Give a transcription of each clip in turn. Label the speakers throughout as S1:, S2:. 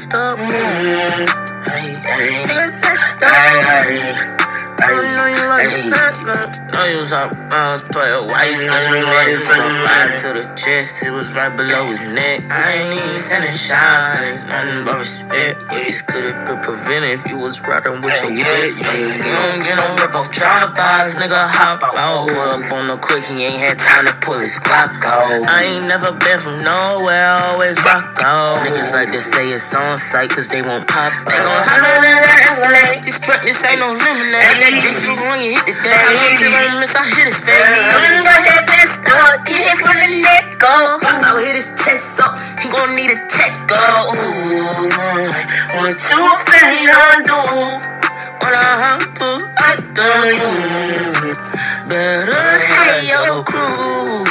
S1: messed up. Know you like hey. that Know you was off bounds, player. Why you such a nigga? From five to the chest, it was right below his neck. I ain't even sending shots, nothing but respect. This could've been prevented if you was riding with your wet. You don't get no rip off bars, nigga. Hop out. Pull up on the quick, he ain't had time to pull his Glock out. I ain't never been from nowhere, always rock out. Niggas like to say it's on site, cause they won't pop out. They gon' holler and escalate. This truck, this ain't no lemonade. This you when hit the day. I don't feel like miss, I hit his face. Swing got that best up, get hit from the neck up. I'll hit his chest up, he gon' need a check. Ooh, what you finna do? What I have to, I you. Better have your crew.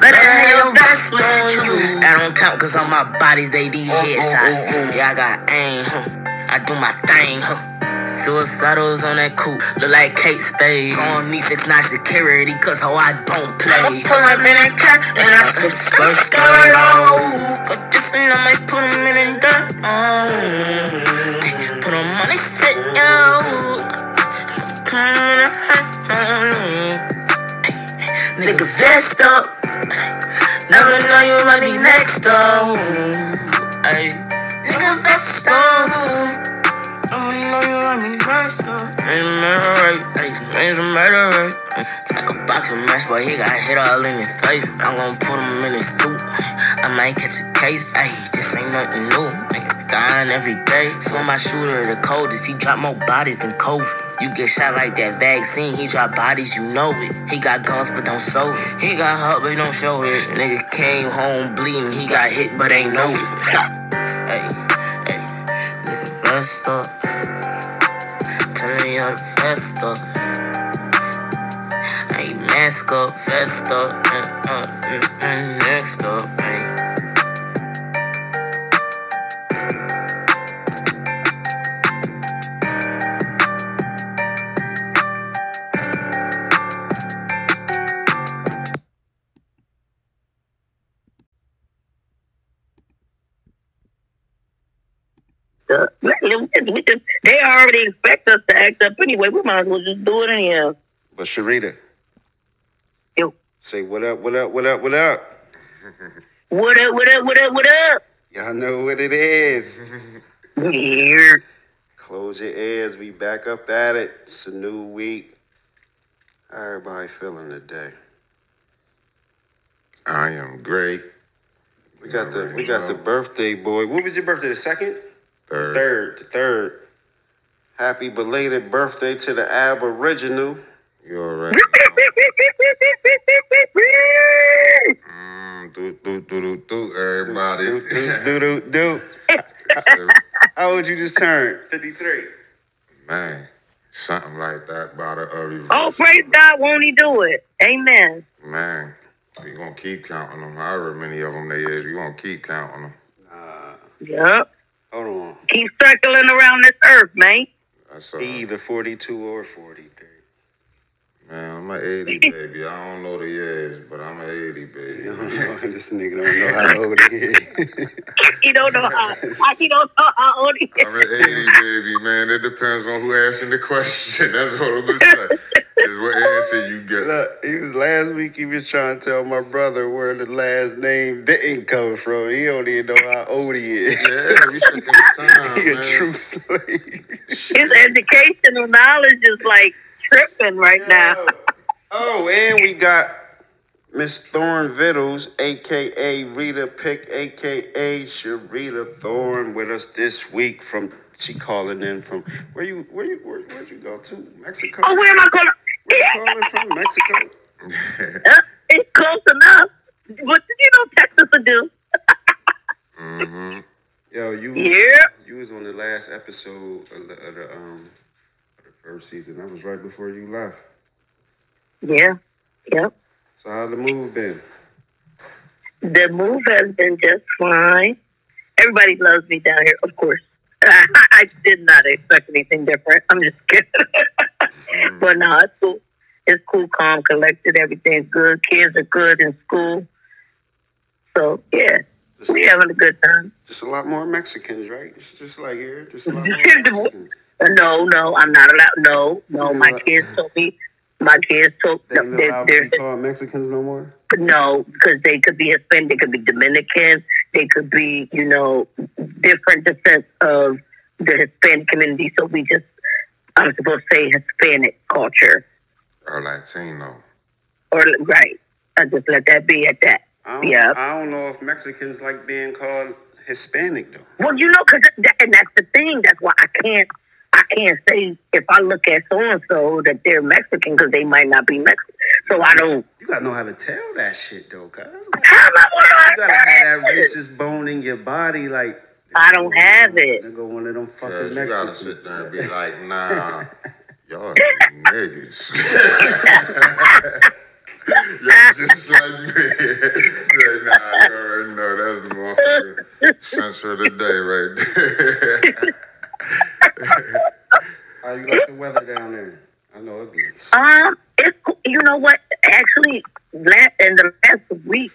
S1: Better have your best with you. I don't count cause on my bodies they be headshots. Yeah, I got aim, huh? I do my thing, huh? Suicidals on that coupe, look like Kate Spade. On me, six nine security, cause how I don't play. Pull up in that car, and I skirt, skirt, skirt on. But this and I might put him in the dirt. Put him on his sit out. Come in the house. Nigga, vest up. Never know you might be next up. Ay. Nigga, vest up. You know you want me next up. Ain't matter right, ay, ain't matter right. Like a boxing match, but he got hit all in his face. I'm gonna put him in his suit. I might catch a case, ay, this ain't nothing new. Niggas dying every day. So my shooter the coldest, he drop more bodies than COVID. You get shot like that vaccine, he drop bodies, you know it. He got guns, but don't show it. He got hurt, but don't show it. Nigga came home bleeding, he got hit, but ain't know it. hey, hey, nigga vest up. You the up. Hey, mask up, uh, uh, mm, next up, hey.
S2: the, we just, they already expect us to act up anyway. We might as well just do it anyhow.
S3: But Sharita,
S2: Yo,
S3: say what up, what up, what up, what up?
S2: what up, what up, what up, what up?
S3: Y'all know what it is.
S2: Here.
S3: Close your ears. We back up at it. It's a new week. How everybody feeling today?
S4: I am great.
S3: We got the we got the birthday boy. What was your birthday? The second?
S4: Third.
S3: Third. The third. Happy belated birthday to the Aboriginal.
S4: You already mm, do, do, do, do, do, everybody.
S3: Do do do do. How old you just turned? Fifty three.
S4: Man, something like that about a, a
S2: oh, praise God, won't he do it? Amen.
S4: Man, we gonna keep counting them. However many of them they is, we gonna keep counting them.
S3: Uh,
S2: Yep.
S3: Hold on.
S2: Keep circling around this earth, man.
S4: That's uh,
S3: Either forty two or forty three.
S4: man, I'm an 80 baby. I don't know the years, but I'm an 80 baby.
S3: this nigga don't know how old he is.
S2: He don't know how. He don't know how old he is.
S4: I'm an 80 baby, man. It depends on who asking the question. That's what I'm gonna say. Is what answer you get.
S3: Look, he was last week. He was trying to tell my brother where the last name didn't come from. He don't even know how old he is.
S4: Yeah, we taking time,
S3: he a true slave.
S2: His educational knowledge is like tripping right now.
S3: Oh, and we got Miss Thorn Vittles, aka Rita Pick, aka Sharita Thorn, with us this week from. She calling in from where you where you where, where'd you go to Mexico?
S2: Oh, where am I going?
S3: Where you calling from Mexico?
S2: It's close enough. What did you know Texas would do?
S4: mm-hmm.
S3: Yo, you
S2: Yeah.
S3: you was on the last episode of the, of the um of the first season. That was right before you left.
S2: Yeah. Yep.
S3: So how the move been?
S2: The move has been just fine. Everybody loves me down here, of course. I did not expect anything different. I'm just kidding. Mm-hmm. but no, it's cool. It's cool, calm, collected. Everything's good. Kids are good in school. So yeah,
S3: Just,
S2: We having a good time.
S3: just a lot more Mexicans, right? It's just like here, just a lot more Mexicans.
S2: No, no, I'm not allowed. No, no, my kids told me. My kids told
S3: They
S2: no, they're,
S3: allowed to
S2: they're,
S3: be called Mexicans no more.
S2: no, because they could be Hispanic, they could be Dominican, they could be, you know, different descent of the Hispanic community. So we just, I'm supposed to say Hispanic culture,
S4: Or Latino.
S2: or right. I just let that be at that. Yeah.
S3: I don't know if Mexicans like being called Hispanic though.
S2: Well, you know, because that, and that's the thing. That's why I can't. I can't say if I look at so and so that they're Mexican because they might not be Mexican. So I don't.
S3: You gotta know how to tell that shit though, cuz.
S2: How am I
S3: You gotta have that racist bone in your body, like.
S2: I don't have it.
S3: Nigga, one of them
S4: Cause
S3: fucking
S4: you gotta
S3: Mexicans.
S4: sit there and be like, nah, y'all niggas. Y'all just like me. like, nah, you already know that's the motherfucking censor of the day right there.
S3: How you like the weather down there? I know it be.
S2: Um, it's you know what? Actually, last in the last week,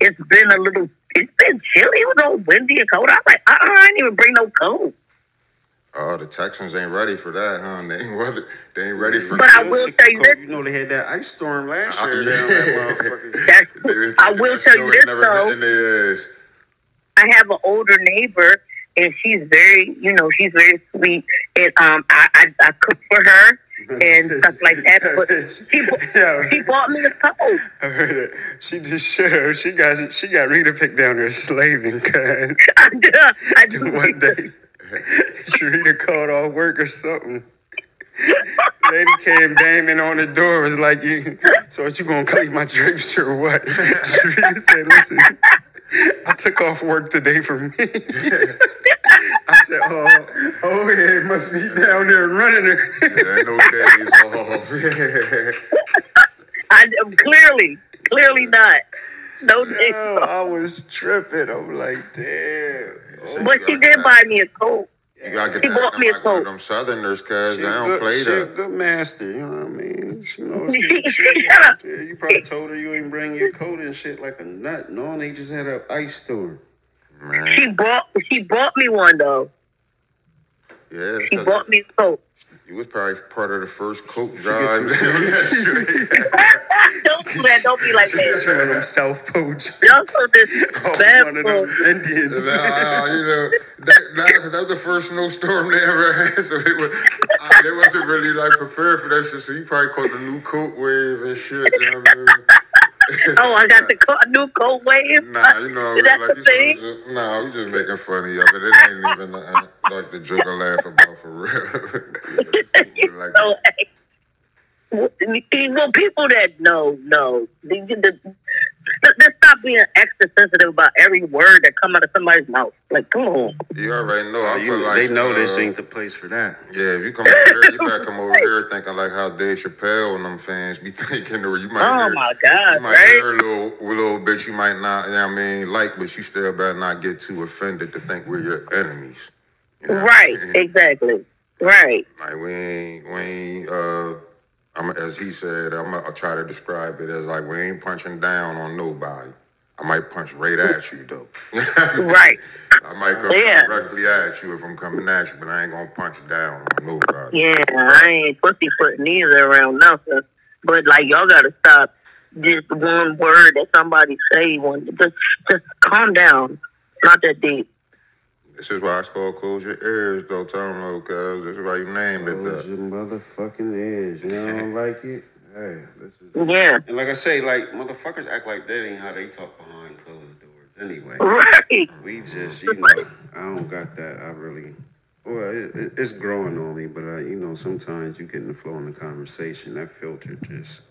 S2: it's been a little. It's been chilly. It was all windy and cold. I was like, uh, uh I didn't even bring no coat.
S4: Oh, the Texans ain't ready for that, huh? They ain't, weather, they ain't ready for
S2: But I will tell you this.
S3: You know they had that ice storm last
S4: Uh,
S3: year
S4: yeah.
S3: down that motherfucker.
S2: That's,
S4: They was
S2: I
S4: thinking
S2: will
S4: that
S2: tell you this though.
S4: in their ass.
S2: I have an older neighbor, and she's very, you know, she's very sweet, and um, I I, I cook for her and stuff like that. But she
S3: Yeah.
S2: she bought me a coat.
S3: I heard it. She just shit. She got she got Rita picked down there slaving. Cause
S2: I do. I do.
S3: one day, Rita called off work or something. Lady came banging on the door. Was like, "You, so you gonna clean my drapes or what?" Sharita said, "Listen, I took off work today for me." I said, "Oh, oh yeah, it must be down there running her."
S4: There ain't no days off.
S2: I oh, um, clearly, clearly not. No days
S3: Yo,
S2: off.
S3: I was tripping. I'm like, damn. Oh,
S2: But she did buy me a coat.
S4: You gotta get
S2: She bought me a
S4: like one of
S2: coat.
S4: them Southerners, cause
S3: She
S4: they don't
S3: good,
S4: play
S3: she a
S4: that.
S3: good master, you know what I mean? She knows yeah, you probably told her you ain't bring your coat and shit like a nut. No, they just had an ice storm.
S4: Man,
S2: She bought she bought me one though.
S4: Yeah,
S2: She
S4: 'cause
S2: bought me a coat.
S4: you was probably part of the first coat drive.
S2: don't do that. Don't be like
S3: She's
S2: that.
S3: one of them self poach.
S2: Y'all so
S3: one of them
S2: disrespectful.
S3: Indians.
S4: Nah, you know, that, nah, 'cause that was the first snowstorm they ever had, so they, was, uh, they wasn't really like prepared for that shit. So you probably caught the new coat wave and shit. You know what I mean?
S2: Oh, I got the co- new cold wave.
S4: Nah, you know,
S2: Is that
S4: like
S2: the thing?
S4: just, nah, we just making fun of you, but it ain't even uh, like the joke I laugh about for real. like,
S2: So, well, people that know, know. The, the, let's stop being extra sensitive about every word that come out of somebody's mouth. Like, come on.
S4: you already know. I feel
S3: you-
S4: like
S3: they know
S4: uh,
S3: this ain't the place for that.
S4: Yeah, if you come over here, you better come over here thinking like how Dave Chappelle and them fans be thinking, or you might
S2: Oh
S4: hear,
S2: my
S4: you
S2: God,
S4: might
S2: right?
S4: hear a little, a little bit you might not, you know what I mean, like, but you still better not get too offended to think we're your enemies. You know what I
S2: Right,
S4: mean?
S2: exactly. Right.
S4: Like we ain't, we ain't, uh, I'm as he said, I'm gonna try to describe it as like we ain't punching down on nobody. I might punch right mm. at you though.
S2: Right.
S4: I might come
S2: Yeah.
S4: directly at you if I'm coming at you, but I ain't gonna punch down on nobody.
S2: Yeah, I ain't pussyfooting either around nothing. But like y'all gotta stop just one word that somebody say one just just calm down. Not that deep.
S4: This is why it's called close your ears though, tell them though, cuz this is why you named it
S3: Close
S4: that.
S3: your motherfucking ears. You don't like it? Hey, this is.
S2: Yeah.
S3: And like I say, like motherfuckers act like that ain't how they talk behind closed doors. Anyway,
S2: Right.
S3: we just, you know, I don't got that. I really, well, it, it, it's growing on me, but I, you know, sometimes you get in the flow in the conversation. That filter just.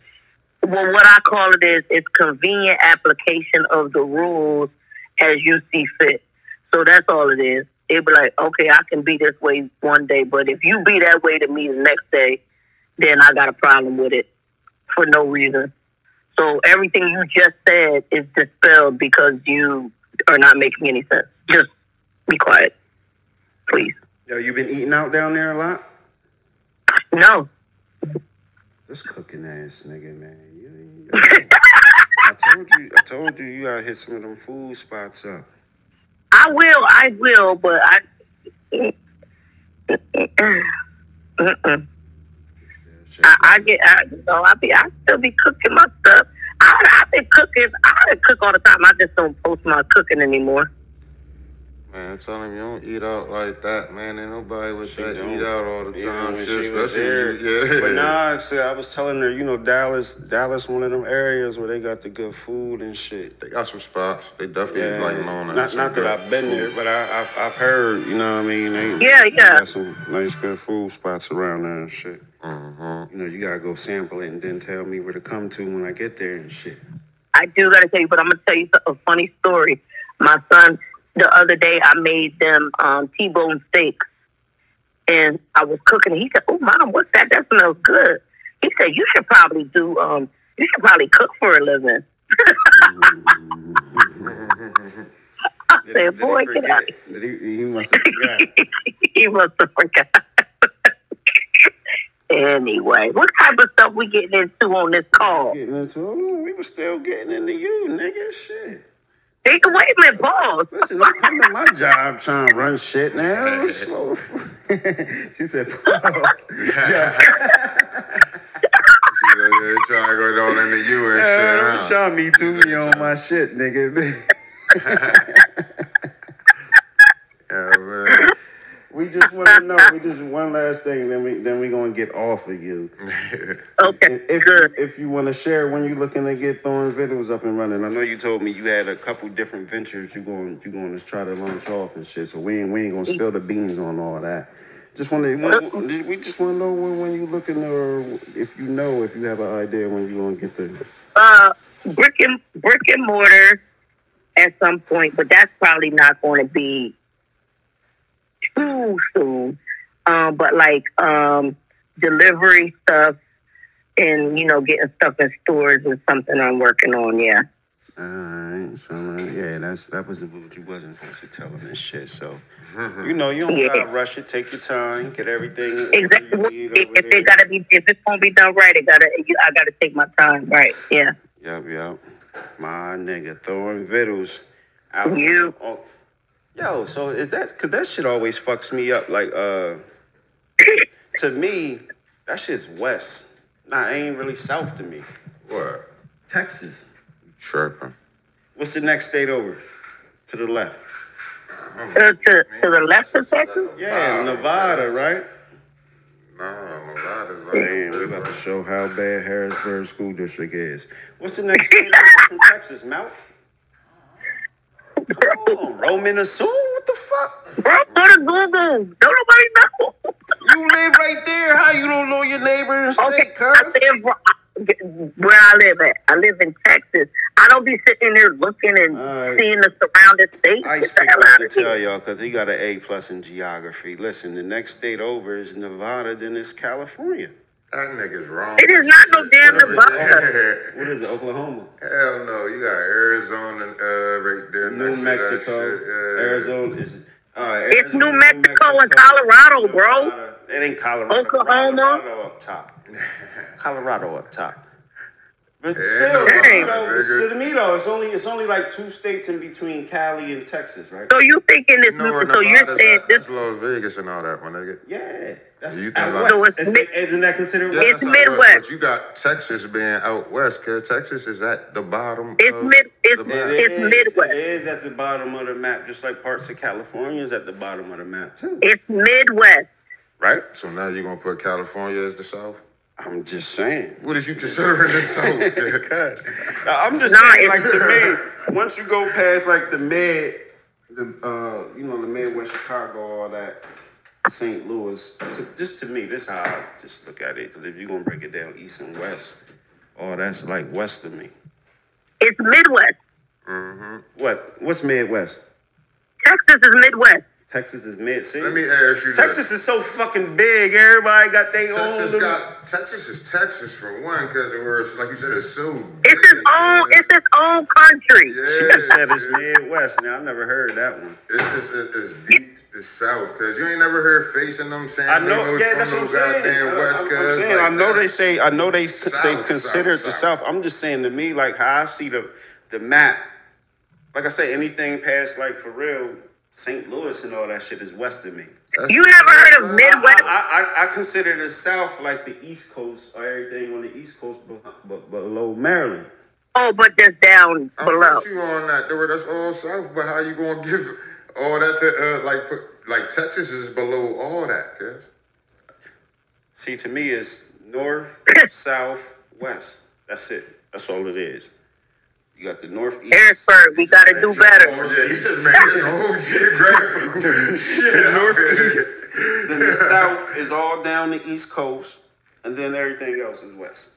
S2: Well what I call it is it's convenient application of the rules as you see fit. So that's all it is. It'd be like, okay, I can be this way one day, but if you be that way to me the next day, then I got a problem with it for no reason. So everything you just said is dispelled because you are not making any sense. Just be quiet, please.
S3: Yo, you been eating out down there a lot?
S2: No.
S3: This cooking ass nigga, man. You, you, I told you, I told you, you gotta hit some of them food spots up.
S2: I will, I will, but I. Mm-mm. I, I get, I, you know, I be, I still be cooking my stuff. I, I've been cooking. I cook all the time. I just don't post my cooking anymore.
S4: Man, tell him you don't eat out like that, man. Ain't nobody with
S3: She
S4: that
S3: don't.
S4: eat out all the
S3: You know,
S4: time.
S3: when
S4: shit,
S3: she was
S4: especially-
S3: here.
S4: yeah.
S3: But nah, see, I was telling her, you know, Dallas, Dallas, one of them areas where they got the good food and shit.
S4: They got some spots. They definitely
S3: Yeah,
S4: like known as
S3: not not that I've been
S4: food.
S3: there, but I, I've I've heard, you know what I mean. They,
S2: Yeah,
S3: they
S2: yeah.
S3: got some nice good food spots around there and shit.
S4: Mhm.
S3: You know, you gotta go sample it and then tell me where to come to when I get there and shit.
S2: I do gotta tell you, but I'm gonna tell you a funny story. My son, the other day, I made them um, T-bone steaks, and I was cooking. And he said, "Oh, mom, what's that? That smells good." He said, "You should probably do. Um, you should probably cook for a living." I
S3: Did,
S2: said,
S3: did
S2: "Boy,
S3: he
S2: get out."
S3: He, he must have forgot.
S2: he must have forgot. anyway, what type of stuff we getting into on this call?
S3: getting into. We were still getting into you, nigga. Shit.
S2: Hey, wait a minute, boss.
S3: Listen, don't come to my job trying to run shit now. Slow the fuck. she said, pause. Yeah.
S4: Yeah, yeah, trying to go down into you and
S3: Yeah,
S4: shit.
S3: you
S4: huh?
S3: trying me too me on my shit, nigga.
S4: Yeah, man.
S3: We just want to know. We just one last thing. Then we then we gonna get off of you.
S2: Okay,
S3: If
S2: good.
S3: if you want to share when you looking to get Thorn Vittles up and running, I know you told me you had a couple different ventures you going you going to try to launch off and shit. So we ain't we ain't gonna spill the beans on all that. Just want to we just want to know when, when you looking or if you know if you have an idea when you gonna get the
S2: Uh, brick and brick and mortar at some point, but that's probably not going to be too soon. Um, but like um, delivery stuff and you know getting stuff in stores is something I'm working on. Yeah.
S3: Alright, so uh, yeah, that's that was the what you wasn't supposed to tell them and shit. So you know, you don't
S2: Yeah.
S3: gotta rush it. Take your time, get everything.
S2: Exactly.
S3: you
S2: If,
S3: need over
S2: if
S3: there.
S2: it gotta be, if it's gonna be done right, it gotta. You, I gotta take my time. Right. Yeah.
S3: Yup, yup. My nigga Thorn Vittles out.
S2: You.
S3: Oh, yo, so is that cause that shit always fucks me up. Like, uh, to me, that shit's west. Nah, it ain't really south to me.
S4: What?
S3: Texas.
S4: Tripping.
S3: What's the next state over? To the left.
S2: Uh, to to the left of Texas.
S3: Yeah, Nevada, right?
S4: No, Nevada's like.
S3: Damn, we about to show how bad Harrisburg School District is. What's the next state over from Texas, Mount? On, Roman assume? What the fuck?
S2: Bro, go to Google. Don't nobody know.
S3: You live right there. How you don't know your neighbors?
S2: Okay,
S3: state,
S2: I live where- I live at. I live in Texas. I don't be sitting there looking and
S3: Alright.
S2: seeing the surrounding states.
S3: I
S2: Get the
S3: pick
S2: hell
S3: up to tell y'all because he got an A plus in geography. Listen, the next state over is Nevada, then it's California.
S4: That nigga's wrong.
S2: It is not no damn
S4: What is it?
S2: Nevada.
S3: What is it, Oklahoma?
S4: Hell no, you got Arizona uh, right there.
S3: New
S4: next to that
S3: Mexico,
S4: shit, yeah.
S3: Arizona is. Uh,
S2: It's
S3: Arizona,
S2: New Mexico and Colorado, bro.
S3: Colorado. It ain't Colorado.
S2: Oklahoma.
S3: Colorado up top. Colorado up top. But
S4: Yeah,
S3: still,
S2: Dang.
S3: you know, it's,
S4: nigga.
S3: to me though, it's only it's only like two states in between Cali and Texas, right?
S2: So you thinking this?
S4: You know
S2: so you're saying
S4: at?
S2: this?
S4: That's Las Vegas and all that, my nigga.
S3: Yeah, that's
S4: You
S3: out
S4: think like-
S3: west.
S2: It's
S3: Is
S2: mid-
S3: that- isn't that considered
S4: Yeah,
S3: west?
S2: It's
S4: that's out
S2: Midwest.
S4: But you got Texas being out west, cause Texas is at the bottom.
S2: It's
S4: of
S2: mid. It's
S4: the map.
S3: It
S2: it's
S3: is.
S2: Midwest.
S3: It is at the bottom of the map, just like parts of California is at the bottom of the map too.
S2: It's Midwest.
S3: Right?
S4: So now you're gonna put California as the South?
S3: I'm just saying.
S4: What is you considering the South?
S3: God. I'm just
S2: Nah,
S3: saying,
S2: it's-
S3: like to me, once you go past like the mid, the uh, you know, the Midwest, Chicago, all that, St. Louis. To, just to me, this how I just look at it. 'Cause if you're gonna break it down, east and west, oh, that's like west of me.
S2: It's Midwest.
S4: hmm
S3: What? What's Midwest?
S2: Texas is Midwest.
S3: Texas is mid city.
S4: Let me ask you
S3: Texas
S4: this.
S3: is so fucking big. Everybody got their own.
S4: Texas
S3: little-
S4: got Texas is Texas for one, cause it was like you said, it's so big.
S2: It's its own. It's its own country.
S3: She
S4: yeah,
S3: just said it's. Midwest. Now I never heard that one.
S4: It's, it's, it's, it's deep, it's south, cause you ain't never heard facing them saying
S3: I know,
S4: they
S3: yeah,
S4: from
S3: that's what I'm saying.
S4: goddamn
S3: I-
S4: west,
S3: I'm,
S4: cuz.
S3: I'm saying,
S4: like,
S3: I know they say, I know they they
S4: South,
S3: consider it
S4: South,
S3: the
S4: South.
S3: South. I'm just saying to me, like how I see the the map, like I say, anything past like for real, St. Louis and all that shit is west of me.
S4: That's-
S2: You never heard of Midwest?
S3: I, I, I consider the South like the East Coast or everything on the East Coast, but, but below Maryland.
S2: Oh, but just down
S4: I'm
S2: below.
S4: with you on that. Though that's all south, but how you gonna give all that to uh, like put like Texas is below all that, cuz.
S3: See, to me, is north, south, west. That's it. That's all it is. You got the northeast.
S2: Harrisburg, we gotta do
S4: Oh
S2: better.
S4: yeah, he just made his whole geographical
S3: The northeast.
S4: there.
S3: then the south is all down the east coast, and then everything else is west.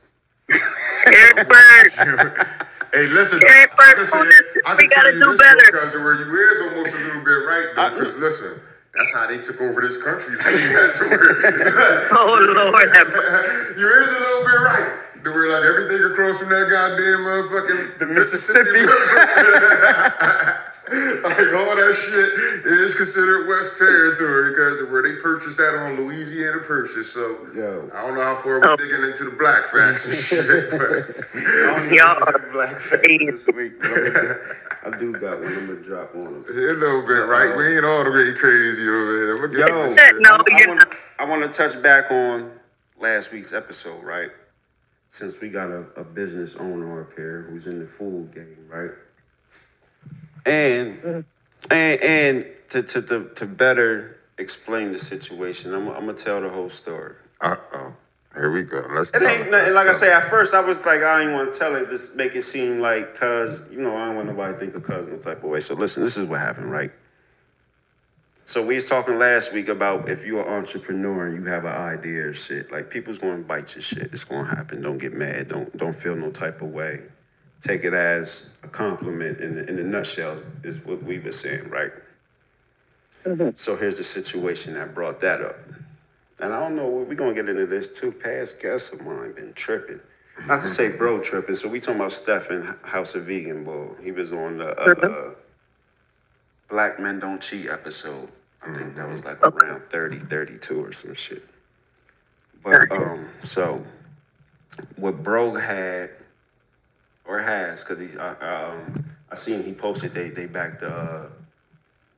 S2: Harrisburg.
S4: Hey, listen, I
S2: Bert,
S4: say, I
S2: we gotta do better.
S4: because the where you is almost a little bit right though. Uh-huh. Because listen, that's how they took over this country. So you have to worry.
S2: Oh Lord,
S4: you is a little bit right. To where like everything across from that goddamn motherfucking
S3: The Mississippi.
S4: like all that shit is considered West Territory because where they purchased that on Louisiana Purchase. So
S3: Yo.
S4: I don't know how far we're
S2: Oh.
S4: digging into the black facts and shit, but
S2: Y'all are
S3: black
S2: crazy.
S3: this week. but I'm gonna- I do got one. I'm gonna drop on them.
S4: a little bit right. We ain't all the way crazy over here. We'll
S3: Yo.
S2: No,
S3: I, want,
S2: not.
S3: I want to touch back on last week's episode, right? Since we got a, a business owner up here who's in the food game, right? And and and to to to, to better explain the situation, I'm, I'm gonna tell the whole story.
S4: Uh oh. Here we go. Let's
S3: It ain't nothing. Like I say, at first I was like, I ain't want to tell it, just make it seem like, cause you know, I don't want nobody to think of cuz no type of way. So listen, this is what happened, right? So we was talking last week about if you're an entrepreneur and you have an idea or shit, like people's gonna bite your shit. It's gonna happen. Don't get mad. Don't don't feel no type of way. Take it as a compliment. In the, in the nutshell, is what we were saying, right? So here's the situation that brought that up. And I don't know, we're gonna get into this too. Past guests of mine been tripping. Not to say bro tripping. So we talking about Stefan House of Vegan Bull. He was on the uh, uh, Black Men Don't Cheat episode. I think that was like around 30, 32 or some shit. But um, so what bro had or has, cause he, I, um, I seen he posted they they back the uh,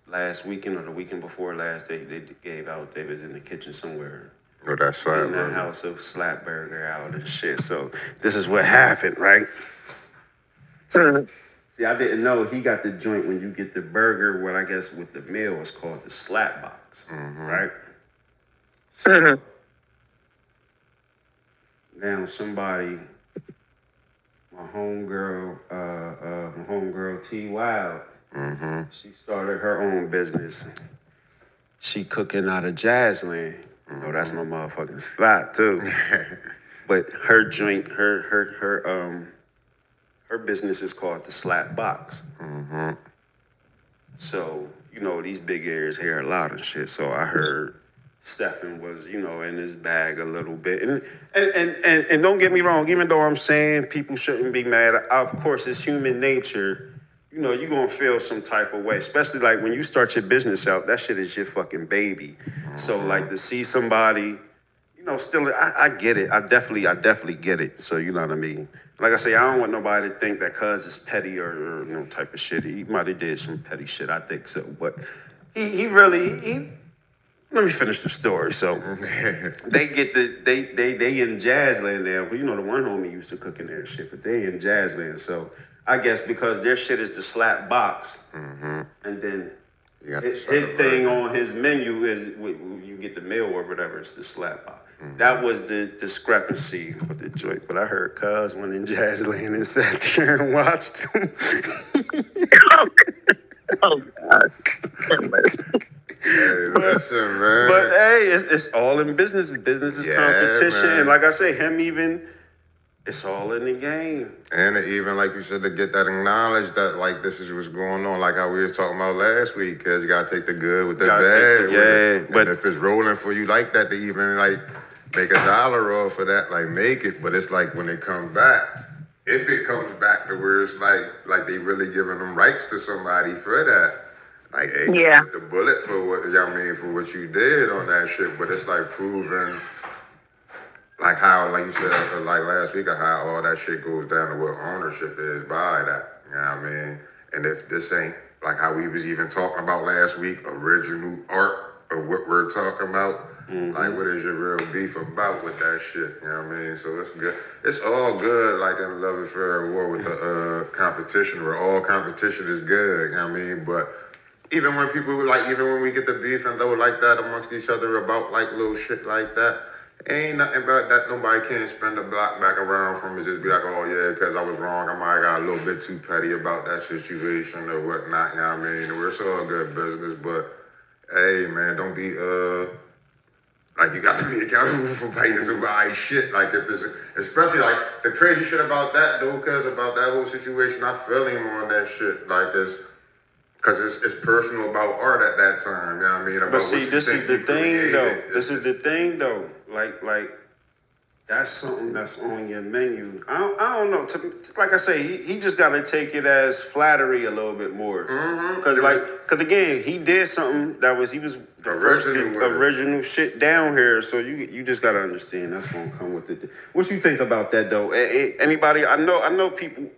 S3: last weekend or the weekend before last. They they gave out. They was in the kitchen somewhere
S4: Oh, that's right,
S3: in the
S4: bro.
S3: house of slap burger out and shit. So this is what happened, right?
S2: Mhm.
S3: See, I didn't know he got the joint when you get the burger. What I guess with the meal is called the slap box, right?
S2: Mhm.
S3: Now somebody, my homegirl, uh, uh, my homegirl T Wild,
S4: Mm-hmm.
S3: she started her own business. She cooking out of Jazzland. Oh, that's my motherfucking spot too. but her joint, her her her um, her business is called the Slap Box.
S4: Mm-hmm.
S3: So, you know, these big ears hear a lot of shit. So I heard Stefan was, you know, in his bag a little bit. And and, and, and, and don't get me wrong, even though I'm saying people shouldn't be mad, of course it's human nature. You know, you're gonna feel some type of way, especially like when you start your business out, that shit is your fucking baby. So mm-hmm. like to see somebody, you know, still I, I get it. I definitely, I definitely get it. So you know what I mean? Like I say, I don't want nobody to think that cuz is petty or, or no type of shit. He might have did some petty shit, I think so. But he he really he let me finish the story. So they get the they they they in Jazzland there. Well, you know the one homie used to cook in there and shit, but they in Jazzland. So I guess because their shit is the slap box, and then his, his thing on his menu is you get the meal or whatever. It's the slap box. That was the discrepancy with the joint. But I heard Cuz went in Jazzland and sat there and watched him.
S2: Oh, oh God.
S4: Hey, listen, man.
S3: But hey, it's, it's all in business. Business is
S4: Yeah,
S3: competition.
S4: man.
S3: And like I say, him even, it's all in the game.
S4: And even like you said, to get that acknowledged that like this is what's going on, like how we were talking about last week, because you gotta take the good with the bad.
S3: yeah,
S4: it.
S3: but-
S4: and if it's rolling for you like that, to even like make a dollar off of that, like make it. But it's like when it comes back, if it comes back to where it's like like they really giving them rights to somebody for that. Like, hey, you
S2: Yeah.
S4: get the bullet for what I mean for what you did on that shit, but it's like proving like how, like you said, uh, like last week, of how all that shit goes down to what ownership is by that. You know what I mean? And if this ain't like how we was even talking about last week, original art of what we're talking about, like what is your real beef about with that shit? You know what I mean? So it's good. It's all good, like in Love is Fair War with the uh, competition, where all competition is good. You know what I mean? But even when people like, even when we get the beef and though like that amongst each other about like little shit like that, ain't nothing about that. Nobody can spend a block back around from it. Just be like, oh yeah, because I was wrong. I might got a little bit too petty about that situation or whatnot. You know what I mean? We're all good business, but hey man, don't be uh like you got to be accountable for paying somebody shit. Like if it's especially like the crazy shit about that though, cause about that whole situation, I feel him on that shit. Like it's cause it's it's personal about art at that time. You know what I mean? About
S3: But see, this is the thing though. This is the thing though. Like, like that's something that's on your menu. I don't, I don't know. To, like I say, he, he just got to take it as flattery a little bit more.
S4: Mhm.
S3: Cause like, cause again, he did something that was he was the
S4: Original it.
S3: original shit down here. So you you just gotta understand that's gonna come with it. What you think about that though? Anybody? I know I know people.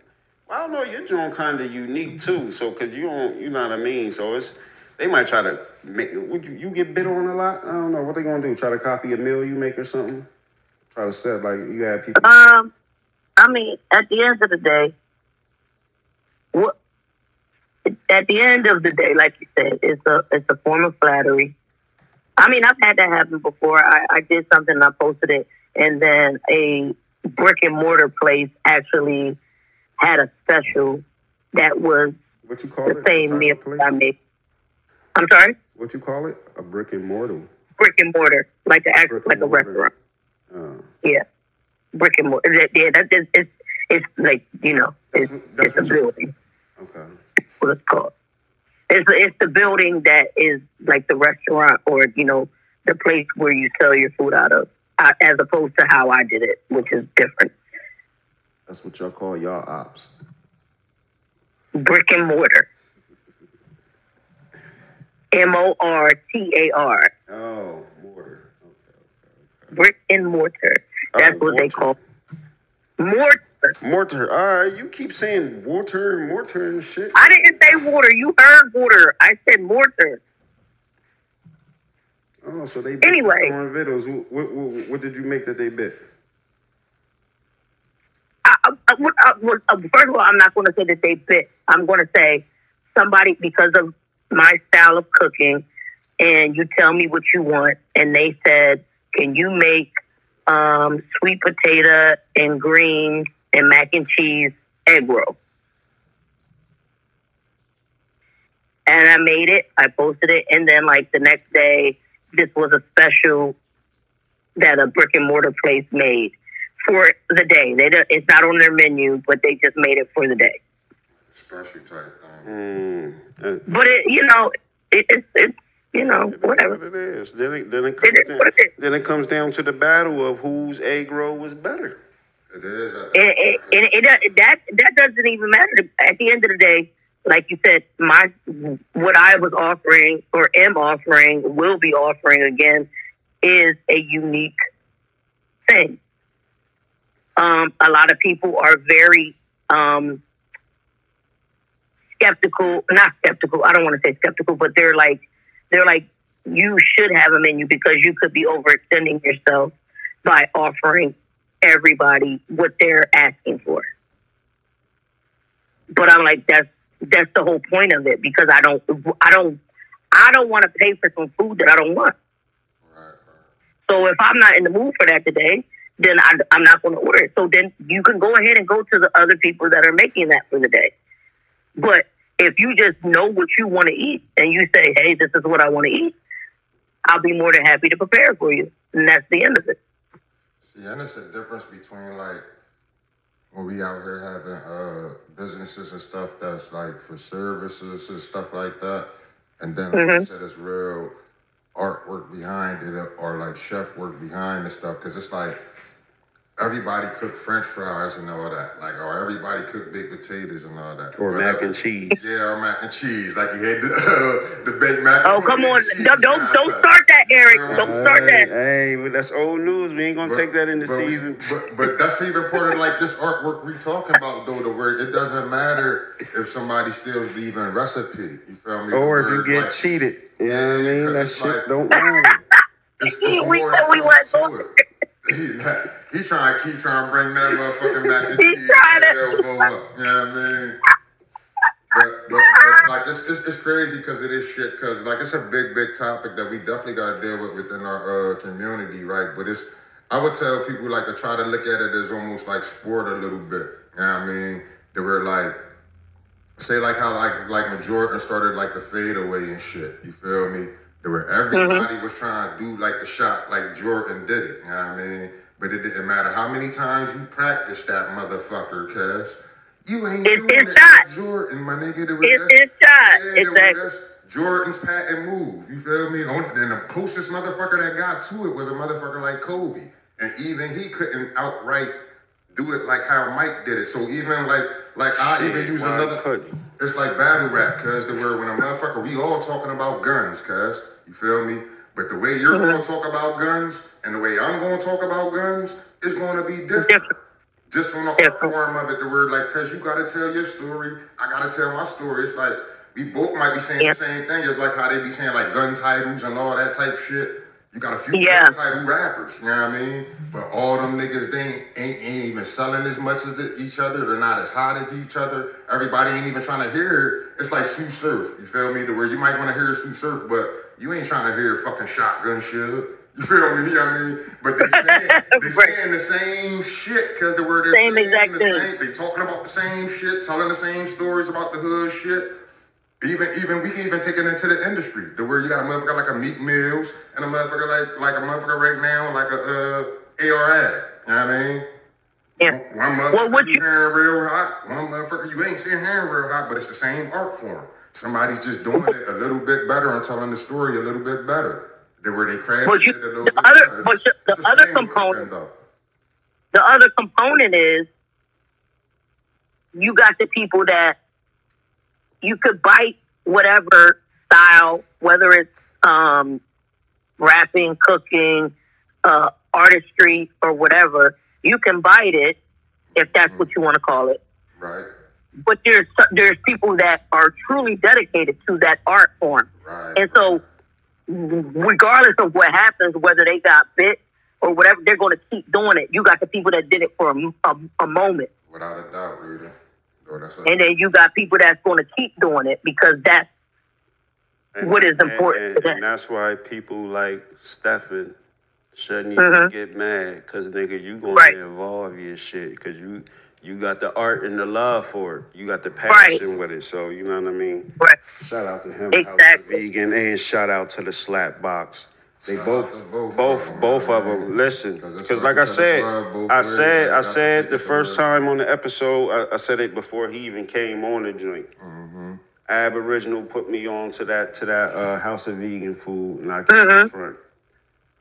S3: I don't know. Your joint kind of unique too. So cause you don't, you know what I mean. So it's they might try to make. Would you you get bit on a lot? I don't know what they gonna do. Try to copy a meal you make or something. Try to set like you have people.
S2: Um, I mean, at the end of the day, what? At the end of the day, like you said, it's a it's a form of flattery. I mean, I've had that happen before. I, I did something and I posted it, and then a brick and mortar place actually had a special that was
S3: What you call
S2: the
S3: it?
S2: Same meal? I made. I'm sorry,
S3: What you call it? A brick and mortar.
S2: brick and mortar, like a act-
S3: Brick
S2: like a
S3: mortar.
S2: restaurant.
S3: Uh,
S2: Yeah, brick and mortar. Yeah, that is it's it's like you know it's
S3: what- that's
S2: it's a building.
S3: okay.
S2: What it's called. It's it's the building that is like the restaurant or you know the place where you sell your food out of, uh, as opposed to how I did it, which is different.
S3: That's what y'all call y'all ops.
S2: Brick and mortar. M O R T A R.
S3: Oh, mortar. Okay, okay,
S2: Brick and mortar. That's
S3: Oh,
S2: what they call mortar.
S3: Mortar. All right, you keep saying water, mortar, and shit.
S2: I didn't say water. You heard water. I said mortar.
S3: Oh, so they bit
S2: Anyway.
S3: What, what, what did you make that they bit?
S2: First of all, I'm not going to say that they bit. I'm going to say somebody because of my style of cooking, and you tell me what you want, and they said, "Can you make um, sweet potato and greens and mac and cheese egg roll?" And I made it. I posted it, and then like the next day, this was a special that a brick and mortar place made for the day. They don't, it's not on their menu, but they just made it for the day.
S4: Special type thing.
S3: Mm. Uh,
S2: But it, you know, it, it's it's you know
S3: it is
S2: whatever.
S3: What it is. Then it, then it
S2: It
S3: comes
S2: is
S3: down.
S2: what it is.
S3: Then it comes down to the battle of whose egg roll was better.
S4: It is. At
S2: It, it, it, it, that that doesn't even matter. At the end of the day, like you said, my what I was offering or am offering, will be offering again, is a unique thing. Um, a lot of people are very um, skeptical. Not skeptical. I don't want to say skeptical, but they're like they're like you should have a menu because you could be overextending yourself by offering everybody what they're asking for. But I'm like, that's that's the whole point of it because I don't I don't I don't want to pay for some food that I don't want. So if I'm not in the mood for that today, then I, I'm not going to order it. So then you can go ahead and go to the other people that are making that for the day. But if you just know what you want to eat and you say, hey, this is what I want to eat, I'll be more than happy to prepare for you. And that's the end of it.
S4: See, and it's a difference between like when we out here having uh businesses and stuff that's like for services and stuff like that, and then like
S2: Mhm.
S4: said it's real artwork behind it or like chef work behind the stuff because it's like everybody cook French fries and all that, like or everybody cook baked potatoes and all that,
S3: Or mac and cheese.
S4: Yeah, or mac and cheese, like you had the uh, the baked mac. And cheese.
S2: Oh,
S4: and
S2: come on.
S4: cheese
S2: Don't, don't, don't start that, Eric. Don't start
S3: Hey,
S2: that.
S3: hey, but that's old news. We ain't gonna take that in the
S4: but we-
S3: season.
S4: but, but that's even part of like this artwork we talking about though. The word it doesn't matter if somebody steals the even recipe. You feel me? The
S3: or if you
S4: word,
S3: get
S4: like,
S3: cheated. You know what I
S4: Yeah,
S3: mean?
S4: 'cause
S3: That
S4: it's
S3: shit
S4: like-
S3: don't matter.
S4: It's, it's
S2: We
S4: more
S2: said we
S4: that
S2: wasn't going
S4: to it. He, he trying to keep trying to bring that motherfucking mac and
S2: He
S4: cheese
S2: trying to-
S4: elbow up. You know what I mean? But, but, but like it's, it's, it's crazy because it is shit because like it's a big big topic that we definitely got to deal with within our uh, community right? But it's I would tell people like to try to look at it as almost like sport a little bit. You know what I mean? They were like say like how like like when Jordan started like the fadeaway and shit. You feel me there were mm-hmm. everybody was trying to do like the shot like Jordan did it you know what I mean but it didn't matter how many times you practiced that motherfucker cuz you ain't
S2: It's
S4: doing
S2: his
S4: it
S2: shot.
S4: Jordan, my nigga. There was-
S2: It's
S4: that's-
S2: his shot.
S4: yeah, was-
S2: Exactly.
S4: that's Jordan's patent move. You feel me? On- And the closest motherfucker that got to it was a motherfucker like Kobe. And even he couldn't outright do it like how Mike did it. So even like like I even
S3: Shit,
S4: use another
S3: couldn't?
S4: it's like battle rap, cuz the word when a motherfucker, we all talking about guns, cuz. You feel me? But the way you're gonna talk about guns and the way I'm gonna talk about guns is gonna be different.
S2: Different.
S4: Just from the art form of it, the word like, cause you gotta tell your story, I gotta tell my story. It's like we both might be saying
S2: Yeah.
S4: the same thing. It's like how they be saying like gun titles and all that type shit. You got a few
S2: Yeah.
S4: gun title rappers, you know what I mean? But all them niggas they ain't, ain't, ain't even selling as much as the, each other. They're not as hot as each other. Everybody ain't even trying to hear it. It's like Sue Surf, you feel me? To where you might want to hear Sue Surf, but you ain't trying to hear fucking shotgun shit. You feel me? You know what I mean? But they saying, they
S2: Right.
S4: saying the same shit because the word is
S2: Same
S4: saying
S2: exact
S4: the
S2: thing.
S4: same. They talking about the same shit, telling the same stories about the hood shit. Even even we can even take it into the industry. The where you got a motherfucker like a Meek Mills and a motherfucker like like a motherfucker right now like a uh, ARAD. You know what I mean?
S2: Yeah.
S4: One motherfucker
S2: Well,
S4: you- hearing real hot, one motherfucker you ain't seeing hearing real hot, but it's the same art form. Somebody's just doing it a little bit better and telling the story a little bit better. They where they crafted
S2: you-
S4: it a little bit
S2: other-
S4: better.
S2: but the- the other component-. The other component is you got the people that you could bite whatever style, whether it's um, rapping, cooking, uh, artistry, or whatever. You can bite it if that's what you want to call it.
S4: Right,
S2: But there's there's people that are truly dedicated to that art form.
S4: right.
S2: And so, regardless of what happens, whether they got bit or whatever, they're going to keep doing it. You got the people that did it for a, a, a moment,
S4: Without a doubt, Rita. A,
S2: and then you got people that's going to keep doing it because that's
S3: And-
S2: What is
S3: and-
S2: important
S3: And,
S2: to
S3: and that's why people like Stefan shouldn't even
S2: Mhm.
S3: get mad, cause nigga, you gonna
S2: Right.
S3: involve your shit, cause you you got the art and the love for it. You got the
S2: Right.
S3: passion with it. So you know what I mean.
S2: right.
S3: Shout out to him,
S2: Exactly.
S3: House of Vegan, and shout out to the Slap Box. They
S4: Shout
S3: both,
S4: both
S3: both,
S4: of
S3: both,
S4: them,
S3: of
S4: man.
S3: them. Listen,
S4: 'Cause
S3: because
S4: like
S3: like I
S4: said,
S3: said,
S4: it's love both
S3: I said, I said the first time on the episode, I, I said it before he even came on the joint.
S4: Mm-hmm.
S3: Aboriginal put me on to that to that uh, House of Vegan food, and I came
S2: Mhm.
S3: in front.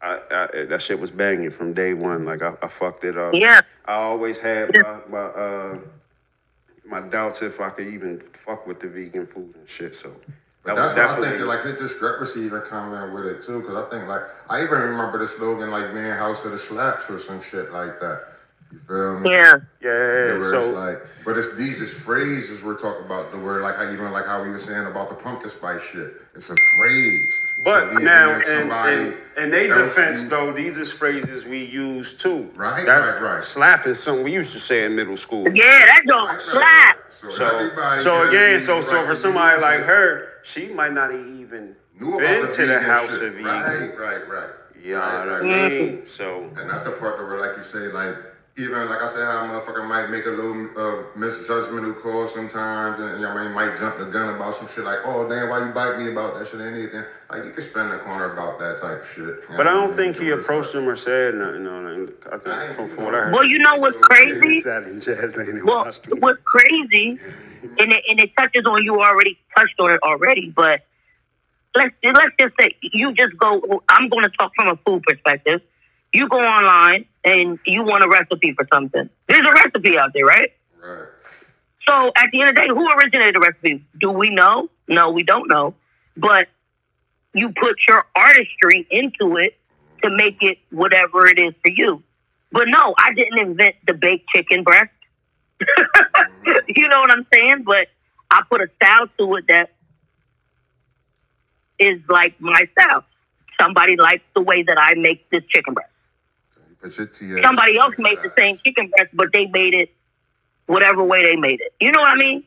S3: I, I, that shit was banging from day one. Like I, I fucked it up.
S2: Yeah,
S3: I always had my, my uh my doubts if I could even fuck with the vegan food and shit. So
S4: But
S3: that was
S4: that's why I think
S3: definitely
S4: that, like the discrepancy even come in with it too, because I think like I even remember the slogan like being House of the Slaps or some shit like that. You feel me?
S2: yeah,
S3: yeah.
S4: Where it's
S3: So
S4: like, but it's these is phrases we're talking about. The word like how even like how we were saying about the pumpkin spice shit. It's a phrase.
S3: But
S4: So
S3: now,
S4: and,
S3: in,
S4: somebody
S3: in, in their
S4: else-
S3: defense, though, these is phrases we use too.
S4: Right,
S3: That's
S4: right, right.
S3: is something we used to say in middle school.
S2: yeah. That don't
S4: Right, right,
S2: slap.
S4: So,
S3: So, so again, so
S4: it
S3: so
S4: right
S3: for somebody
S4: use
S3: like her, she might not have even
S4: knew
S3: been
S4: about
S3: to the House
S4: shit.
S3: of Vegan.
S4: Right, right, right.
S3: You know
S4: Right,
S3: what I
S4: right.
S3: mean? Mm-hmm. So
S4: And that's the part that where, like you say, like even like I said, how a motherfucker might make a little uh, misjudgmental call sometimes, and you know, what I mean, might jump the gun about some shit like, "Oh damn, why you bite me about that shit?" Anything like you can spend the corner about that type shit. you know
S3: But I don't think he approached
S4: like-
S3: him or said nothing on it. I
S4: I
S3: think
S4: ain't-
S3: from,
S4: you
S3: from
S4: know,
S3: what I heard.
S2: Well, you know what's crazy?
S3: Sat in Jazzland and
S2: Well, what's crazy, and it, and it touches on you already touched on it already, but let's let's just say you just go. I'm going to talk from a food perspective. You go online and you want a recipe for something. There's a recipe out there, right?
S4: Right.
S2: So at the end of the day, who originated the recipe? Do we know? No, we don't know. But you put your artistry into it to make it whatever it is for you. But no, I didn't invent the baked chicken breast. you know what I'm saying? But I put a style to it that is like my style. Somebody likes the way that I make this chicken breast.
S4: You put your TS
S2: Somebody else made the same chicken breast, but they made it whatever way they made it. You know what I mean?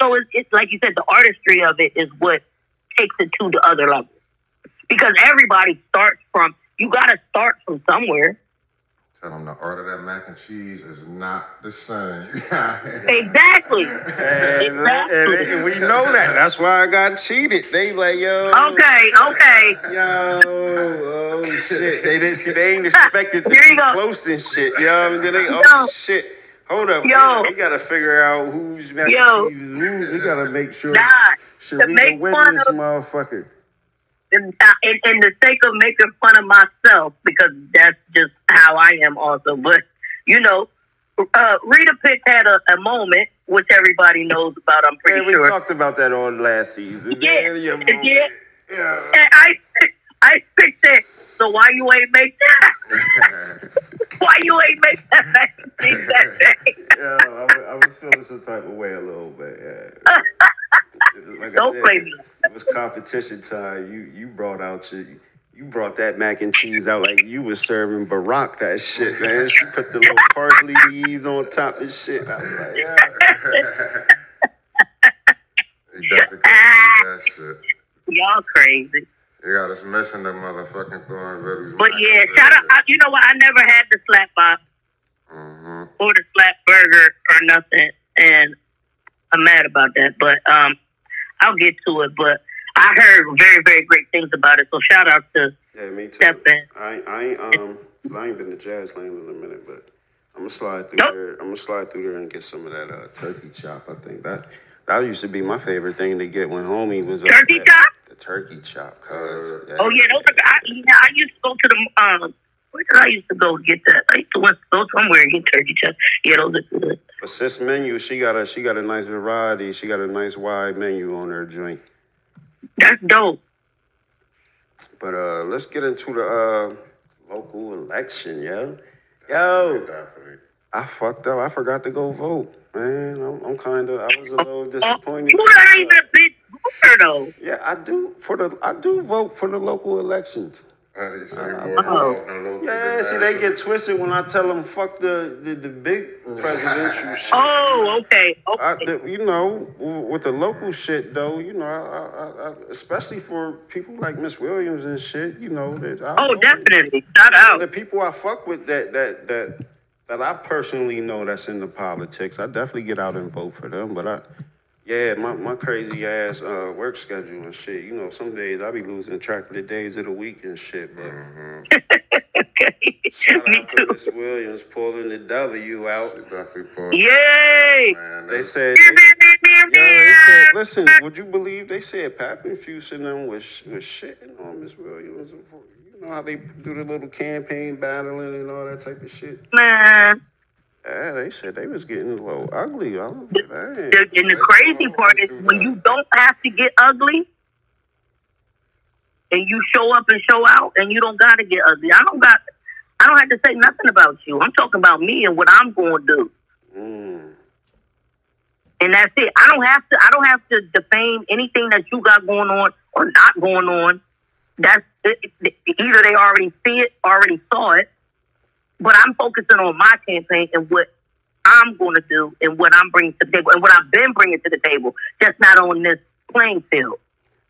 S2: So it's, it's like you said, the artistry of it is what takes it to the other level. Because everybody starts from, you got to start from somewhere.
S4: Tell them the art of that mac and cheese is not the same.
S2: Exactly.
S3: And,
S2: Exactly.
S3: and- and we know that. That's why I got cheated. They like, yo.
S2: Okay, okay.
S3: Yo, oh shit. They didn't see they ain't expected to be
S2: go.
S3: close and shit. You know what I'm saying? They, oh
S2: Yo.
S3: shit. Hold up.
S2: Yo.
S3: We gotta figure out who's mac
S2: Yo.
S3: and cheese is who. We gotta make sure
S2: Nah,
S3: Sharita
S2: make
S3: win
S2: fun
S3: this
S2: of-
S3: motherfucker.
S2: In, in, in the sake of making fun of myself, because that's just how I am also. But, you know, uh, Rita Pitt had a, a moment, which everybody knows about, I'm pretty
S3: we
S2: sure.
S3: talked about that on last season.
S2: Yeah,
S3: Man,
S2: yeah.
S3: yeah.
S2: And I, I picked that. So why you ain't make that? why you ain't make that mac and cheese that day?
S3: Yeah, I, was- I was feeling some type of way a little bit. Yeah. It was- like I
S2: Don't
S3: said,
S2: blame me.
S3: It was competition time. You you brought out your you brought that mac and cheese out like you was serving Barack that shit, man. She put the little parsley leaves on top of shit. I was like, yeah.
S4: You definitely couldn't beat that shit.
S2: Y'all crazy.
S4: You got us missing the motherfucking Thorn Vittles.
S2: But yeah, shout out. I, you know what? I never had the slap box
S4: Mm-hmm.
S2: or the slap burger or nothing, and I'm mad about that. But um, I'll get to it. But I heard very, very great things about it. So shout out to
S3: Yeah, me too.
S2: Stephen.
S3: I I ain't um I ain't been to Jazzland in a minute, but I'm gonna slide through
S2: Nope.
S3: there. I'm gonna slide through there and get some of that uh, turkey chop. I think that that used to be my favorite thing to get when homie was
S2: Turkey chop?
S3: The turkey chop, cuz.
S2: Oh yeah, those are. I, I used to go to the um. Where did I used to go get that? I used to went- go somewhere and get turkey chops. Yeah, those are good.
S3: But sis menu, she got a she got a nice variety. She got a nice wide menu on her joint.
S2: That's dope.
S3: But uh let's get into the uh local election, yo. Yo,
S4: Definitely.
S3: I fucked up. I forgot to go vote. Man, I'm, I'm kind of I was a little disappointed.
S2: You ain't even a big voter though.
S3: Yeah, I do for the I do vote for the local elections.
S4: Uh, you say more involved in local
S3: Yeah,
S4: than
S3: see, they get twisted when I tell them fuck the the, the big presidential shit.
S2: Oh, okay.
S3: I, the, you know, with the local shit though, you know, I, I, I, especially for people like Miss Williams and shit, you know that. I
S2: Oh,
S3: know
S2: definitely. Shout out The
S3: people I fuck with that that that that I personally know that's in the politics, I definitely get out and vote for them. But I, yeah, my, my crazy ass uh, work schedule and shit. You know, some days I be losing track of the days of the week and shit. But
S2: Okay.
S3: shout
S2: Me
S3: out to
S2: too.
S3: Miss Williams pulling the W out.
S4: She definitely pulled.
S2: Yay!
S4: Man,
S3: They
S4: they
S3: said. Yo, they said, listen, would you believe they said Papenfuse and them was, was shitting on Miss Williams? You know how they do the little campaign battling and all that type of shit?
S2: Man.
S3: Yeah, they said they was getting a little ugly. I dang.
S2: The, and the crazy part is when you don't have to get ugly and you show up and show out and you don't gotta get ugly. I don't got I don't have to say nothing about you. I'm talking about me and what I'm gonna do.
S3: Mm.
S2: And that's it. I don't have to I don't have to defame anything that you got going on or not going on. That's it, it- either they already see it, already saw it, but I'm focusing on my campaign and what I'm going to do and what I'm bringing to the table and what I've been bringing to the table, just not on this playing field.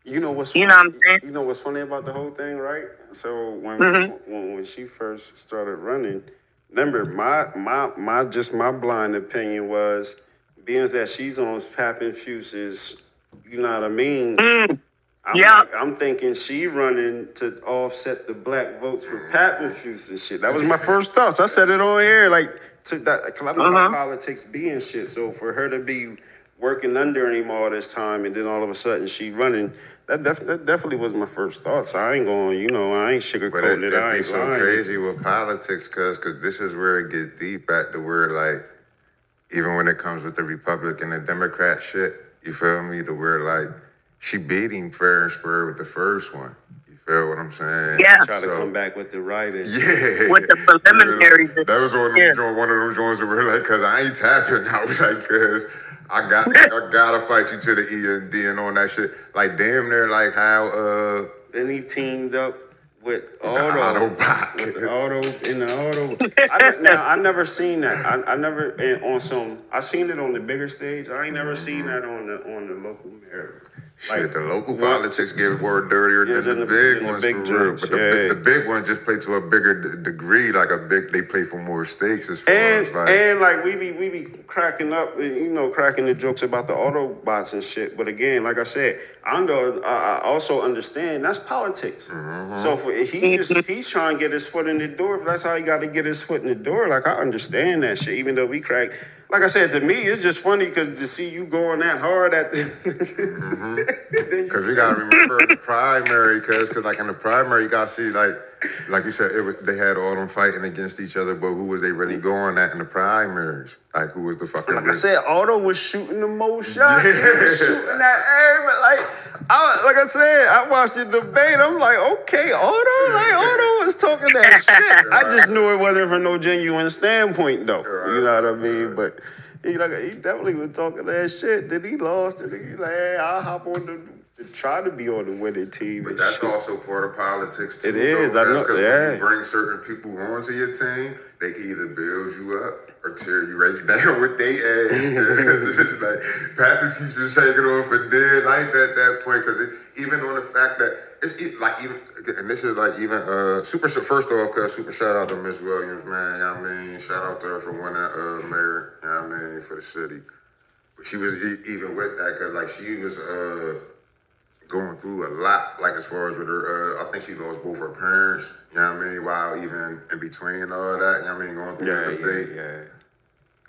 S3: You know what's
S2: You know what I'm saying?
S3: You know what's funny about the whole thing, right? So when
S2: Mhm.
S3: when, when she first started running, remember my my my just my blind opinion was being that she's on Papenfuse's, you know what I mean?
S2: Mm,
S3: I'm,
S2: Yeah.
S3: like- I'm thinking she running to offset the black votes for Pat Fuse and shit. That was my first thoughts. I said it on air, like to that. Cause I know
S2: Uh-huh.
S3: how politics be and shit. So for her to be working under him all this time, and then all of a sudden she running. That, def- that definitely was my first thoughts. I ain't going, you know, I ain't
S4: But it,
S3: sugarcoating it.
S4: it
S3: I
S4: be
S3: ain't
S4: so
S3: lying.
S4: crazy with politics, cause, cause this is where it gets deep at the where like, even when it comes with the Republican and Democrat shit, you feel me? The where like, she beat him fair and square with the first one. You feel what I'm saying?
S2: Yeah.
S3: Try to come back with the writing.
S4: Yeah.
S2: With the preliminaries.
S4: That was one of them,
S2: Yeah.
S4: joint- one of them joints that were like, cause I ain't tapping. I was like, cause I got, I gotta fight you to the E and D and on that shit. Like damn near like how, uh,
S3: Then he teamed up with
S4: the
S3: Otto.
S4: Autobot.
S3: With the auto in the auto. I, now I never seen that. I, I never and on some. I seen it on the bigger stage. I ain't never seen that on the on the local mayor.
S4: Shit, the local
S3: well,
S4: politics get more dirtier
S3: Yeah,
S4: than the, big ones
S3: big
S4: for real. But the, big, the big ones just play to a bigger d- degree, like a big. They play for more stakes as far
S3: And
S4: as like.
S3: and like we be we be cracking up, and, you know, cracking the jokes about the Autobots and shit. But again, like I said, I know I I also understand that's politics.
S4: Mm-hmm.
S3: So for he just he's trying to get his foot in the door. If that's how he got to get his foot in the door, like I understand that shit. Even though we crack, like I said, to me, it's just funny because to see you going that hard at the. Mm-hmm.
S4: Because you gotta remember the primary, cause, cause like in the primary, you gotta see like, like you said, it was, they had all them fighting against each other, but who was they really going at in the primaries? Like who was the fucking?
S3: Like I said, Otto was shooting the most shots. He was shooting at everybody. Like, I, like I said, I watched the debate. I'm like, okay, Otto, like Otto was talking that shit. I just knew it wasn't from no genuine standpoint, though. You know what I mean? But he like he definitely was talking that shit. Then he lost, and he like, hey, I'll hop on the. Try to be on the winning team.
S4: But that's
S3: shit.
S4: also part of politics too.
S3: It is,
S4: Though.
S3: I know,
S4: That's 'cause
S3: yeah.
S4: when you bring certain people onto your team, they can either build you up or tear you right down with their ass. it's just like Pat Matthews was taking off a dead life at that point because even on the fact that it's like even and this is like even uh super first off cause super shout out to Miss Williams man. You know what I mean shout out to her for winning uh mayor. You know what I mean for the city. But she was even with that cause like she was uh going through a lot, like as far as with her, uh, I think she lost both her parents, you know what I mean, while even in between all that, you know what I mean, going through
S3: yeah,
S4: the debate.
S3: yeah, yeah.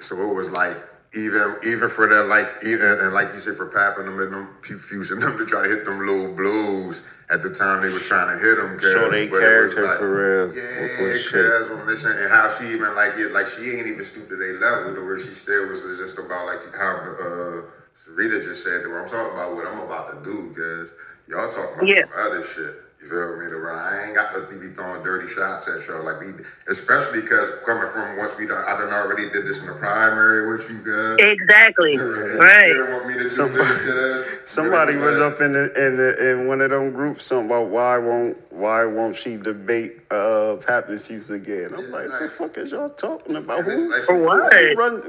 S4: So it was like, even even for that, like, even, and like you said, for papping them and them, fusing them to try to hit them low blows at the time they was trying to hit them.
S3: Show they character for real.
S4: Yeah,
S3: with- with shit.
S4: cuz on mission, and how she even like it, like she ain't even stooped to their level to where she still was just about like how the uh, Rita just said, where I'm talking about what I'm about to do, cuz y'all talking about
S2: Yeah.
S4: some other shit. You feel me? To where I ain't got to be throwing dirty shots at y'all. Like we, especially because coming from once we done, I done already did this in the primary with you guys.
S2: Exactly.
S4: And you
S2: Right.
S4: want me to do
S3: Somebody-
S4: this, cuz?
S3: Somebody was up in the, in the, in one of them groups something about why won't why won't she debate uh Pat Matthews again? I'm
S4: Yeah,
S3: like,
S4: like-
S3: the fuck is y'all talking about? Who,
S4: like-
S2: For what?
S3: who run?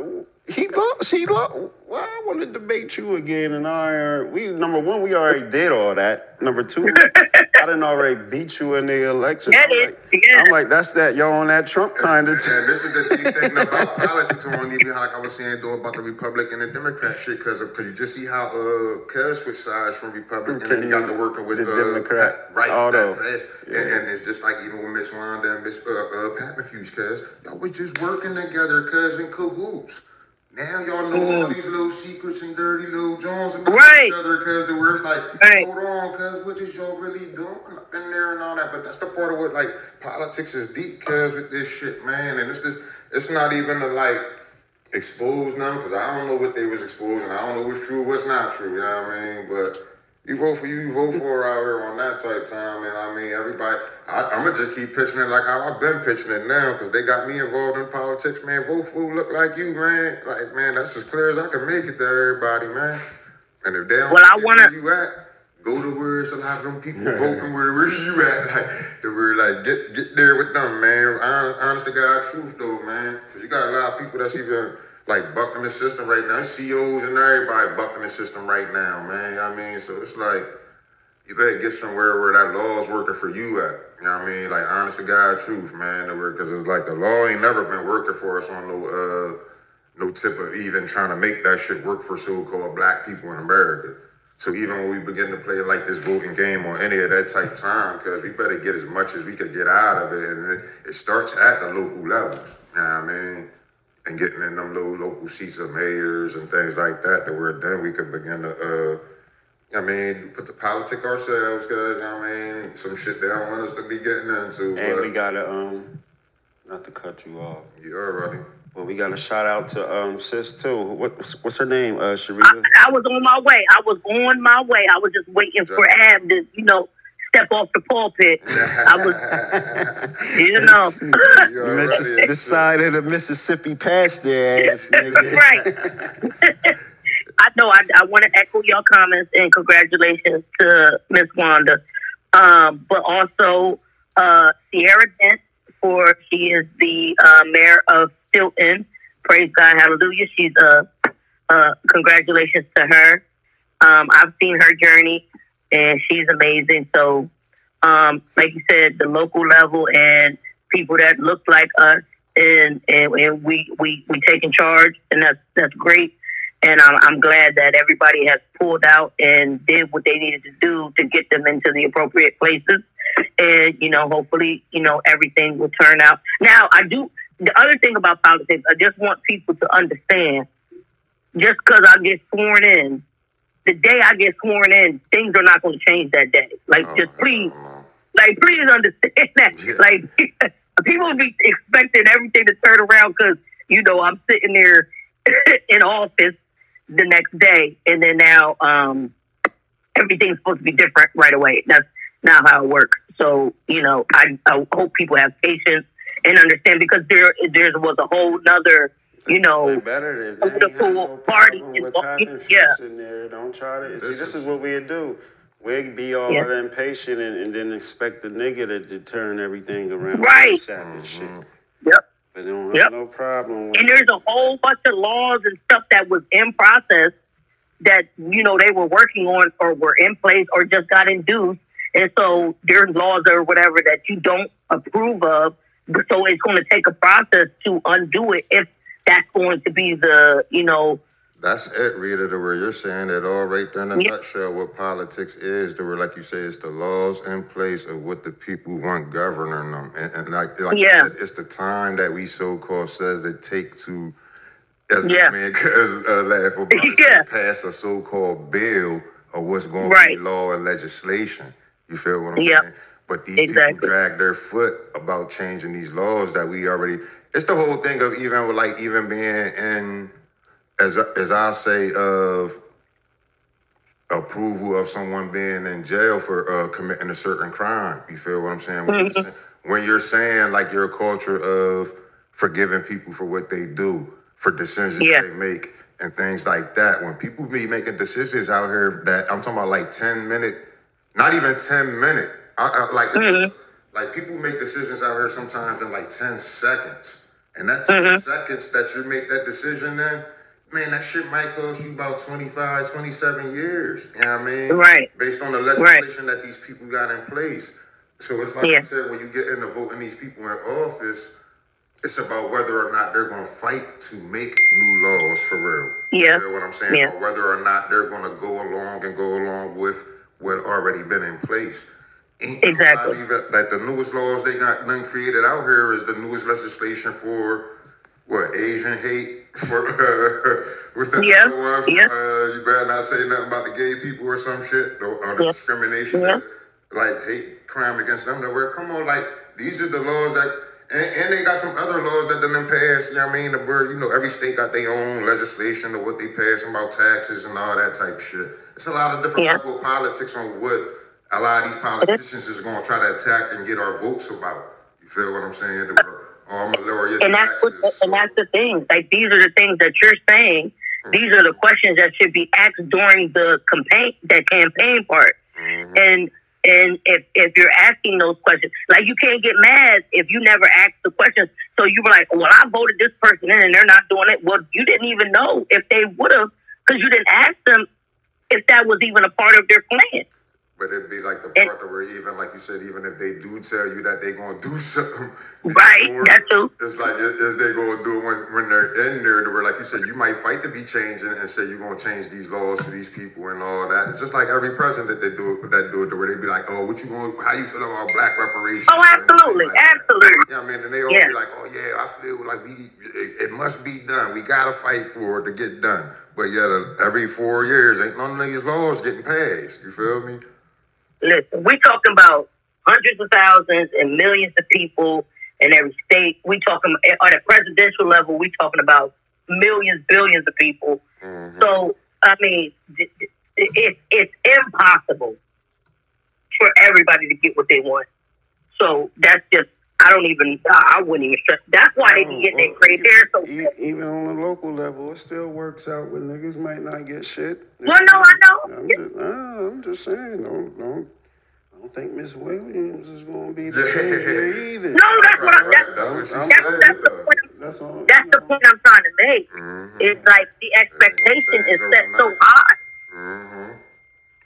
S3: He lost. He lost. Why I want to debate you again? And I are we number one, we already did all that. Number two, I didn't already beat you in the election. I'm like,
S2: yeah.
S3: I'm like, that's that y'all on that Trump kind of.
S4: And this is the deep thing about politics on even like I was saying though about the Republican and the Democrat shit because because you just see how uh Cuz switched sides from Republican and he got to working with
S3: The
S4: uh,
S3: Democrat
S4: Pat- right
S3: Otto.
S4: that fast and, and it's just like even with Miss Wanda and Miss uh, uh, Pat Matthews cuz y'all was just working together cuz in cahoots. Now y'all know all these little secrets and dirty little Jones about
S2: Right.
S4: each other because the words like,
S2: Right.
S4: hold on, cuz what is y'all really doing in there and all that? But that's the part of what like politics is deep, cuz with this shit, man. And it's just, it's not even to like expose them because I don't know what they was exposing. I don't know what's true, what's not true. You know what I mean? But you vote for you, you vote for her out here on that type time. And I mean, everybody, I, I'm gonna just keep pitching it like how I've been pitching it now because they got me involved in politics, man. Vote for who look like you, man. Like, man, that's as clear as I can make it to everybody, man. And if they don't
S2: Well, I wanna-
S4: where you at, go to where it's a lot of them people voting where, where you at. Like, to where, like, get get there with them, man. Honest, honest to God truth, though, man. Because you got a lot of people that's even, like, bucking the system right now. CEOs and everybody bucking the system right now, man. I mean? So it's like, you better get somewhere where that law is working for you at. You know what I mean? Like, honest to God truth, man. Because it's like the law ain't never been working for us on no, uh, no tip of even trying to make that shit work for so-called black people in America. So even when we begin to play like this voting game or any of that type of time, because we better get as much as we could get out of it, and it, it starts at the local levels. You know what I mean? And getting in them little local seats of mayors and things like that, to where then we could begin to, uh, I mean, put the politic ourselves, cause I mean, some shit they don't want us to be getting into.
S3: And
S4: but
S3: we gotta um, not to cut you off,
S4: you already.
S3: but we got to shout out to um sis too. What, what's her name? Uh,
S2: I,
S3: Sharita.
S2: I was on my way. I was on my way. I was just waiting for Ab to, you know, step off the pulpit. I was, you know,
S4: You already
S3: Missis-
S4: in
S3: side of the Mississippi past their ass, nigga.
S2: right. I know. I, I want to echo your comments and congratulations to Miss Wanda, um, but also uh, Sierra Dent for she is the uh, mayor of Steelton. Praise God, hallelujah. She's a uh, uh, congratulations to her. Um, I've seen her journey, and she's amazing. So, um, like you said, the local level and people that look like us, and and, and we we we taking charge, and that's that's great. And I'm, I'm glad that everybody has pulled out and did what they needed to do to get them into the appropriate places. And you know, hopefully, you know, everything will turn out. Now, I do. The other thing about politics, I just want people to understand. Just because I get sworn in, the day I get sworn in, things are not going to change that day. Like,
S4: Oh,
S2: just please, like, please understand that.
S4: Yeah.
S2: Like, people be expecting everything to turn around because you know I'm sitting there in office the next day, and then now um, everything's supposed to be different right away. That's not how it works. So you know, I, I hope people have patience and understand because there there was a whole nother, you
S3: They
S2: know,
S3: better than they
S2: the
S3: ain't no
S2: pool party
S3: problem with popping
S2: yeah.
S3: in there. Don't try to see.
S4: This
S3: This
S4: is-
S3: is what we do. We'd be all
S2: Yeah.
S3: impatient and, and then expect the nigga to, to turn everything around.
S2: Right.
S3: Savage mm-hmm. shit.
S2: yep.
S3: But they don't have
S2: Yep.
S3: no problem with
S2: And there's a whole bunch of laws and stuff that was in process that you know they were working on or were in place or just got induced. And so there's laws or whatever that you don't approve of. So it's going to take a process to undo it if that's going to be the you know
S4: That's it, Rita, to where you're saying that all right there in a
S2: Yeah.
S4: nutshell what politics is, to where like you say, it's the laws in place of what the people want governing them. And, and like, like
S2: Yeah.
S4: said, it's the time that we so called says it take to as
S2: Yeah.
S4: I mean, cause uh, laugh about it,
S2: Yeah.
S4: pass a so called bill of what's going to
S2: Right.
S4: be law and legislation. You feel what I'm
S2: Yeah.
S4: saying? But these
S2: Exactly.
S4: people drag their foot about changing these laws that we already. It's the whole thing of even with like even being in as as I say of approval of someone being in jail for uh, committing a certain crime. You feel what I'm saying? When, you're
S2: Mm-hmm.
S4: saying when you're saying like your culture of forgiving people for what they do, for decisions
S2: Yeah.
S4: they make, and things like that. When people be making decisions out here that I'm talking about like 10 minute, not even 10 minute. I, I, like
S2: Mm-hmm.
S4: Like people make decisions out here sometimes in like 10 seconds. And that 10
S2: Mm-hmm.
S4: seconds that you make that decision then, man, that shit might cost you about 25, 27 years. You know what I mean?
S2: Right.
S4: Based on the legislation that these people got in place. So it's like
S2: Yeah.
S4: I said, when you get in the voting these people in office, it's about whether or not they're going to fight to make new laws for real.
S2: Yeah.
S4: You know what I'm saying?
S2: Yeah.
S4: Or whether or not they're going to go along and go along with what already been in place.
S2: Exactly.
S4: Even, like the newest laws they got done created out here is the newest legislation for what Asian hate for uh, what's that
S2: Yeah,
S4: one?
S2: yeah.
S4: Uh, you better not say nothing about the gay people or some shit or, or the
S2: Yeah.
S4: discrimination
S2: Yeah.
S4: that, like hate crime against them. That where come on, like these are the laws that. And, and they got some other laws that done passed. You know what I mean? The word, you know, every state got their own legislation of what they pass about taxes and all that type shit. It's a lot of different
S2: Yeah.
S4: politics on what a lot of these politicians is going to try to attack and get our votes about. You feel what I'm saying? The oh, I'm gonna lower your
S2: and that's what,
S4: so-
S2: and that's the thing. Like these are the things that you're saying. These are the questions that should be asked during the campaign, the campaign part.
S4: Mhm.
S2: And and if if you're asking those questions, like you can't get mad if you never ask the questions. So you were like, well, I voted this person in, and they're not doing it. Well, you didn't even know if they would have, because you didn't ask them if that was even a part of their plan.
S4: But it'd be like the part where even like you said, even if they do tell you that they gonna do something,
S2: Right,
S4: before,
S2: that's true.
S4: It's like is they gonna do it when, when they're in there, to where like you said, you might fight to be changing and say you're gonna change these laws for these people and all that. It's just like every president that they do it, that do it, to where they be like, oh, what you going, how you feel about black reparations?
S2: Oh, absolutely,
S4: like
S2: absolutely.
S4: Yeah, I mean, and they all
S2: Yeah.
S4: be like, "Oh yeah, I feel like we it, it must be done. We gotta fight for it to get done." But yet, uh, every four years, ain't none of these laws getting passed. You feel me?
S2: Listen, we talking about hundreds of thousands and millions of people in every state. We talking on a presidential level. We talking about millions, billions of people.
S4: Mhm.
S2: So I mean, th- th- it, it's impossible for everybody to get what they want. So that's just I don't even I I wouldn't even stress. That's why they be getting their gray hair so
S3: E- even on the local level, it still works out where niggas might not get shit.
S2: Well, no, I know.
S3: I'm just, nah, I'm just saying, don't, don't, I don't think Miss Williams is gonna be the same here either.
S2: No, that's what I'm.
S4: Right,
S2: That's.
S4: That's what she
S2: that's, that's the point. I'm-
S3: That's all.
S2: That's the point I'm trying to make.
S4: Mhm.
S2: It's like the expectation is set so high.
S4: hmm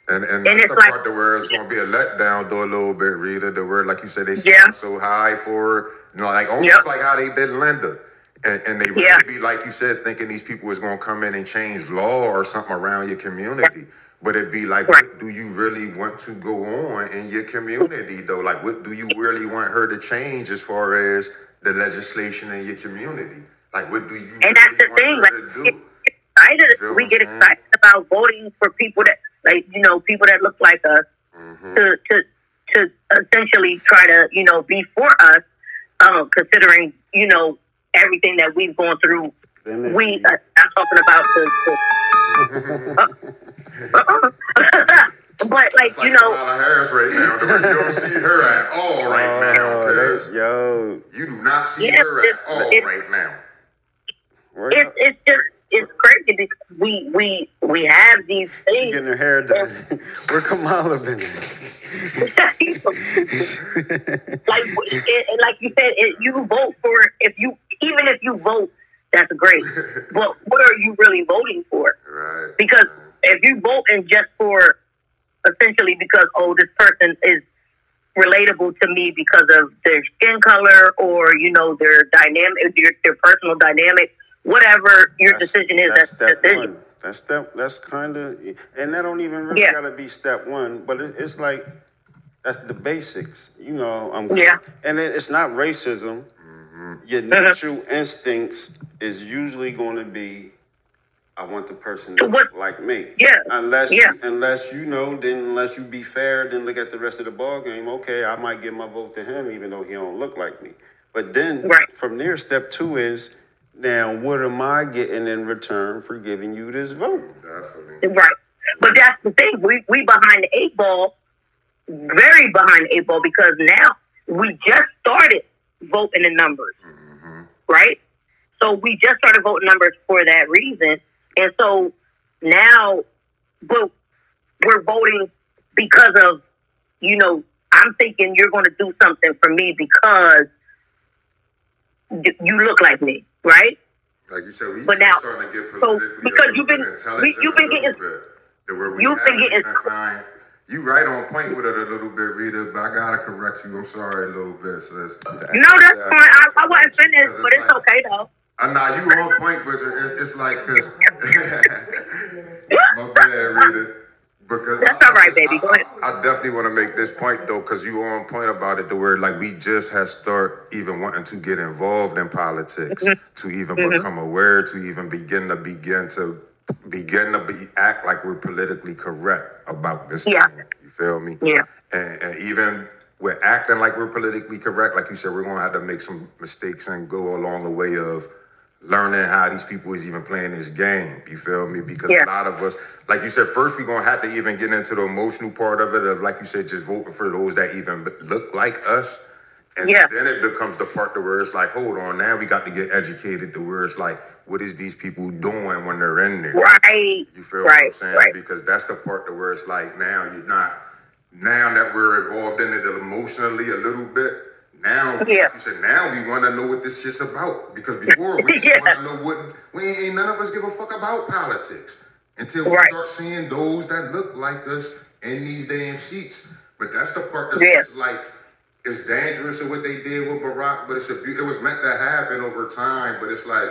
S4: And and,
S2: And
S4: that's
S2: it's
S4: the
S2: like-
S4: part to where it's gonna be a letdown, though a little bit, Rita. The word, like you said, they
S2: Yeah.
S4: so high for you know, like almost
S2: Yep.
S4: like how they did Linda. And, and they really
S2: Yeah.
S4: be like you said, thinking these people is gonna come in and change law or something around your community. But it'd be like,
S2: Right.
S4: what do you really want to go on in your community though? Like, what do you really want her to change as far as the legislation in your community? Like, what do you
S2: And
S4: really
S2: that's the
S4: want
S2: thing, like,
S4: to
S2: get
S4: do?
S2: excited. We get excited about voting for people that, like, you know, people that look like us
S4: hmm
S2: to to to essentially try to, you know, be for us. Um, considering, you know, everything that we've gone through.
S3: Then
S2: We,
S3: be-
S2: uh, I'm talking about the. the uh-uh. but like,
S4: like
S2: you know,
S4: Kamala Harris right now. You don't see her at all right now.
S3: Oh,
S4: Cause
S3: yo,
S4: you do not see
S2: Yeah,
S4: her at
S2: it's-
S4: all
S2: it's-
S4: right now.
S2: it's it's just it's crazy because we we we have these things.
S3: getting her hair done? Where Kamala been?
S2: like it, like you said, it, you vote for if you even if you vote, that's great. but what are you really voting for?
S4: Right.
S2: Because if you vote and just for essentially because oh this person is relatable to me because of their skin color or you know their dynamic their, their personal dynamic whatever your
S3: That's-
S2: decision is
S3: That's
S2: that's,
S3: step
S2: decision
S3: one. That's step. That's kind of, and that don't even really
S2: Yeah.
S3: gotta be step one. But it, it's like that's the basics. You know, I'm.
S2: Yeah.
S3: And it, it's not racism.
S4: Mm-hmm.
S3: Your
S2: Mhm.
S3: natural instincts is usually going to be, I want the person to
S2: What-
S3: look like me.
S2: Yeah.
S3: Unless,
S2: Yeah.
S3: unless you know, then unless you be fair, then look at the rest of the ball game. Okay, I might give my vote to him, even though he don't look like me. But then
S2: Right.
S3: from there, step two is now what am I getting in return for giving you this vote?
S4: Definitely.
S2: Right. But that's the thing. We we behind the eight ball, very behind the eight ball because now we just started voting in numbers,
S4: hmm
S2: right? So we just started voting numbers for that reason, and so now, but we're voting because of, you know, I'm thinking you're going to do something for me because you look like me, right?
S4: Like you said, we
S2: But now-
S4: starting to get
S2: so, because you've been- we- you've been getting-
S4: bit.
S2: You've been getting-
S4: find- You right on point with it a little bit, Rita, but I gotta correct you. I'm sorry a little bit, sis.
S2: No, that's fine. I, I wasn't finished, but it's okay though.
S4: Uh, I know you on point, but it's, it's like because my bad, Rita. Because
S2: That's all right, baby. Go ahead.
S4: I, I definitely want to make this point though, because you on point about it. The word like we just have start even wanting to get involved in politics,
S2: Mm-hmm.
S4: to even become aware, to even begin to begin to begin to be act like we're politically correct about this.
S2: Yeah.
S4: thing. You feel me?
S2: Yeah.
S4: and, and even with acting like we're politically correct, like you said, we're gonna have to make some mistakes and go along the way of learning how these people is even playing this game. You feel me? Because
S2: Yeah.
S4: a lot of us, like you said, first we're gonna have to even get into the emotional part of it of like you said, just voting for those that even look like us. And
S2: Yeah.
S4: then it becomes the part to where it's like, hold on, now we got to get educated to where it's like, what is these people doing when they're in there?
S2: Right.
S4: You feel what I'm
S2: Right.
S4: saying?
S2: Right.
S4: Because that's the part to where it's like now you're not now that we're involved in it emotionally a little bit. Now,
S2: Yeah.
S4: like you said, now we want to know what this shit's about. Because before we just
S2: Yeah.
S4: want to know what we ain't, ain't none of us give a fuck about politics until we
S2: Right.
S4: start seeing those that look like us in these damn seats. But that's the part that's
S2: Yeah.
S4: like it's dangerous of what they did with Barack, but it's a it was meant to happen over time. But it's like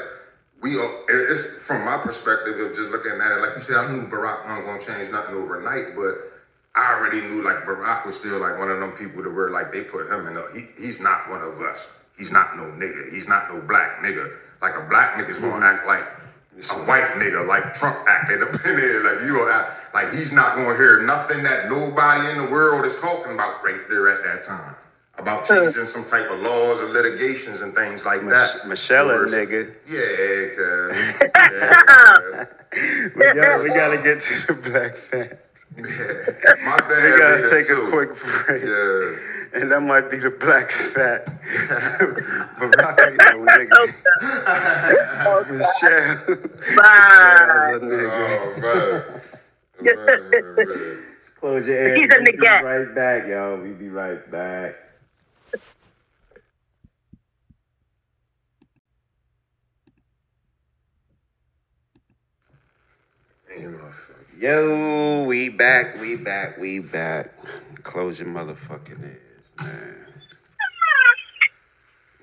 S4: we are. It's from my perspective of just looking at it. Like you said, I knew Barack wasn't gonna change nothing overnight, but I already knew like Barack was still like one of them people that were like they put him in. A, he he's not one of us. He's not no nigga. He's not no black nigga. Like a black nigga's gonna mm-hmm. act like a white nigga, like Trump acted up in there. Like you gonna act like he's not gonna hear nothing that nobody in the world is talking about right there at that time. About changing some type of laws and litigations and things like
S3: Mich-
S4: that.
S3: Michelle,
S4: Whereas-
S3: nigga.
S4: Yeah, cuz. Yeah.
S3: We gotta, we gotta get to the black facts.
S4: My bad.
S3: We gotta take
S4: too.
S3: a quick break.
S4: Yeah.
S3: And that might be the black fact. Barack ain't no nigga. Michelle.
S2: Bye.
S3: Michelle's a nigga.
S4: Oh, man. Man, man, man.
S3: Close your ears.
S2: He's a
S3: We'll be
S2: nigga.
S3: right back, y'all. We be right back.
S4: Damn, motherfucker.
S3: Yo, we back, we back, we back. Close your motherfucking ears, man.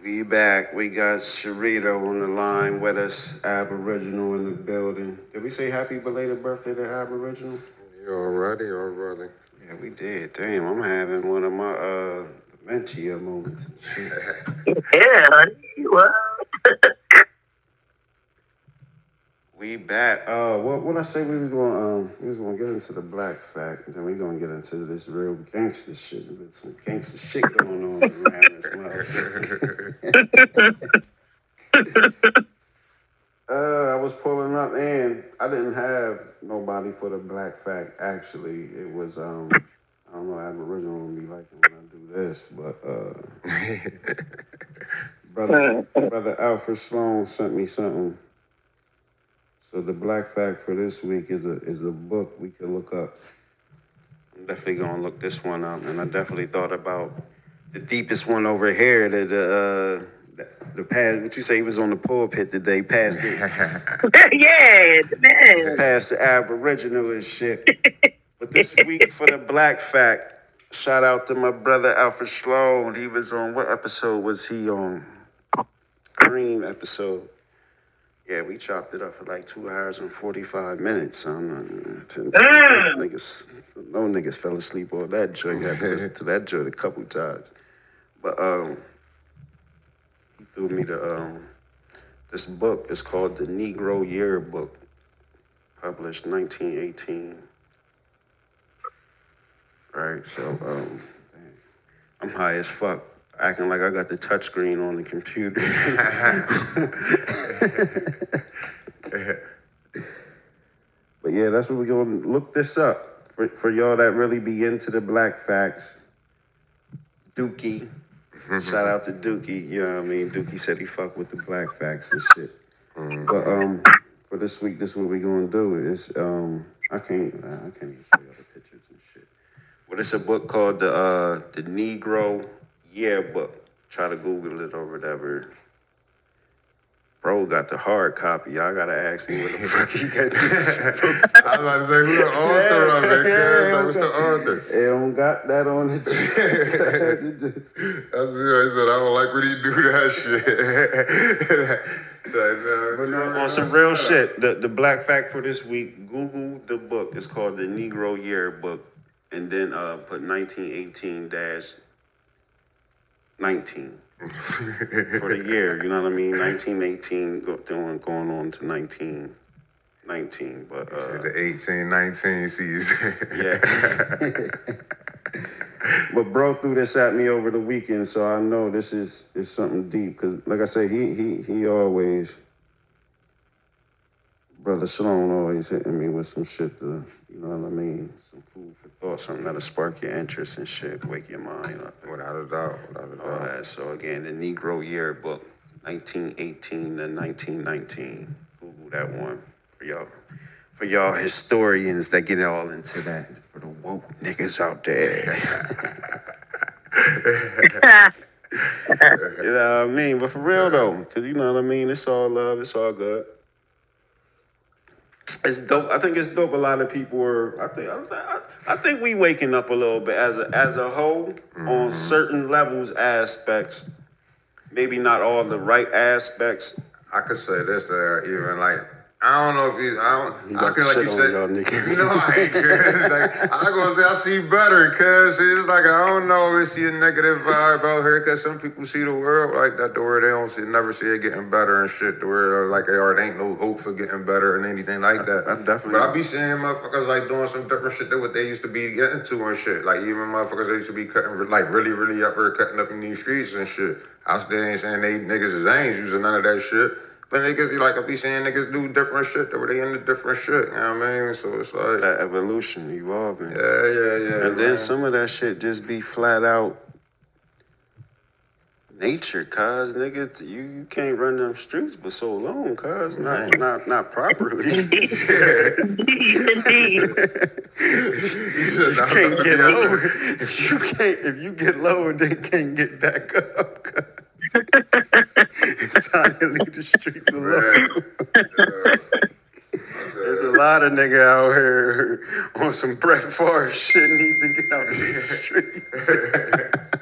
S3: We back. We got Sharita on the line with us, Aboriginal in the building. Did we say happy belated birthday to Aboriginal?
S4: You already, already.
S3: Yeah, we did. Damn, I'm having one of my uh dementia moments and shit.
S2: Yeah, honey. What?
S3: We back. Uh, what what I say we was going um we was gonna get into the black fact, and then we gonna get into this real gangster shit. There's some gangster shit going on around this motherfucker. uh, I was pulling up, and I didn't have nobody for the black fact. Actually, it was um I don't know Aboriginal will be liking when I do this, but uh, brother brother Alfred Sloan sent me something. So the black fact for this week is a is a book we could look up. I'm definitely gonna look this one up, and I definitely thought about the deepest one over here. That uh, the, the past. What you say? He was on the pulpit today. Past it,
S2: yeah, man.
S3: past the Aboriginal and shit. But this week for the black fact, shout out to my brother Alfred Sloan. He was on what episode was he on? Green episode. Yeah, we chopped it up for like two hours and forty five minutes. I'm not, niggas, no niggas fell asleep on that joint. Had to listen to that joint a couple times. But um, he threw me the um, this book. It's called the Negro Yearbook, published nineteen eighteen. Right, so um, I'm high as fuck, acting like I got the touchscreen on the computer. but yeah, that's what we're gonna look this up for, for y'all that really be into the black facts. Dookie, shout out to Dookie. You know what I mean? Dookie said he fuck with the black facts and shit. But um, for this week, this is what we're gonna do is um, I can't I can't even show y'all the pictures and shit. But it's a book called the uh, the Negro Yearbook. Try to Google it or whatever. Bro got the hard copy. I gotta ask him where the fuck he got this.
S4: I was about to say, who the author of it? Like, what's the author?
S3: They don't got that on it.
S4: That's what I said. I don't like when he do that shit. so,
S3: But
S4: no,
S3: on some real shit, the, the black fact for this week, Google the book. It's called the Negro Yearbook. And then uh, put 1918 19 for the year. You know what I mean? 1918 go, going, going on to 1919. But uh,
S4: The 18, 19 season.
S3: yeah. but bro threw this at me over the weekend, so I know this is is something deep. Cause like I say, he he he always, brother Sloan always hitting me with some shit to, you know what I mean, some food for thought, something that'll spark your interest and shit, wake your mind up. and
S4: Without a doubt. Without a
S3: All
S4: doubt.
S3: that. So again, the Negro Yearbook, 1918 to 1919. Google that one for y'all. For y'all historians that get all into that, for the woke niggas out there. You know what I mean? But for real though, because you know what I mean? It's all love, it's all good. It's dope. I think it's dope. A lot of people are. I think. I, I think we waking up a little bit as a as a whole on mm-hmm. certain levels, aspects. Maybe not all the right aspects.
S4: I could say this there, even like I don't know if you. I don't.
S3: He
S4: I
S3: about to
S4: like you said.
S3: y'all niggas.
S4: No, I ain't. Cause like, I gonna say I see better, cause it's like I don't know if see a negative vibe out here, cause some people see the world like that, to where they don't see, never see it getting better and shit, to where uh, like they or it ain't no hope for getting better and anything like that.
S3: That's definitely-
S4: But I be seeing motherfuckers like doing some different shit than what they used to be getting to and shit. Like even motherfuckers they used to be cutting like really, really up here cutting up in these streets and shit. I still ain't saying they niggas is ain't using none of that shit. But niggas, like, I be seeing niggas do different shit, that where they into different shit, you know what I mean? So it's like,
S3: That evolution, evolving.
S4: yeah, yeah, yeah.
S3: And then some of that shit just be flat out nature, cuz nigga, you, you can't run them streets for so long, cuz not not not properly.
S2: Indeed.
S3: you can't get low. If you can't if you get low and then can't get back up, cuz. It's time to leave the streets alone. There's a lot of nigga out here on some Brett Favre shit need to get out the streets.
S4: The.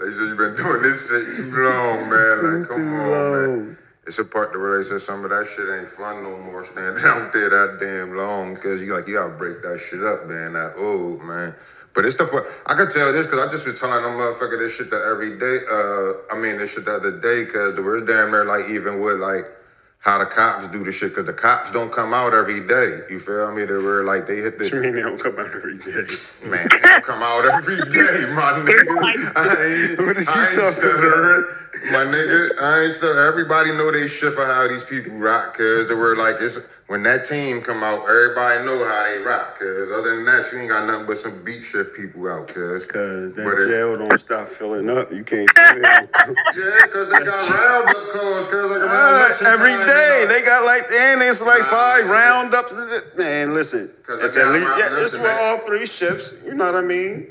S4: They say you been doing this shit too long, man. Like, come on, man. It's a part where they say some of that shit ain't fun no more standing out there that damn long because you like you gotta break that shit up, man. That old man. But it's the part I can tell this because I just been telling them motherfucker this shit that every day. Uh, I mean this shit the other day because the word damn near like even with like how the cops do the shit because the cops don't come out every day. You feel me? They were like they hit the
S3: What you mean they don't come out every day?
S4: Man, they don't come out every day, my nigga. I ain't,
S3: What you
S4: I ain't stuttering. My nigga, I ain't stuttering. Everybody know they shit for how these people rock, cause they were like, it's when that team come out, everybody know how they rock, cause other than that, you ain't got nothing but some beat shift people out, cause.
S3: Cause that
S4: But it-
S3: jail don't stop filling up. You can't see that.
S4: Yeah, cause they got roundup calls, cause like
S3: Uh, every
S4: time,
S3: day
S4: know,
S3: they got like and it's like
S4: Nah,
S3: five
S4: man.
S3: roundups. Man, listen, it's at least yeah,
S4: listen,
S3: all three shifts. You know what I mean?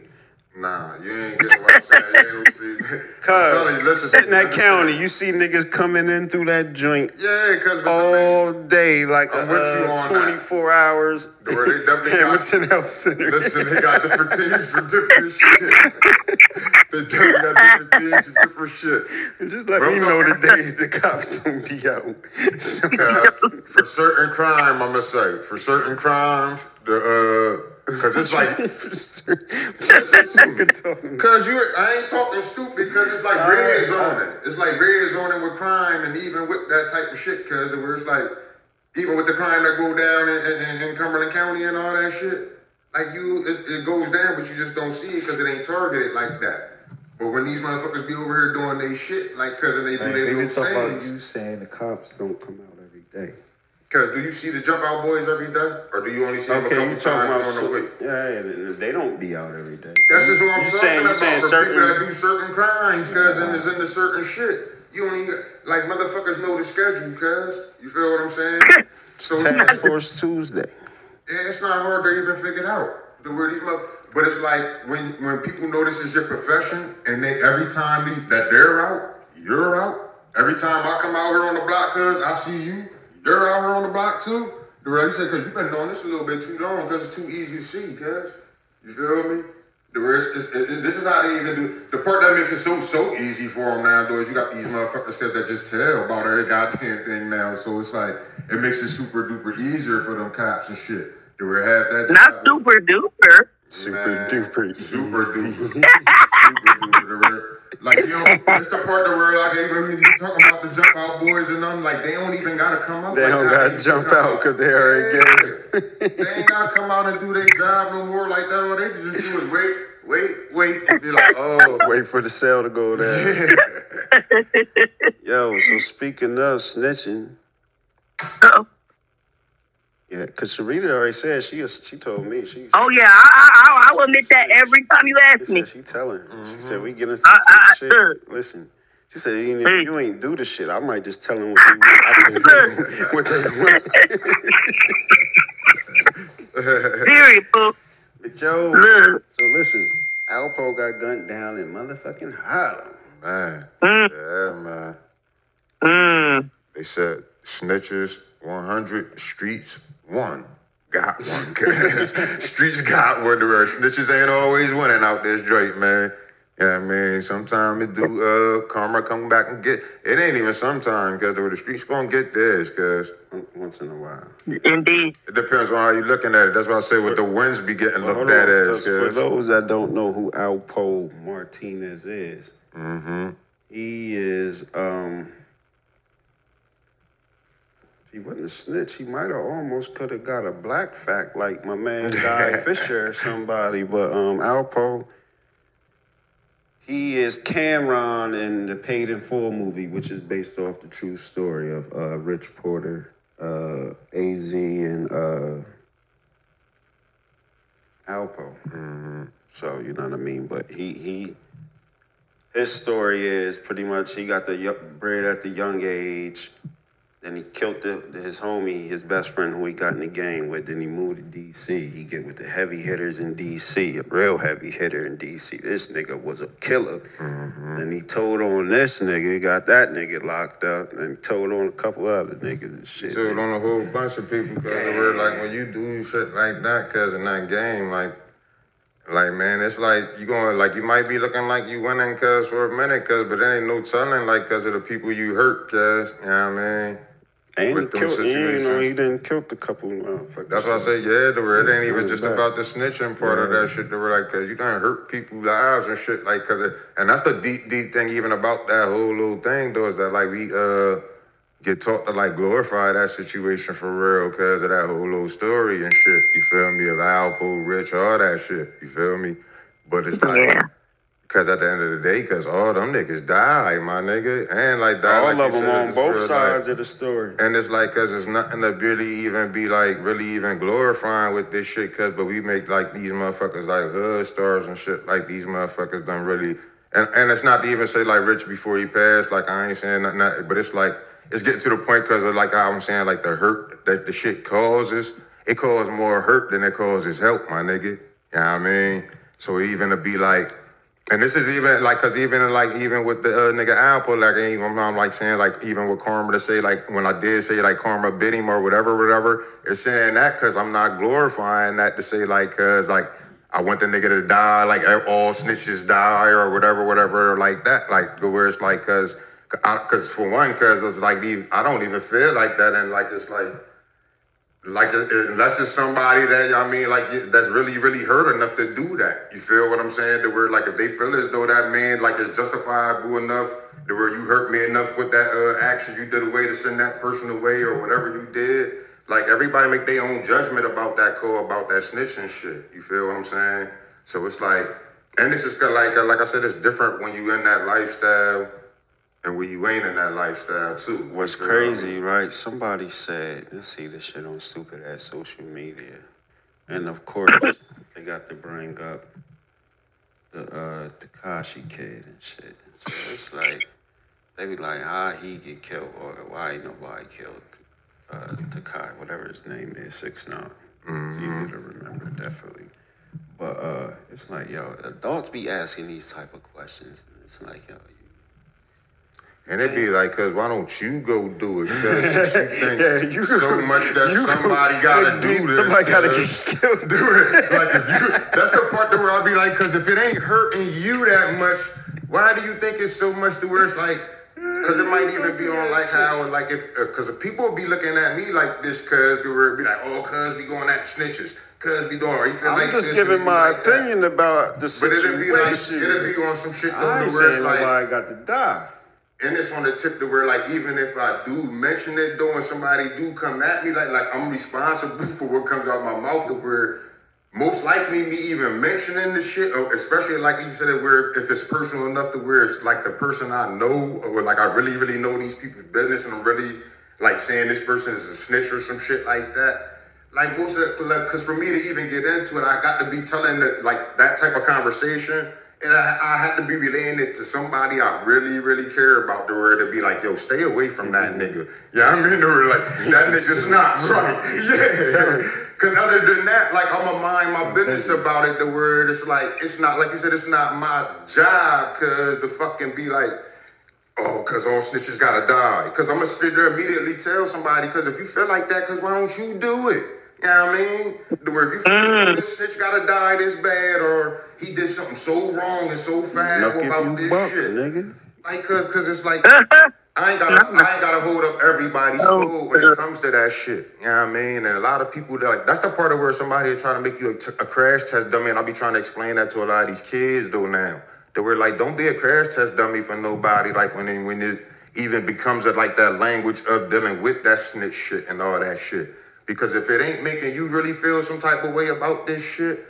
S4: Nah, you ain't getting what I'm saying. You ain't. I'm
S3: Cause
S4: you, listen,
S3: sit in that county, you see niggas coming in through that joint
S4: Yeah, cause
S3: all day, like
S4: I'm with you
S3: uh,
S4: on that.
S3: 24 hours.
S4: Where they definitely got-
S3: Hamilton Health Center.
S4: Listen, they got different teams for different shit. they definitely got different teams for different shit.
S3: Just let
S4: Bro,
S3: me know the days the cops don't be out. So-
S4: Uh, for certain crime, I'm gonna say for certain crimes, the uh, cause it's like,
S3: For certain- Nigga talking-
S4: cause you, I ain't talking stupid, cause it's like red zoning. It's like red zoning with crime, and even with that type of shit, cause where it's like, even with the crime that go down in, in, in Cumberland County and all that shit, like you, it, it goes down, but you just don't see it because it ain't targeted like that. But when these motherfuckers be over here doing they shit, like, cause they do
S3: Hey,
S4: their
S3: they
S4: little
S3: was talking about
S4: things.
S3: you saying the cops don't come out every day.
S4: Cause do you see the jump out boys every day, or do you only see them a couple times on the week?
S3: yeah, yeah, they don't be out every day.
S4: That's just what I'm
S3: You
S4: talking
S3: saying-
S4: about
S3: saying
S4: for
S3: certain-
S4: people that do certain crimes, cause and is into certain shit. You only like motherfuckers know the schedule, cause you feel what I'm saying. So it's not,
S3: Task Force Tuesday.
S4: yeah, it's not hard to even figure it out. The word these mother, but it's like when when people know this is your profession, and they every time that they're out, you're out. Every time I come out here on the block, cause I see you, you're out here on the block too. The way you say, cause you've been doing this a little bit too long, cause it's too easy to see, cause you feel me. The rest is it, it- this is how they even do the part that makes it so so easy for them nowadays. You got these motherfuckers cause that just tell about every goddamn thing now. So it's like it makes it super duper easier for them cops and shit. They were have that
S2: Not super duper.
S3: Super duper.
S4: Super duper. super duper. The word. Like, you know, it's the part that where, like, even when you talking about the jump out boys and them, like, they don't even gotta come out.
S3: They
S4: like
S3: don't gotta jump out because they already
S4: Yeah. They ain't gotta come out and do their job no more like that. All they just do is wait, wait, wait, and be like, oh,
S3: Wait for the sale to go down. Yo, so speaking of snitching,
S2: Uh-oh.
S3: Yeah, cause Sharita already said she she told me she.
S2: Oh yeah, I, I, I, I will admit that every time you
S3: She
S2: ask me.
S3: said she telling. She said we getting
S2: I-
S3: some
S2: I-
S3: shit.
S2: look.
S3: Listen, she said even
S2: Hey.
S3: if you ain't do the shit, I might just tell them what they want. I think what they want.
S2: Period, boo.
S3: But yo,
S2: Look.
S3: so listen, Alpo got gunned down in motherfucking Harlem.
S4: man.
S2: Mm,
S4: Yeah, man.
S2: mm.
S4: They said snitches 100, streets one. Got one. 'Cause streets got one. Where snitches ain't always winning out this Drake, man. Yeah, I mean, sometimes it do uh karma come back and get it ain't even sometimes because the streets gonna get this because once in a while.
S2: Indeed.
S4: It depends on how you looking at it. That's why I say what the winds be getting
S3: Well,
S4: looked at
S3: as.
S4: as.
S3: 'cause for
S4: 'cause-
S3: those that don't know who Alpo Martinez is,
S4: mm-hmm.
S3: he is um if he wasn't a snitch, he might have almost could have got a black fact like my man Guy Fisher or somebody. But um Alpo, he is Cam'ron in the Paid in Full movie, which is based off the true story of uh, Rich Porter, uh, AZ, and uh, Alpo. So you know what I mean. But he he his story is pretty much he got the bred at the young age. Then he killed the, his homie, his best friend, who he got in the game with. Then he moved to D.C. He get with the heavy hitters in D.C. A real heavy hitter in D.C. This nigga was a killer. Mm-hmm. Then he told on this nigga, he got that nigga locked up, and told on a couple other niggas and shit.
S4: Told on a whole bunch of people because they were like when you do shit like that because in that game like like man it's like you going like you might be looking like you winning cuz for a minute cuz but there ain't no telling like cuz of the people you hurt cuz you know what I mean
S3: And he
S4: with them
S3: killed, you know,
S4: situations.
S3: he didn't kill the couple motherfuckers.
S4: that's why I say yeah the word it ain't even just
S3: back.
S4: about the snitching part of that shit they were like cuz you done hurt people's lives and shit like cuz it, and that's the deep deep thing even about that whole little thing though is that like we uh get taught to like glorify that situation for real because of that whole little story and shit. You feel me? Of Alpo, Rich, all that shit. You feel me? But it's like,
S2: Yeah.
S4: Because at the end of the day, because all them niggas died, my nigga. And like, died,
S3: All
S4: like
S3: of them on both
S4: real,
S3: sides
S4: like-
S3: of the story.
S4: and it's like, cause it's nothing to really even be like, really even glorifying with this shit. Cause, but we make like these motherfuckers like hood stars and shit. Like these motherfuckers done really, and and it's not to even say like Rich before he passed. Like I ain't saying nothing, nothing, but it's like it's getting to the point because of like how I'm saying like the hurt that the shit causes. It causes more hurt than it causes help, my nigga. You know what I mean? So even to be like. And this is even like, cause even like even with the uh, nigga Alpo, like even I'm like saying like even with Karma to say like when I did say like Karma bit him or whatever, whatever, it's saying that cause I'm not glorifying that to say like cause like I want the nigga to die, like all snitches die or whatever, whatever like that, like where it's like cause I, cause for one, cause it's like I don't even feel like that, and like it's like like uh, unless it's somebody that I mean, like that's really, really hurt enough to do that. You feel what I'm saying? To where like if they feel as though that man like is justifiable enough, to where you hurt me enough with that uh, action you did away to send that person away or whatever you did. Like everybody make their own judgment about that call, about that snitching shit. You feel what I'm saying? So it's like, and this is like, uh, like I said, it's different when you in that lifestyle and when you ain't in that lifestyle too.
S3: What's
S4: You feel what I mean?
S3: crazy, right? Somebody said, let's see this shit on stupid ass social media. And of course, they got to bring up the uh Tekashi kid and shit. So it's like they be like, ah, he get killed or why ain't nobody killed uh Tekashi, whatever his name is, six nine. It's easy to remember, definitely. But uh it's like, yo, adults be asking these type of questions. And it's like, yo,
S4: And it'd be like, cause why don't you go do it? Cause you think
S3: Yeah, you-
S4: so much that somebody gotta do this.
S3: somebody gotta get killed.
S4: do it. Like if you, that's the part that where I'll be like, cause if it ain't hurting you that much, why do you think it's so much to where it's like? Cause it might even be on like how like if uh, cause people be looking at me like this, cause where it be like, oh, cause be going at snitches, cause be doing. You feel
S3: I'm
S4: like
S3: just giving my
S4: like that.
S3: opinion about the
S4: But it'd be like
S3: situation.
S4: it'd be on some shit though,
S3: I ain't
S4: where it's
S3: saying
S4: like.
S3: nobody got to die.
S4: And it's on the tip to where like even if I do mention it though and somebody do come at me, like like I'm responsible for what comes out my mouth to where most likely me even mentioning the shit, uh, especially like you said it where if it's personal enough to where it's like the person I know or like I really, really know these people's business and I'm really like saying this person is a snitch or some shit like that. Like most of it, like, for me to even get into it, I got to be telling that like that type of conversation. And I, I had to be relaying it to somebody I really, really care about, to where to be like, yo, stay away from that mm-hmm. nigga. Yeah, I mean, or like, that nigga's not right. Yeah. Cause other than that, like, I'm gonna mind my business about it, the word it's like, it's not, like you said, it's not my job, cause the fucking be like, oh, because all snitches gotta die. Because I'm gonna sit there immediately tell somebody, because if you feel like that, because why don't you do it? You know what I mean? Where if you like mm. this snitch gotta die this bad, or he did something so wrong and so foul about this
S3: buck,
S4: shit.
S3: nigga.
S4: Like, cause, cause it's like I ain't gotta, I ain't gotta hold up everybody's
S2: Oh,
S4: code when it comes to that shit. You know what I mean? And a lot of people that like that's the part of where somebody is trying to make you a, t- a crash test dummy, and I'll be trying to explain that to a lot of these kids though now. That we're like, don't be a crash test dummy for nobody. Like when it, when it even becomes a, like that language of dealing with that snitch shit and all that shit. Because if it ain't making you really feel some type of way about this shit,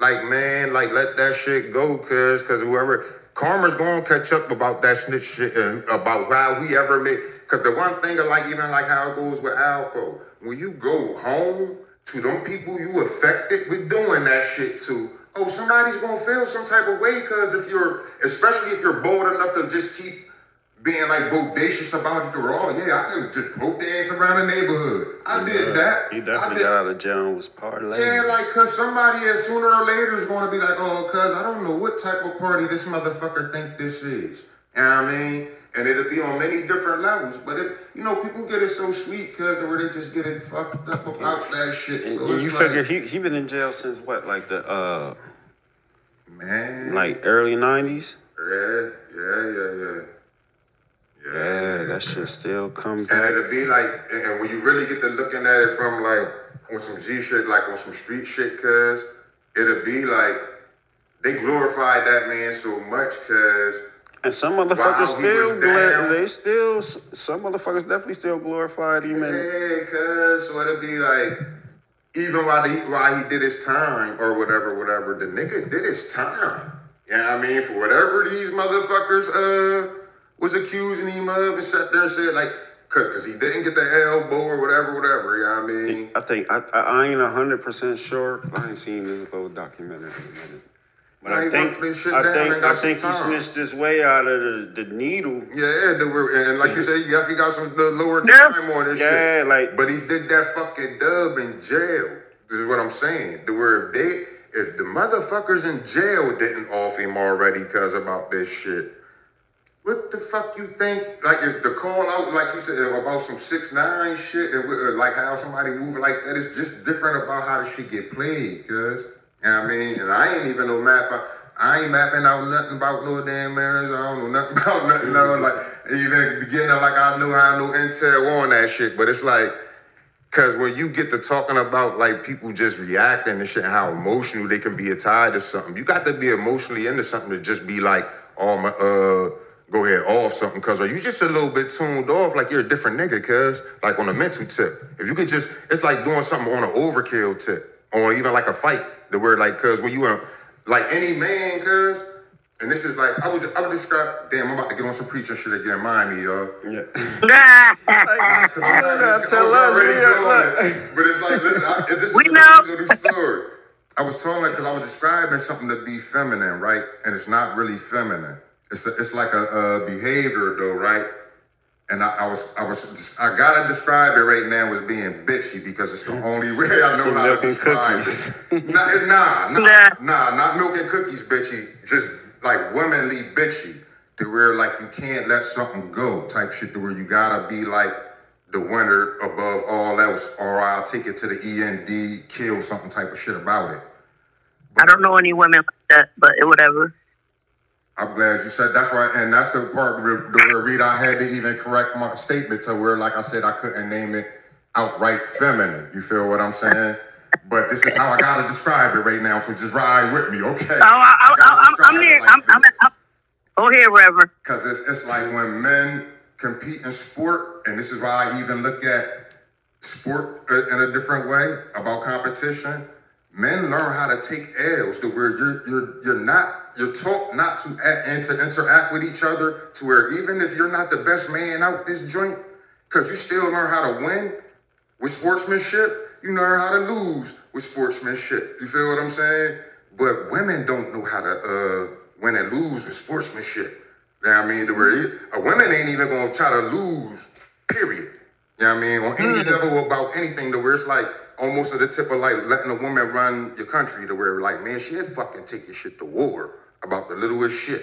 S4: like man, like let that shit go, cause cause whoever karma's gonna catch up about that snitch shit and about how we ever made. Cause the one thing like even like how it goes with Alpo, when you go home to them people you affected with doing that shit to, oh somebody's gonna feel some type of way. Cause if you're, especially if you're bold enough to just keep being like bodacious about it, you're all yeah, I can just broke dance around the neighborhood. I did that.
S3: He definitely
S4: did-
S3: got out of jail and was parlaying.
S4: yeah, like, cause somebody is sooner or later is gonna be like, oh, cuz I don't know what type of party this motherfucker think this is. You know what I mean? And it'll be on many different levels. But it, you know, people get it so sweet cause where they just get it fucked up about that shit.
S3: And
S4: So
S3: you
S4: it's
S3: figure
S4: like,
S3: he he been in jail since what, like the uh
S4: man.
S3: like early nineties?
S4: yeah, yeah, yeah, yeah.
S3: Yeah, that shit still come
S4: And it'll be like, and when you really get to looking at it from like on some G shit, like on some street shit, cuz it'll be like they glorified that man so much, cuz
S3: And some motherfuckers still gla- they still some motherfuckers definitely still glorified him and
S4: yeah, cuz so it'll be like even while he while he did his time or whatever, whatever, the nigga did his time. You know I mean? For whatever these motherfuckers uh was accusing him of and sat there and said like cause cause he didn't get the elbow or whatever, whatever, you know what I mean?
S3: I think I I, I ain't hundred percent sure. I ain't seen this little documentary in a minute. But
S4: Nah,
S3: I think
S4: this shit
S3: I think I think he snitched his way out of the, the needle.
S4: Yeah, they were, and like you said, he got, he got some the lower
S2: Yeah.
S4: time on this
S3: Yeah,
S4: shit.
S3: like
S4: But he did that fucking dub in jail. This is what I'm saying. The where if they if the motherfuckers in jail didn't off him already cause about this shit, what the fuck you think? Like if the call out, like you said, about some six nine shit, and uh, like how somebody moving like that is just different about how the shit get played, cuz. You know what I mean? And I ain't even no mapper. I ain't mapping out nothing about no damn errands. I don't know nothing about nothing. No, like even beginning like I knew how no intel on that shit. But it's like, cause when you get to talking about like people just reacting and shit, and how emotional they can be tied to something, you got to be emotionally into something to just be like, oh my, uh, go ahead off something. Cause are you just a little bit tuned off like you're a different nigga? Cause like on a mental tip, if you could just, it's like doing something on an overkill tip, or even like a fight. The word like, cause when you are like any man, cuz, and this is like I would I would describe. Damn, I'm about to get on some preaching shit again. Mind me, y'all.
S3: yeah.
S4: Cause I'm not,
S3: gotta tell us,
S4: already
S3: yeah,
S4: doing
S3: look.
S4: it. But it's like, listen, I, this
S2: We
S4: is
S2: know.
S4: a little story. I was telling because I was describing something to be feminine, right? And it's not really feminine. It's a, it's like a, a behavior though, right? And I, I was I was I gotta describe it right now as being bitchy because it's the only way I know how to describe
S3: cookies.
S4: it. Nah, nah, nah,
S2: Nah.
S4: nah, not milk and cookies, bitchy. Just like womanly bitchy. To where like you can't let something go type shit to where you gotta be like the winner above all else, or I'll take it to the END, kill something type of shit about it.
S2: I don't know any women like that, but whatever.
S4: I'm glad you said that's right, and that's the part where, where Rita I had to even correct my statement to where, like I said, I couldn't name it outright feminine. You feel what I'm saying? But this is how I gotta describe it right now, so just ride with me, okay?
S2: Oh, I, I, I'm here. I'm, I'm, I'm, Go ahead, Reverend.
S4: Because it's, it's like when men compete in sport, and this is why I even look at sport uh, in a different way about competition. Men learn how to take L's to where you're you're you're not you're taught not to act and to interact with each other to where even if you're not the best man out this joint, because you still learn how to win with sportsmanship, you learn how to lose with sportsmanship. You feel what I'm saying? But women don't know how to uh, win and lose with sportsmanship. You know what I mean? The where a women ain't even gonna try to lose, period. You know what I mean? On any level about anything to where it's like almost at the tip of like letting a woman run your country to where like, man, she'd fucking take your shit to war about the littlest shit.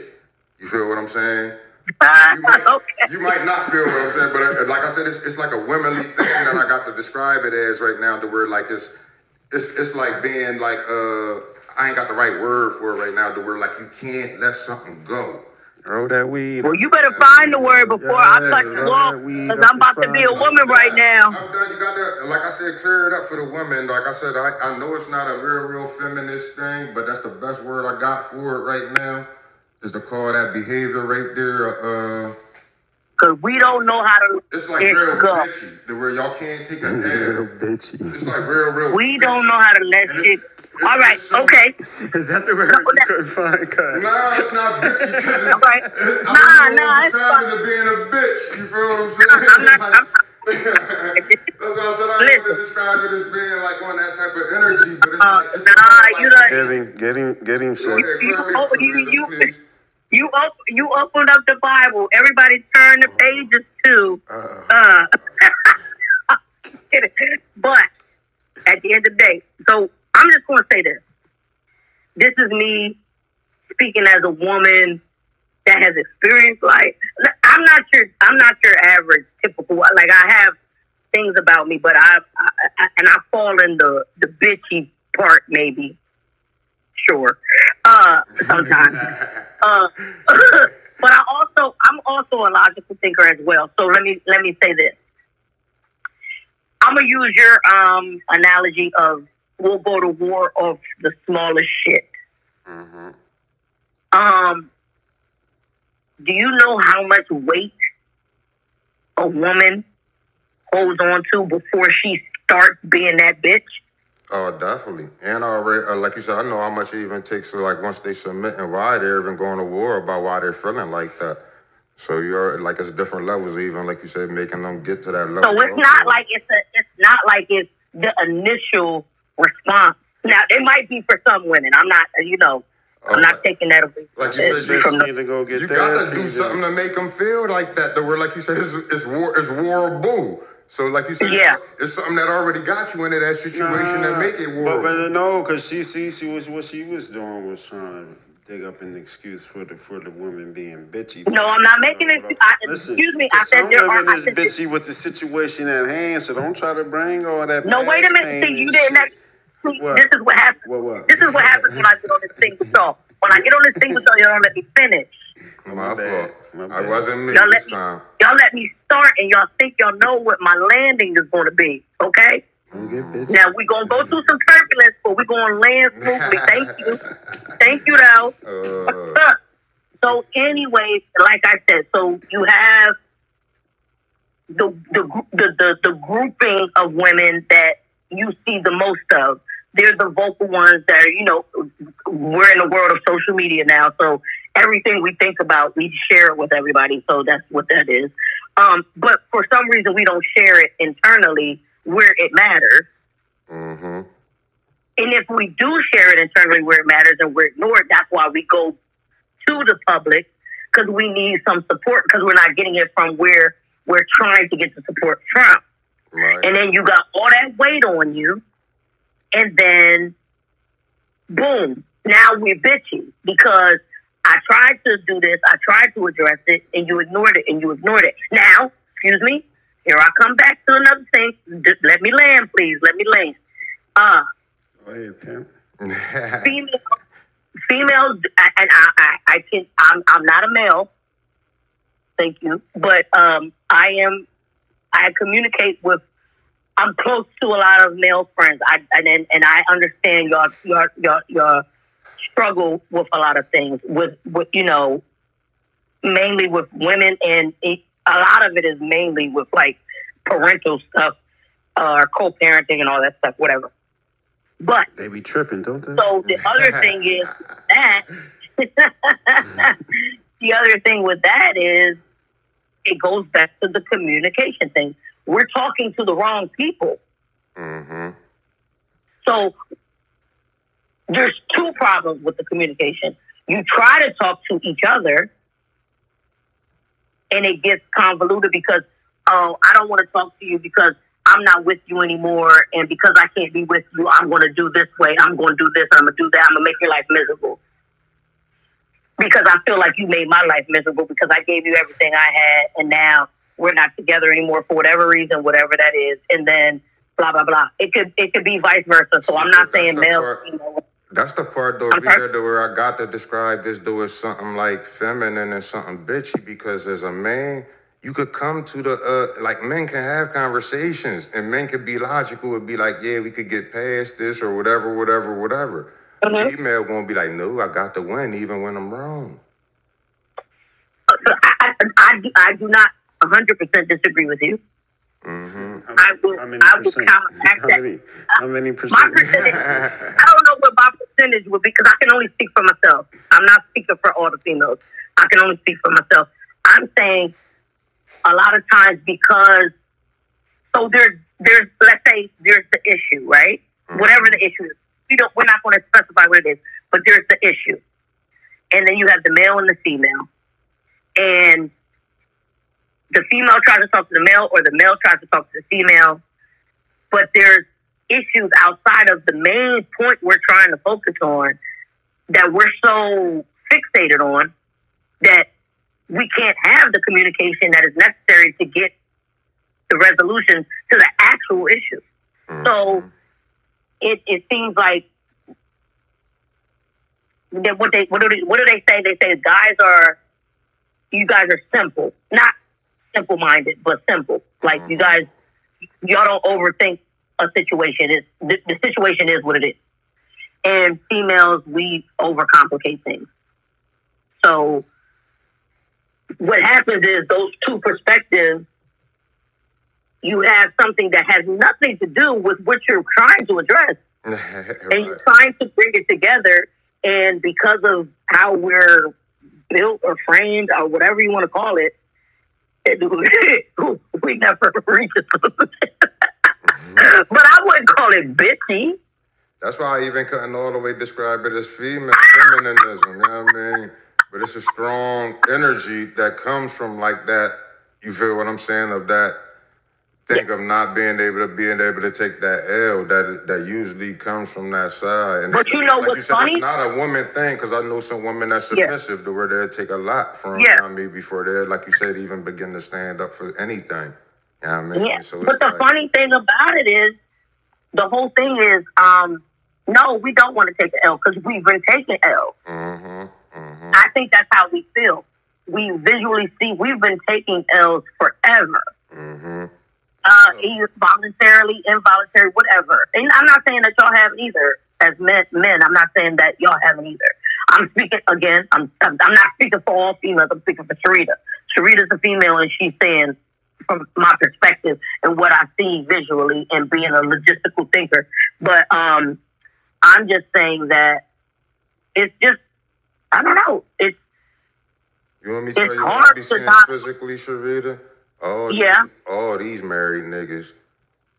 S4: You feel what I'm saying? You might,
S2: okay.
S4: you might not feel what I'm saying, but uh, like I said, it's, it's like a womanly thing that I got to describe it as right now. The word like it's it's it's like being like uh I ain't got the right word for it right now. The word like you can't let something go.
S3: Throw that weed.
S2: Well, you better find the word before I touch the wall, because I'm about to be a woman right now.
S4: I'm done. You got to, like I said, clear it up for the women. Like I said, I, I know it's not a real, real feminist thing, but that's the best word I got for it right now. Is to call that behavior right there. Uh,
S2: Because we don't know how to
S4: it's like real
S2: go.
S4: bitchy. The where y'all can't take a
S3: Real bitchy.
S4: It's like real, real.
S2: We don't know how to let
S4: And
S2: shit.
S4: It's-
S2: All right,
S4: it's so-
S2: okay.
S3: Is that the word
S2: No,
S3: you couldn't find? Cuz?
S4: Nah, it's not bitchy. Cause
S2: All right. Nah,
S4: don't
S2: nah,
S4: know
S2: it's
S4: describe
S2: fine.
S4: it as being a bitch. You feel what I'm saying?
S2: I'm not. I'm,
S4: That's why I said I
S2: Listen.
S4: don't want to describe it as being like on that type of energy, but it's
S2: Uh,
S4: like it's the
S2: nah,
S4: kind
S2: you
S4: like-
S2: done-
S3: Get him, get him, get him,
S4: Go
S3: sis.
S4: ahead,
S2: You- oh, you- you-
S4: please.
S2: you op- you opened up the Bible. Everybody turn the pages to.
S3: Uh,
S2: Uh, but at the end of the day, so I'm just going to say this. This is me speaking as a woman that has experienced like I'm not your I'm not your average typical like I have things about me, but I, I, I and I fall in the the bitchy part maybe. Sure, uh, sometimes. uh, but I also I'm also a logical thinker as well. So let me let me say this. I'm gonna use your um analogy of we'll go to war of the smallest shit.
S4: Mhm.
S2: Um, do you know how much weight a woman holds on to before she starts being that bitch?
S4: Oh, definitely. And already, uh, like you said, I know how much it even takes to like once they submit and why they're even going to war about why they're feeling like that. So you're like it's different levels, even like you said, making them get to that level.
S2: So it's not like it's a, it's not like it's the initial response. Now it might be for some women. I'm not, you know, I'm not taking that away
S4: Like you said,
S3: Just
S2: from the
S3: need to go get
S4: that.
S3: you
S4: gotta do something to make them feel like that. The word, like you said, it's, war, it's war. It's warable. So, like you said,
S2: Yeah.
S4: it's, it's something that already got you into that situation that make it
S3: But, but no, because she see she was what she was doing was trying to dig up an excuse for the for the woman being bitchy.
S2: No, I'm not making it. I,
S3: Listen,
S2: excuse me.
S3: 'cause
S2: I said
S3: some
S2: there are.
S3: women
S2: I said,
S3: bitchy with the situation at hand, so don't try to bring all that.
S2: no, wait a minute. See, you didn't.
S3: Shit.
S2: Let, see,
S3: What?
S2: this is what happens.
S3: What, what?
S2: This is what happens when I get on this thing with y'all. When I get on this thing with y'all, don't let me finish.
S4: My,
S3: My
S4: fault.
S3: My
S4: I wasn't me
S2: Y'all let
S4: this
S2: me,
S4: time.
S2: y'all let me start, and y'all think y'all know what my landing is going to be. Okay.
S3: Don't get bitchy.
S2: Now we're gonna go through some turbulence, but we're gonna land smoothly. Thank you. Thank you, though.
S4: Uh,
S2: so, anyways, like I said, so you have the the the the, the grouping of women that you see the most of. They're the vocal ones that are, you know, we're in the world of social media now, so everything we think about, we share it with everybody. So that's what that is. Um, but for some reason, we don't share it internally where it matters.
S4: Mm-hmm.
S2: And if we do share it internally where it matters and we're ignored, that's why we go to the public because we need some support because we're not getting it from where we're trying to get the support from.
S4: Right.
S2: And then you got all that weight on you, and then boom, now we're bitchy because I tried to do this, I tried to address it, and you ignored it, and you ignored it. Now, excuse me, here I come back to another thing. Just let me land, please. Let me land. Uh,
S3: Go ahead,
S2: female, females, and I, I, I can, I'm, I'm not a male. Thank you, but um, I am. I communicate with. I'm close to a lot of male friends. I and and, and I understand your your your your struggle with a lot of things. With with you know, mainly with women, and it, a lot of it is mainly with like parental stuff, uh, co-parenting, and all that stuff. Whatever. But
S3: They be tripping, don't they?
S2: so the other thing is that the other thing with that is it goes back to the communication thing. We're talking to the wrong people.
S4: hmm
S2: So there's two problems with the communication. You try to talk to each other and it gets convoluted because oh, I don't want to talk to you because I'm not with you anymore and because I can't be with you, I'm gonna do this way, I'm gonna do this, I'm gonna do that, I'm gonna make your life miserable. because I feel like you made my life miserable because I gave you everything I had, and now we're not together anymore for whatever reason, whatever that is, and then blah blah blah. It could it could be vice versa. So I'm not
S4: That's
S2: saying male.
S4: part-. That's the part though? Rita, where I got to describe this though as something like feminine and something bitchy because as a man, you could come to the uh like men can have conversations and men can be logical and be like, yeah, we could get past this or whatever, whatever, whatever.
S2: Mhm.
S4: Female gonna be like, no, I got to win even when I'm wrong.
S2: I, I, I, I do not 100 percent disagree with you.
S4: hmm
S2: I will-
S3: How many
S2: I will
S3: percent?
S2: counteract
S3: How
S2: that.
S3: many? How many
S2: My
S3: percent?
S2: percentage, I don't know what my percentage would be because I can only speak for myself. I'm not speaking for all the females. I can only speak for myself. I'm saying a lot of times because so there's there's let's say there's the issue, right? Whatever the issue is, we don't we're not going to specify what it is, but there's the issue, and then you have the male and the female, and the female tries to talk to the male, or the male tries to talk to the female, but there's issues outside of the main point we're trying to focus on that we're so fixated on that we can't have the communication that is necessary to get the resolution to the actual issue. So mm-hmm. it, it seems like that what they what do they what do they say? They say guys are you guys are simple, not simple minded, but simple. Like you guys, y'all don't overthink a situation. It's the, the situation is what it is. And females, we overcomplicate things. So what happens is those two perspectives. You have something that has nothing to do with what you're trying to address and you're trying to bring it together. And because of how we're built or framed or whatever you want to call it, it we never reach a solution. but I wouldn't call it bitchy.
S4: That's why I even couldn't all the way describe it as female feminism. You know what I mean? But it's a strong energy that comes from like that. You feel what I'm saying? Of that think of not being able to being able to take that L that that usually comes from that side. And
S2: But you know
S4: like
S2: what's
S4: said,
S2: funny?
S4: It's not a woman thing because I know some women that's
S2: Yeah.
S4: submissive to where they'll take a lot from
S2: Yeah.
S4: before they, like you said, even begin to stand up for anything. You know I mean?
S2: Yeah.
S4: So
S2: but the
S4: like-
S2: funny thing about it is, the whole thing is, um, no, we don't want to take the L because we've been taking L.
S4: Mhm, mhm.
S2: I think that's how we feel. We visually see we've been taking L's forever.
S4: Mm-hmm.
S2: Uh, either voluntarily, involuntary, whatever. And I'm not saying that y'all haven't either. As men, men, I'm not saying that y'all haven't either. I'm speaking again. I'm I'm not speaking for all females. I'm speaking for Sharita. Sharita's a female, and she's saying from my perspective and what I see visually, and being a logistical thinker. But um, I'm just saying that it's just I don't know. It's
S4: You want me to
S2: It's
S4: tell you
S2: hard to not-
S4: physically, Sharita? All
S2: Yeah.
S4: these, all these married niggas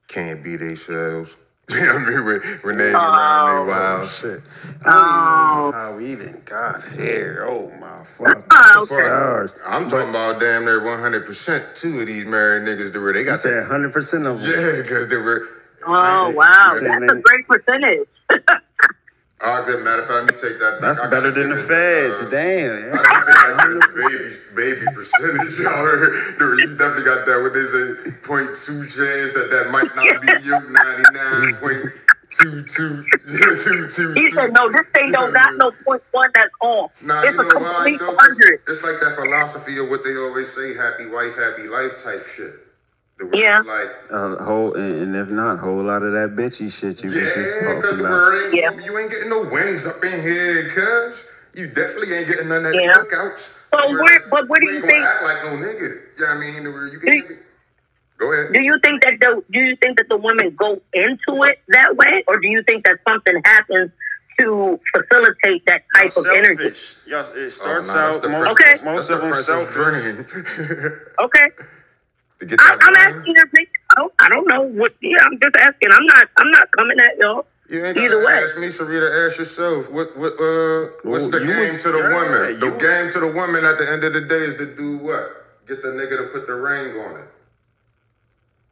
S4: can't be themselves. You know what I mean? When, when they around
S2: Oh.
S4: they
S3: Oh
S4: wild.
S3: shit! I don't even know
S2: Oh.
S3: how we even got here. Oh my fucking
S2: Oh, okay.
S3: stars!
S4: I'm talking about damn near 100% two of these married niggas to where they
S3: You
S4: got
S3: said 100 percent of them.
S4: Yeah, because they were.
S2: oh wow, that's a great percentage.
S4: Oh, good matter of fact, let me take that. back.
S3: That's
S4: I
S3: better than the feds.
S4: uh,
S3: Damn.
S4: I didn't I got the baby, baby percentage. Y'all heard? You definitely got that. What they say, point two chance that that might not be you. Ninety nine point two two two two.
S2: He said, "No, this thing don't got no point one that's off.
S4: Nah,
S2: it's
S4: you
S2: a
S4: know why
S2: complete
S4: though? 'Cause
S2: hundred.
S4: It's like that philosophy of what they always say: happy wife, happy life type shit. The way
S2: Yeah.
S4: Like,
S3: A whole, and and if not, whole lot of that bitchy shit you
S4: yeah,
S3: bitches
S4: because
S3: talking
S4: the
S3: about.
S4: word ain't,
S2: Yeah.
S4: you ain't getting no wins up in here, cuz. You definitely ain't getting none of that
S2: Yeah.
S4: cookouts.
S2: So
S4: Where-
S2: where- but where do you think-
S4: act like no nigga? Yeah, I mean, where you
S2: Do you-
S4: can. Go ahead.
S2: Do you think that the do you think that the women go into it that way, or do you think that something happens to facilitate that type of energy?
S5: selfish. Y'all, it oh, starts
S4: Oh, nah, that's
S5: out most,
S2: Okay.
S5: most of them
S4: princess
S5: selfish.
S2: Okay,
S4: to get
S2: I,
S4: that
S2: I'm asking your opinion. I don't, I don't know what. Yeah, I'm just asking. I'm not. I'm not coming at y'all.
S4: You ain't
S2: Either
S4: gotta
S2: way.
S4: ask me, Sharita. Ask yourself. What what uh what's
S3: Well,
S4: the game
S3: was-
S4: to the
S5: yeah,
S4: woman? The
S5: you-
S4: game to the woman at the end of the day is to do what? Get the nigga to put the ring on it.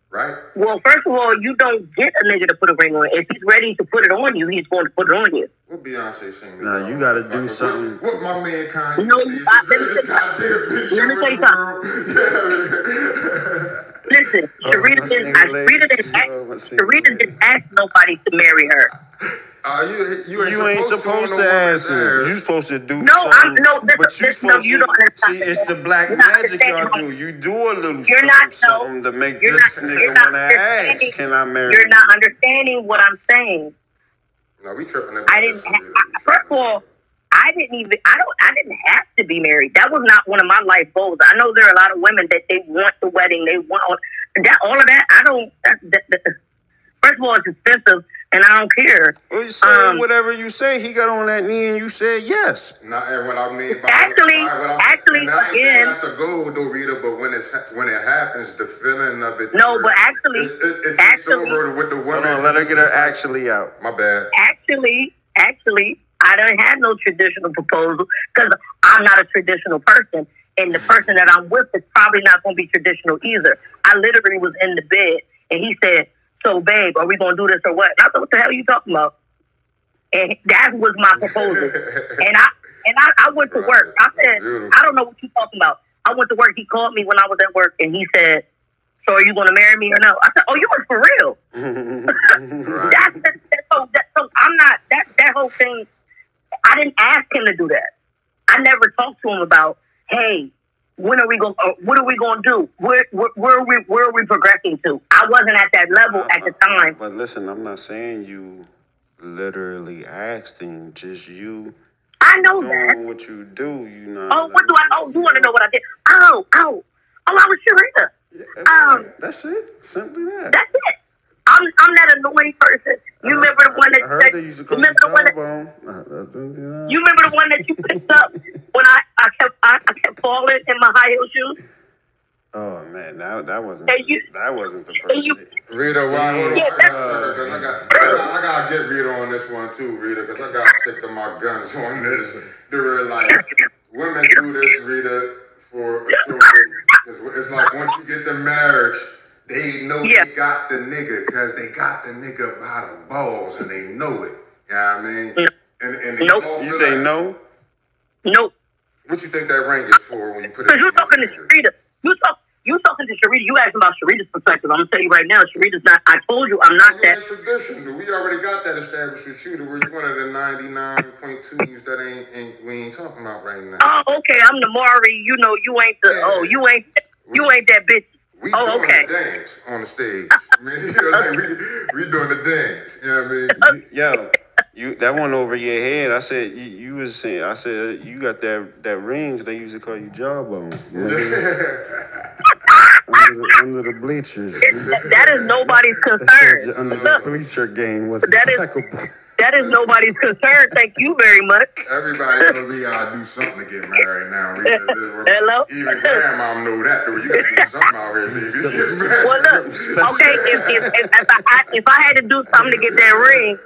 S4: right?
S2: Well, first of all, you don't get a nigga to put a ring on. It. If he's ready to put it on you, he's going to put it on you.
S4: What Beyonce sing? me
S3: Nah,
S4: down,
S3: you gotta do
S4: motherfucker?
S3: something-
S4: What, what my man Kanye
S2: No,
S4: says,
S2: I-
S4: the
S2: let me
S4: greatest
S2: tell you
S4: goddamn video
S2: Let me
S4: in
S2: tell you
S4: the world.
S2: Listen, Sharita
S3: my
S2: didn't,
S3: single
S2: Sharita didn't, ask,
S3: Oh,
S2: Sharita didn't ask nobody to marry her.
S4: Uh, you, you ain't
S3: You ain't
S4: supposed,
S3: supposed
S4: to,
S3: to
S4: on no
S3: ask
S4: woman's
S3: him.
S4: ass.
S3: You supposed to do
S2: No, I'm-
S3: something.
S2: no, this-
S3: but you
S2: this- no, you
S3: to
S2: don't understand.
S3: see. It's the black
S2: You're
S3: magic y'all do. You do a little
S2: You're
S3: something,
S2: not-
S3: something to make
S2: You're
S3: this
S2: not-
S3: nigga
S2: you're
S3: wanna ask. Can I marry?
S2: You're not understanding what I'm saying.
S4: No, we tripping.
S2: I didn't. Ha- I, first of all, I didn't even. I don't. I didn't have to be married. That was not one of my life goals. I know there are a lot of women that they want the wedding. They want all that. All of that. I don't. That, that, that, first of all, it's expensive, and I don't care.
S3: Well, you say
S2: Um,
S3: whatever you say. He got on that knee and you said yes.
S4: Not and what I mean by
S2: Actually-
S4: what, what I'm,
S2: actually,
S4: and I ain't saying
S2: again-
S4: that's the goal, though, Rita. But when it's when it happens, the feeling of it.
S2: No, but actually-
S4: it's, it, it takes
S2: actually-
S4: over with the woman.
S3: Hold on, let her get her
S4: like-
S3: actually out.
S4: My bad.
S2: Actually, actually, I don't have no traditional proposal because I'm not a traditional person, and the person that I'm with is probably not going to be traditional either. I literally was in the bed, and he said, "So, babe, are we going to do this or what?" And I said, "What the hell are you talking about?" And that was my proposal. and I and I, I went to work. I said,
S4: Beautiful.
S2: "I don't know what you're talking about." I went to work. He called me when I was at work, and he said, "So, are you going to marry me or no?" I said, "Oh, you was for real."
S4: Right.
S2: That's the, that, so, that, so I'm not that that whole thing. I didn't ask him to do that. I never talked to him about, hey, when are we going? Uh, what are we going to do? Where, where where are we where are we progressing to? I wasn't at that level at the time.
S3: But listen, I'm not saying you literally him. Just you
S2: I know that.
S3: doing what you do. You know.
S2: Oh, what do I? Oh, you want to know what I did? Oh, oh, oh, I was Sharita.
S3: Yeah,
S2: Um,
S3: that's it. Simply that.
S2: That's it. I'm I'm that annoying person. You remember the one that,
S3: I
S2: that
S3: used to call you
S2: remember the one that
S3: Jawbone. Uh, uh, you
S2: remember the one that you picked up when I I kept I, I kept falling in my high heel shoes.
S3: Oh man, that that wasn't
S2: Hey, you-
S3: that wasn't the
S2: hey, you-
S3: first.
S4: Rita, why? Hold on.
S2: Yeah,
S4: I, gotta, cause I, got, I, got, I gotta get Rita on this one too, Rita, because I gotta stick to my guns on this. They're like, women do this, Rita, for a trophy. 'Cause it's like once you get the marriage, they know
S2: Yeah.
S4: they got the nigga because they got the nigga by the balls and they know it. You know what I mean?
S2: No.
S4: And, and they
S2: Nope.
S4: all
S3: You say
S4: like-
S3: no?
S2: Nope.
S4: What you think that ring is for when you put it
S2: Because you're talking to
S4: finger?
S2: Sharita. You talk. You talking to Sharita. You asking about Sharita's perspective. I'm gonna tell you right now. Sharita's not. I told you, I'm not
S4: You
S2: that.
S4: ain't tradition. We already got that established with you. To where you one of the ninety nine point twos that ain't, ain't we ain't talking about right now.
S2: Oh, okay. I'm the Mari. You know, you ain't the. Oh, you ain't. You ain't that bitch.
S4: We
S2: Oh,
S4: doing
S2: okay.
S4: the dance on the stage. Man, you know, like we, we doing the dance. You know what I mean?
S3: Yo, you that one over your head. I said you, you was saying. I said you got that that ring. They used to call you Jawbone. under, the, under the bleachers.
S2: That is nobody's concern.
S3: you under the
S2: Look,
S3: bleacher game was
S2: That is-
S3: impeccable.
S2: That is nobody's concern. Thank you very much.
S4: Everybody know we gotta do something to get married now. We-
S2: Hello?
S4: Even grandma know that. Though. You gotta do something out here, nigga. You get married.
S2: Well, look. Okay, if if if, if, I, if I had to do something to get that ring,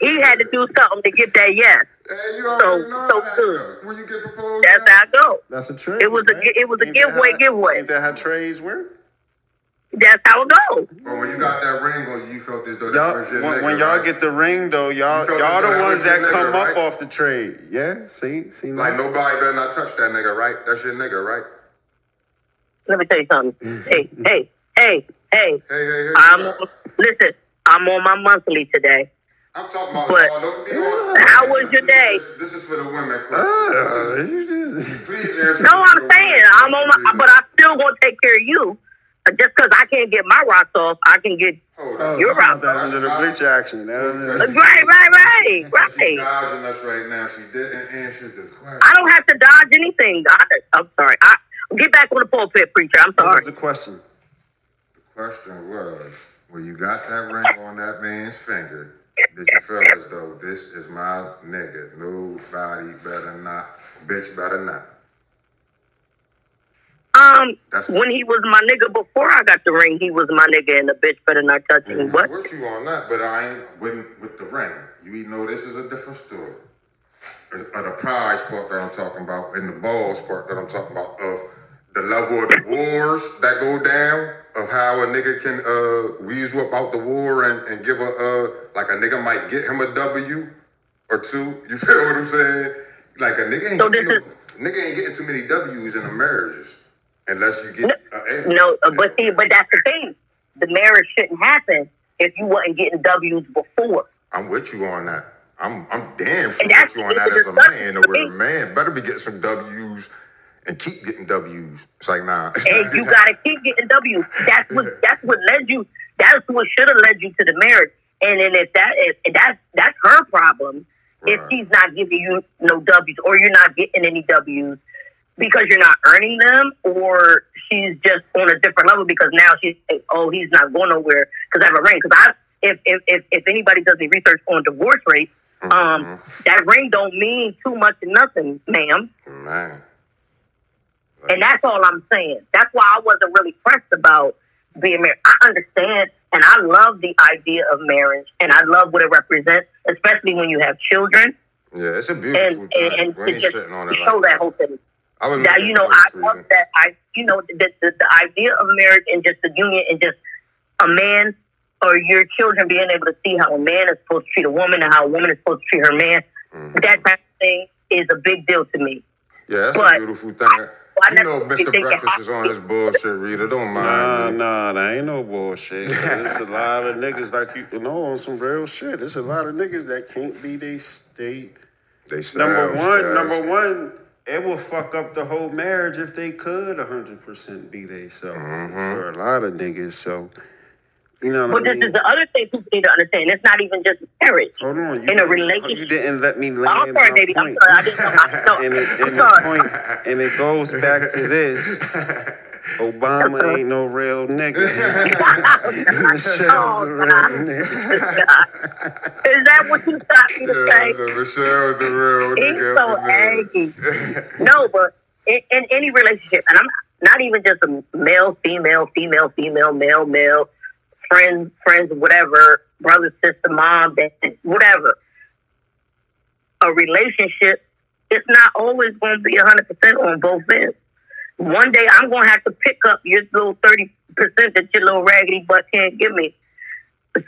S2: he had to do something to get that yes.
S4: Hey, you
S2: So-
S4: know
S2: so
S4: that,
S2: good.
S4: though. When you get proposed,
S2: That's how I go.
S3: That's a trade.
S2: It was a
S3: right?
S2: gi- it was a
S3: Ain't
S2: giveaway,
S3: how-
S2: giveaway.
S3: Ain't that how trades work?
S2: That's how it goes.
S4: But when you got that ring on, you felt as though that
S3: Y'all,
S4: was your
S3: when,
S4: nigga,
S3: when y'all
S4: right?
S3: get the ring though, y'all
S4: You felt
S3: y'all
S4: though
S3: the ones
S4: was your
S3: that come
S4: nigga,
S3: up
S4: right?
S3: off the trade. Yeah, see, see, now?
S4: Like nobody better not touch that nigga, right? That's your nigga, right?
S2: Let me tell you something. Hey, hey, hey, hey.
S4: Hey, hey, hey.
S2: I'm listen. I'm on my monthly today.
S4: I'm talking about
S2: But-
S4: y'all. Don't be on.
S2: How was your day?
S4: This, this is for the women. Question.
S3: Ah,
S4: is, please answer.
S2: No, I'm saying I'm on my,
S4: question,
S2: but I still gonna take care of you. Just because I can't get my rocks off, I can get.
S4: Hold
S3: Oh,
S4: on.
S2: You're
S3: that's
S2: right.
S3: not that under the bleacher action. That under
S2: Right, right, right,
S4: She's
S2: right.
S4: dodging us right now. She didn't answer the question.
S2: I don't have to dodge anything. I, I'm sorry. I get back on the pulpit, preacher. I'm
S3: What
S2: sorry.
S3: was the question?
S4: The question was, when you got that ring on that man's finger, did you feel as though this is my nigga? Nobody better not, bitch better not.
S2: Um,
S4: That's-
S2: when he was my nigga before I got the ring, he was my nigga, and the bitch better not touch him. What?
S4: With you on that, but I ain't with, with the ring. You know this is a different story. It's, uh, the prize part that I'm talking about and the balls part that I'm talking about of the level of the wars that go down of how a nigga can uh weasel up out the war and, and give a uh like a nigga might get him a W or two. You feel what I'm saying? Like a nigga ain't
S2: So
S4: getting
S2: this
S4: no, nigga ain't getting too many W's in the marriages unless you get A.
S2: No, uh, but see, but that's the thing. The marriage shouldn't happen if you wasn't getting W's before.
S4: I'm with you on that. I'm I'm damn sure with you on that as a man.
S2: for
S4: Where a man better be getting some W's and keep getting W's. It's like nah.
S2: and you gotta keep getting W's. That's what that's what led you. That's what should have led you to the marriage. And then if that if that's that's her problem. If she's not giving you no W's or you're not getting any W's because you're not earning them, or she's just on a different level because now she's oh he's not going nowhere because I have a ring. Because I if, if if if anybody does any research on divorce rates, um
S4: Mm-hmm.
S2: that ring don't mean too much of nothing, ma'am.
S4: man.
S2: And that's all I'm saying. That's why I wasn't really pressed about being married. I understand and I love the idea of marriage and I love what it represents, especially when you have children
S4: Yeah, it's a beautiful
S2: and,
S4: thing.
S2: and
S4: we
S2: to just
S4: shitting on
S2: to
S4: it
S2: show
S4: like
S2: that whole thing.
S4: I
S2: Now you know I love that I you know the, the the idea of marriage and just the union and just a man or your children being able to see how a man is supposed to treat a woman and how a woman is supposed to treat her man.
S4: Mhm.
S2: That type of thing is a big deal to me.
S4: Yeah, that's
S2: but-
S4: a beautiful thing.
S2: I
S4: you know, Mr. Breakfast is on
S2: be-
S4: his bullshit, Rita. Don't
S3: Nah,
S4: mind. me.
S3: nah, that ain't no bullshit. There's a lot of niggas like you know on some real shit. There's a lot of niggas that can't be they state.
S4: They say
S3: Number one, number one, it will fuck up the whole marriage if they could 100% be they self
S4: Mhm.
S3: for a lot of niggas. So, you know
S2: But
S3: what I
S2: this is the other thing people need to understand. It's not even just marriage.
S3: Hold on, you
S2: in a relationship-
S3: You didn't let me
S2: I'm
S3: land
S2: sorry,
S3: my
S2: baby. I'm sorry. I didn't know. I, no,
S3: And it,
S2: I'm sorry.
S3: point, and it goes back to this: Obama ain't no real nigga. Michelle's
S2: Oh,
S3: a real nigga.
S2: Is that what you got me to
S4: Yeah,
S2: say?
S4: so Michelle's the real
S2: He's so
S4: up in there.
S2: angry. No, but in, in any relationship, and I'm not even just a male, female, female, female, male, male, friends, friends, whatever, brother, sister, mom, dad, whatever. A relationship, it's not always going to be 100% on both ends. One day I'm going to have to pick up your little 30% that your little raggedy butt can't give me.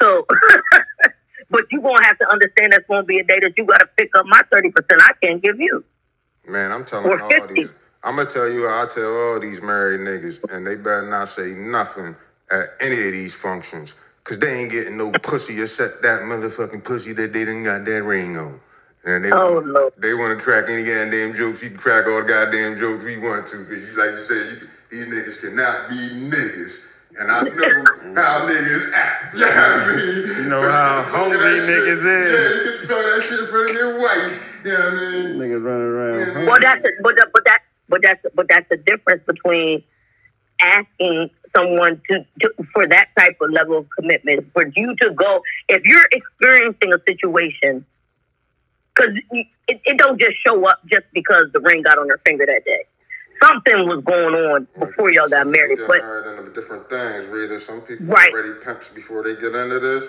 S2: So, but you're going to have to understand that's going to be a day that you got to pick up my 30% I can't give you.
S4: Man, I'm telling
S2: Or
S4: all
S2: 50.
S4: these. I'm gonna tell you, I tell all these married niggas, and they better not say nothing at any of these functions, cause they ain't getting no pussy except that motherfucking pussy that they didn't got that ring on. And they,
S2: Oh, Lord.
S4: they want to crack any goddamn jokes. You can crack all the goddamn jokes we want to, cause you, like you said, you, these niggas cannot be niggas. And I know how niggas act. You know what I mean?
S3: You know
S4: So
S3: how
S4: get to talk
S3: hungry
S4: that shit.
S3: niggas is.
S4: Yeah, you get to talk that shit in front of your wife. You know what I mean?
S3: Niggas running around.
S2: Well, that's a, but that, but that but that's but that's the difference between asking someone to, to for that type of level of commitment for you to go if you're experiencing a situation because it, it don't just show up just because the ring got on her finger that day. Something was going on before y'all got married, but
S4: different things, Rita. Some people
S2: Right.
S4: already pimps before they get into this.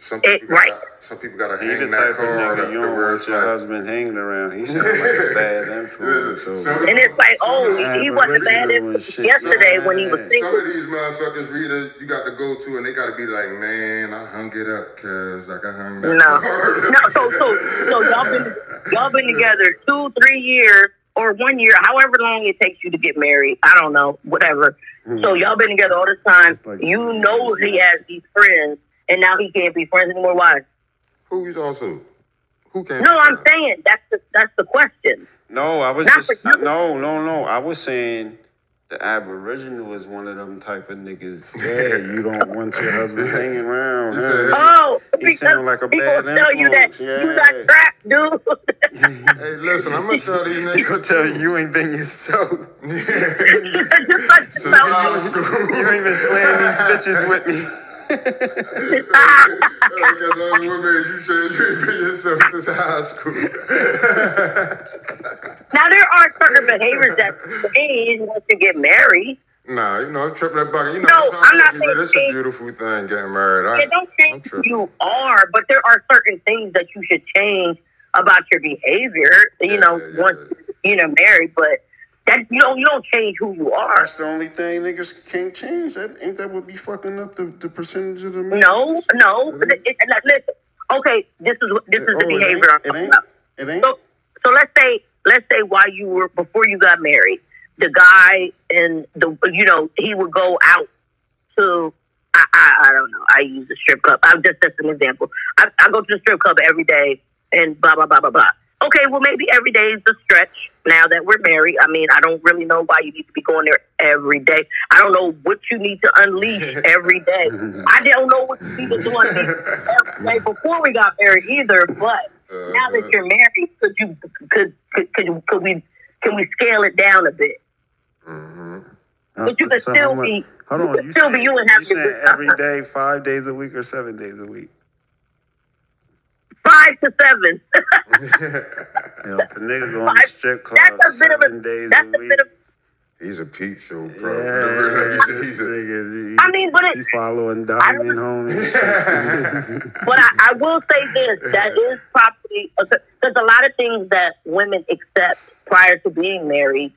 S4: Some
S2: It-
S4: people
S2: right.
S4: got, some people got to
S3: He the
S4: hang that
S3: type of
S4: card
S3: nigga you don't want your
S4: like.
S3: husband hanging around. He sounds like a bad influence.
S4: Some
S3: So.
S2: and it's like, oh,
S3: Yeah,
S2: he wasn't
S3: really
S2: bad
S3: doing
S2: influence yesterday when he was
S3: bad.
S4: Some of these motherfuckers, Rita, you got to go to, and they got to be like, man, I hung it up, cause like I hung that
S2: No,
S4: card up."
S2: no. So, so, so y'all been y'all been together two, three years, or one year, however long it takes you to get married. I don't know, whatever. So hmm. y'all been together all this time.
S3: Like
S2: you know
S3: years,
S2: he
S3: yeah.
S2: has these friends, and now he can't be friends anymore. Why?
S4: Who's also? Who can't?
S2: No, I'm saying that's the that's the question.
S3: No, I was
S2: Not
S3: just
S2: for you.
S3: no, no, no. I was saying the Aboriginal is one of them type of niggas. Yeah, you don't want your husband hanging around. Huh?
S2: Oh,
S3: He sound like a
S2: people
S3: bad
S2: tell you that
S3: influence,
S2: you
S3: yeah.
S2: got trapped, dude.
S4: Hey, listen, I'm gonna tell these
S3: He
S4: niggas.
S3: gonna tell you you ain't been yourself.
S2: Just like
S4: So
S2: yourself.
S3: You ain't been slaying these bitches with me.
S4: Because all the women you said you ain't been yourself since high school.
S2: Now there are certain behaviors that change once you get married.
S4: Nah, you know, I'm tripping that bucket. You know,
S2: No, I'm not
S4: but it's a beautiful thing getting married. I,
S2: don't change you are, but there are certain things that you should change about your behavior. You
S4: Yeah,
S2: know,
S4: yeah, yeah,
S2: once you know married, but That you don't you don't change who you are.
S3: That's the only thing niggas can't change. That ain't that would be fucking up the, the percentage of the
S2: No, no.
S3: It
S2: It- it- like, listen. Okay, this is this is the
S3: Oh, it
S2: behavior I'm
S3: ain't- It
S2: talking
S3: ain't.
S2: about.
S3: It ain't.
S2: So, so let's say let's say while you were before you got married, the guy and the you know he would go out to I I, I don't know I use the strip club. I'm just just an example. I, I go to the strip club every day and blah blah blah blah blah. Okay, well maybe every day is a stretch. Now that we're married, I mean I don't really know why you need to be going there every day. I don't know what you need to unleash every day. I don't know what you need to do every day before we got married either. But now that you're married, could you could could could, could we can we scale it down a bit?
S4: hmm
S2: But you can
S3: So
S2: still
S3: much-
S2: be
S3: Hold
S2: you
S3: on,
S2: can
S3: you
S2: still be
S3: saying-
S2: you and have
S3: you
S2: your
S3: saying
S2: good
S3: every
S2: time.
S3: day, five days a week, or seven days a week?
S2: Five to seven.
S3: You know, if a nigga going to
S2: Five-
S3: strip club
S2: that's a bit of a
S3: days
S2: that's
S3: a
S2: a
S3: week.
S2: of
S4: He's a peep show, bro.
S3: yeah,
S4: He's
S3: this
S4: a-
S3: nigga, he,
S2: I mean, but
S3: he
S2: it,
S3: following
S2: I don't-
S3: Diamond home.
S2: but I, I will say this: that is probably because a lot of things that women accept prior to being married,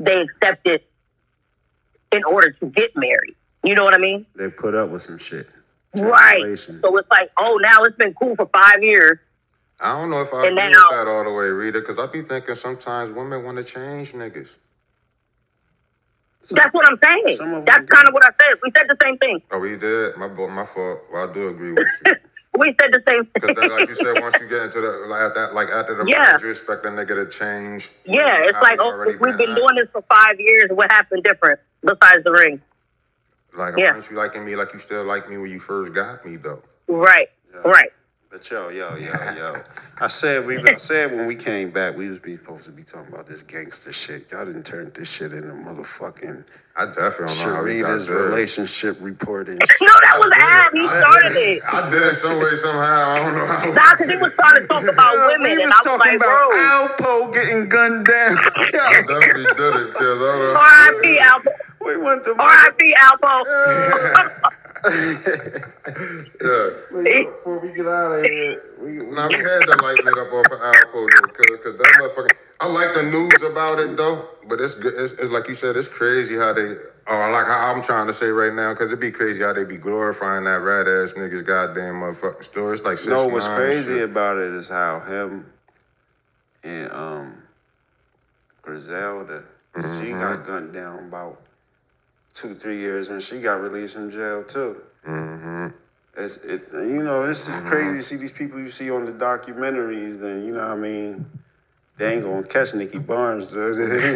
S2: they accept it in order to get married. You know what I mean?
S3: they put up with some shit.
S2: Right. So it's like, oh, now it's been cool for five years.
S4: I don't know if I
S2: And
S4: agree
S2: now-
S4: with that all the way, Rita, because I be thinking sometimes women want to change niggas.
S2: That's what I'm saying.
S3: Some
S2: That's kind of what I said. We said the same thing.
S4: Oh, we did. My my fault. Well, I do agree with you.
S2: We said the same thing.
S4: Because like you said, once you get into the like at that, like after the
S2: Yeah.
S4: marriage, you expect a nigga to change.
S2: yeah, it's like, oh, we've been
S4: at.
S2: doing this for five years. What happened different besides the ring?
S4: Like,
S2: Yeah.
S4: aren't you liking me like you still like me when you first got me though?
S2: Right.
S3: Yeah.
S2: Right.
S3: But yo, yo, yo, yo. I said we I said when we came back, we was be supposed to be talking about this gangster shit. Y'all didn't turn this shit into motherfucking
S4: I definitely don't know how we got
S3: Sharita's
S4: there.
S3: relationship reporting.
S2: No, that was Ab. He started it.
S4: I did it some way somehow. I don't know how.
S2: Nah, because he was trying to talk about women,
S3: we
S2: and
S3: was
S2: I was
S3: talking
S2: like,
S3: about
S2: bro,
S3: Alpo getting gunned down.
S4: I
S3: Yo,
S4: definitely did it because I
S2: R.I.P. Alpo.
S3: We went to
S2: R.I.P. Alpo.
S4: yeah.
S3: Before we get out of here, we, we
S4: Now we had to lighten it up off of Alpo though, cause, cause that motherfucker. I like the news about it though, but it's good. It's, it's like you said, it's crazy how they. Or like how I'm trying to say right now, cause it'd be crazy how they be glorifying that rat ass niggas goddamn motherfucking story. It's like six
S3: No, what's
S4: nine
S3: crazy
S4: shit.
S3: about it is how him and um Griselda, she
S4: Mm-hmm.
S3: got gunned down about two, three years when she got released from jail too.
S4: Mm-hmm.
S3: It's it, you know, it's just crazy to see these people you see on the documentaries. Then you know, what I mean, they ain't gonna catch Nicky Barnes though.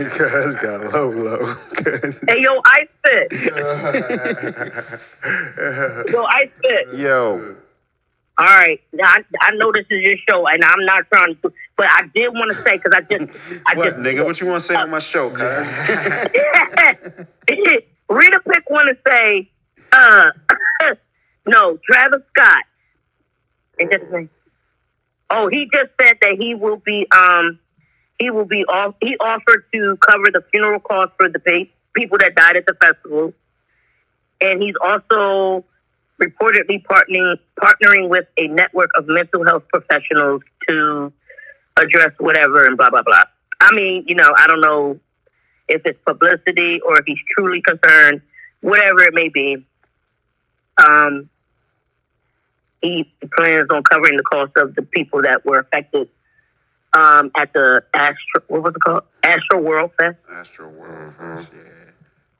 S3: Cuz got low, low.
S2: Hey, yo, Ice Pick. Yo, Ice Pick.
S3: Yo,
S2: All right. Now, I, I know this is your show, and I'm not trying to, but I did want to say, because I just, I
S3: what
S2: just,
S3: nigga? What you want to say on my show, cuz?
S2: Rita Pick want to say, uh, no, Travis Scott. Ain't that his? Oh, he just said that he will be, um, he will be off. He offered to cover the funeral costs for the pe- people that died at the festival, and he's also reportedly partnering partnering with a network of mental health professionals to address whatever and blah blah blah. I mean, you know, I don't know if it's publicity or if he's truly concerned, whatever it may be. Um, he plans on covering the cost of the people that were affected um, at the Astro. What was it called? Astroworld Fest.
S3: Astroworld
S4: Mhm.
S3: Fest, yeah.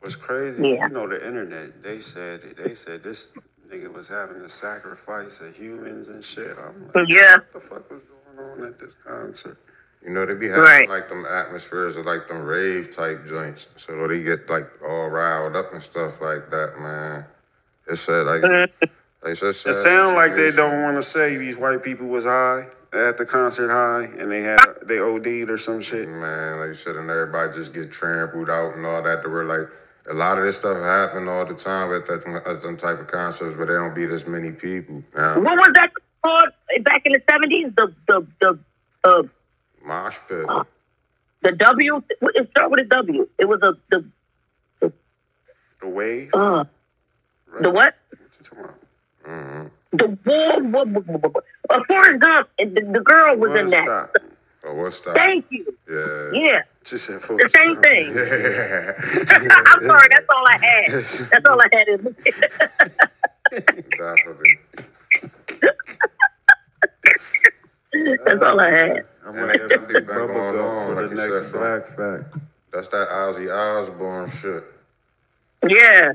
S3: What's crazy,
S2: Yeah.
S3: you know, the internet. They said they said this nigga was having to sacrifice of humans and shit. I'm like,
S2: Yeah.
S3: what the fuck was going on at this concert?
S4: You know, they be having
S2: Right.
S4: like them atmospheres of like them rave type joints. So they get like all riled up and stuff like that, man. It's sad, like, like it's
S3: It sound like they don't want to say these white people was high at the concert high and they had they OD'd or some shit.
S4: Man, like you said, and everybody just get trampled out and all that. To where like a lot of this stuff happen all the time at that at them type of concerts, but they don't beat as many people. Yeah.
S2: What was that called back in the seventies? The the the uh,
S4: Mosh pit.
S2: the W. It started with a W. It was a the
S3: The wave.
S2: uh,
S3: Right?
S2: the what?
S3: What you talking about?
S4: Mm-hmm.
S2: The what, uh, Forrest Gump. and The, the girl was in that.
S3: Woodstock.
S4: Oh, what's that?
S2: Thank you.
S4: Yeah.
S2: Yeah,
S3: She said full
S2: the same thing.
S4: Yeah.
S2: I'm sorry, that's all I had. That's all I had. In that's all I had.
S3: I'm
S4: And
S3: gonna have
S4: they
S3: a big bubble
S4: going
S3: gum
S4: on,
S3: for
S4: like
S3: the next
S4: said,
S3: black fact.
S4: That's that Ozzy Osbourne shit.
S2: Yeah,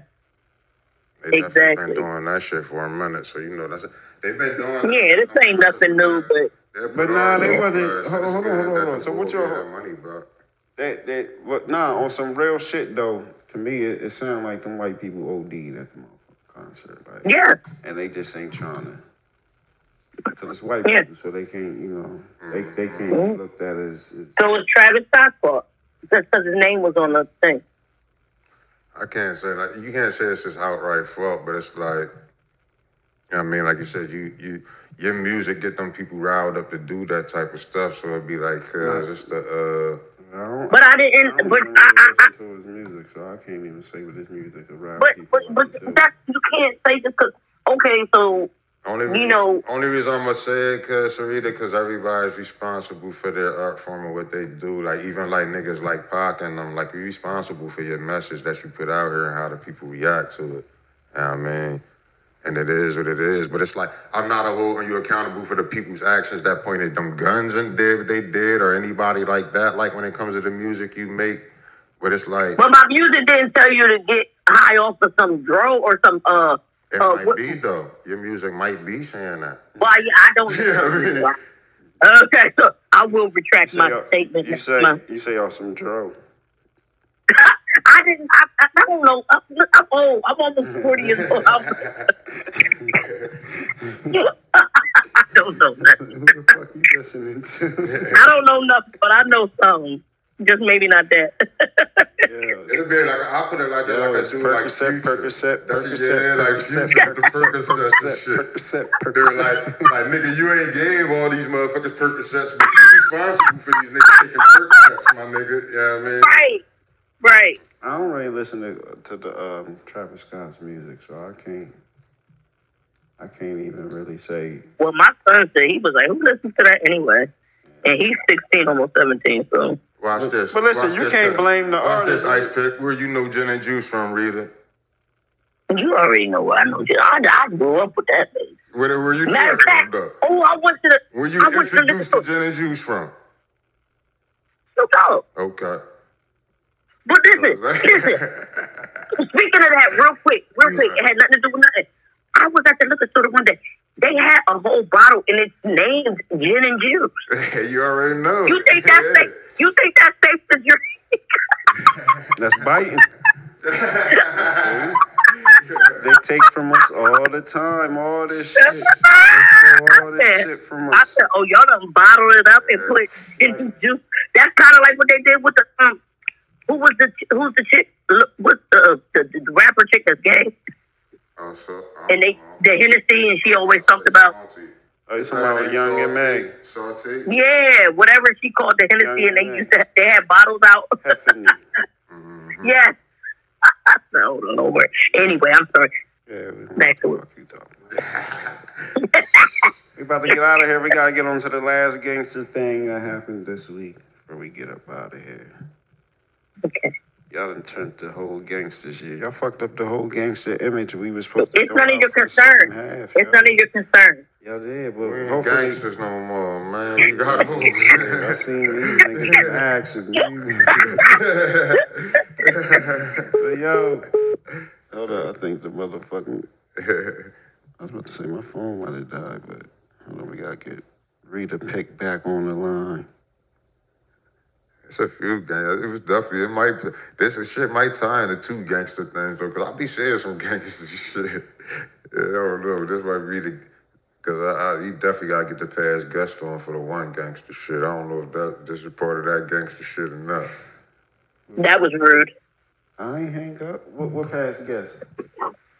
S4: They
S2: Exactly.
S4: been doing that shit for a minute, so you know that's it. they've been doing.
S2: yeah. This ain't nothing new, but
S4: They
S3: But nah, they wasn't- hold on, hold on, hold on. So what y'all-
S4: get money bro.
S3: That that what nah on some real shit though. To me, it, it sounded like them white people OD'd at the motherfucking concert, like,
S2: yeah,
S3: and they just ain't trying to. So it's white
S2: Yeah.
S3: people, so they can't, you know, they they can't
S2: Mhm.
S3: be looked at as. as
S2: so it's Travis Scott's fault. That's because his name was on the thing.
S4: I can't say like you can't say it's just outright fault, but it's like, you know what I mean, like you said, you you your music get them people riled up to do that type of stuff, so it'd be like, cause it's the
S3: I don't,
S2: But I
S3: I
S2: didn't.
S3: don't
S2: But I,
S3: really
S2: I, I
S3: listen to his music, so I can't even say what his music around
S2: but
S3: people.
S2: but but
S3: like
S2: that you can't say just because. Okay, so
S4: only
S2: You
S4: reason,
S2: know-
S4: only reason I'm gonna say it, cause Sharita, because everybody's responsible for their art form and what they do. Like even like niggas like Pac and them, like you're responsible for your message that you put out here and how the people react to it. You know what I mean. And it is what it is, but it's like I'm not a holding you accountable for the people's actions that pointed them guns and did what they did, or anybody like that. Like when it comes to the music you make, but it's like
S2: but my music didn't tell you to get high off of some dro or some uh.
S4: It
S2: uh
S4: might
S2: what,
S4: be though. Your music might be saying that.
S2: Well, I don't.
S4: Yeah, I mean-
S2: Okay, so I will retract my statement.
S3: you say
S2: My-
S3: you say on some dro.
S2: I didn't. I, I, I don't know. I'm, I'm old. I'm almost forty years old. I don't know nothing.
S3: Who the fuck you listening to?
S2: I don't know nothing, but I know something. Just maybe not that.
S3: yeah,
S4: It'll be like I put it like that,
S3: Yo,
S4: like I
S3: it's
S4: do like
S3: Percocet,
S4: Future.
S3: Percocet,
S4: That's
S3: Percocet,
S4: yeah, like
S3: Percocet,
S4: Future with the Percocets and shit.
S3: Percocet,
S4: They're like, like nigga, you ain't gave all these motherfuckers Percocets, but you responsible for these niggas taking Percocets, my nigga. You know I mean?
S2: right, right.
S3: I don't really listen to to the um, Travis Scott's music, so I can't. I can't even really say.
S2: Well, my son said he was like, "Who listens to that anyway?" And he's sixteen, almost seventeen. So
S4: Watch this.
S3: But listen,
S4: Watch
S3: you
S4: this,
S3: can't
S4: though.
S3: blame the
S4: Watch this
S3: artist.
S4: ice pick. Where you know gin and juice from, Rita?
S2: you already know what I know. I, I grew up with that. Baby.
S4: Where, where you
S2: Matter
S4: it
S2: of
S4: from,
S2: fact,
S4: though?
S2: oh, I went to the
S4: Where you
S2: I went to
S4: introduced to
S2: the-
S4: gin and juice from?
S2: Snoop Dogg.
S4: Okay.
S2: But listen, listen. Speaking of that, real quick, real quick, it had nothing to do with nothing. I was at the liquor store the one day. They had a whole bottle and it's named gin and juice.
S4: you already know.
S2: You think that's
S4: Yeah.
S2: safe? You think that's safe to drink?
S3: That's biting. See? They take from us all the time, all this shit. They steal all this shit from us.
S2: I said, oh, y'all done bottled it up and put gin and juice. That's kind of like what they did with the um. Who was the who's the chick? What's the, the the rapper chick that's gay?
S4: Oh, so,
S2: And they the Hennessy and she always talked about
S3: Oh, you talking about Young and Meg?
S4: Salty.
S2: yeah whatever she called the Hennessy and they
S3: Young
S2: used to they had bottles out.
S3: Heffany.
S4: Mhm.
S2: Yes. no, Lord. Anyway, I'm sorry.
S3: Yeah, we
S2: Back to
S3: what you talking about. we about to get out of here. We gotta get on to the last gangster thing that happened this week before we get up out of here.
S2: Okay.
S3: Y'all done turned the whole gangster shit. Y'all fucked up the whole gangster image we was supposed to
S2: It's none of your
S3: for the second
S2: concern.
S3: half,
S2: It's none of your concern.
S3: Y'all did, but
S4: We ain't gangsters no more, man. We got
S3: I seen these niggas asking me. But yo, hold up. I think the motherfucking. I was about to say my phone might have died, but hold on. We gotta get Rita Pick back on the line.
S4: It's a few gangsters. It was definitely it might this shit might tie into two gangster things though, cause I be seeing some gangster shit. Yeah, I don't know. This might be the cause I, I you definitely gotta get the past guest on for the one gangster shit. I don't know if that this is part of that gangster shit or not.
S2: That was rude.
S3: I ain't hang up. What, what past guess?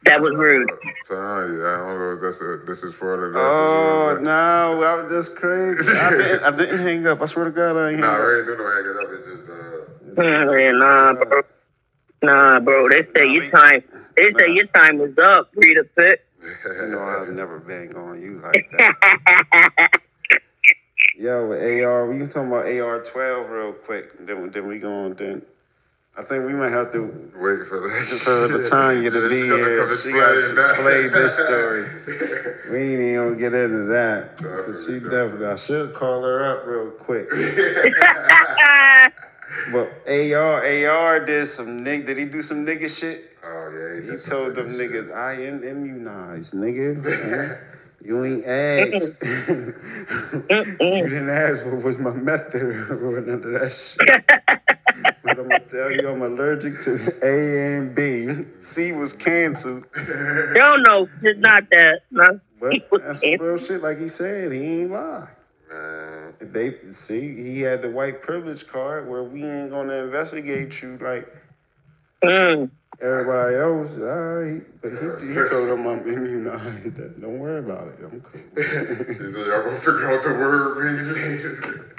S2: That was rude.
S4: So I, I don't know if that's a, this is part of that.
S3: Oh no, I was just crazy. I didn't, I didn't hang up. I swear to God, I ain't
S4: Nah,
S3: hang up.
S4: we ain't doing no hanging up. It's just uh,
S2: Nah, bro. Nah, bro. They say your time. They say your time is up, Rita Pitt.
S3: You know I've never bang on you like that. Yo, AR, we can talk about AR twelve real quick. Then then we go on then. I think we might have to
S4: Wait for the
S3: for the Tanya to be here. She got to
S4: explain
S3: this story. We ain't even gonna get into that. she
S4: Definitely,
S3: definitely, I should call her up real quick. But AR, AR did some nig. Did he do some nigga shit?
S4: Oh yeah,
S3: He
S4: did some
S3: told them
S4: nigga shit.
S3: niggas, I am immunized, nigga. You ain't asked. you didn't ask what was my method or none of that shit. But I'm gonna tell you, I'm allergic to A and B. C was canceled.
S2: no, no, it's not that. No.
S3: But that's some real shit. Like he said, he ain't lie.
S4: Man,
S3: They see he had the white privilege card where we ain't gonna investigate you like
S2: Mm.
S3: everybody else. All right, but he, he told them I'm immunized. Don't worry about it. I'm cool.
S4: he said y'all gonna figure out the word meaning later.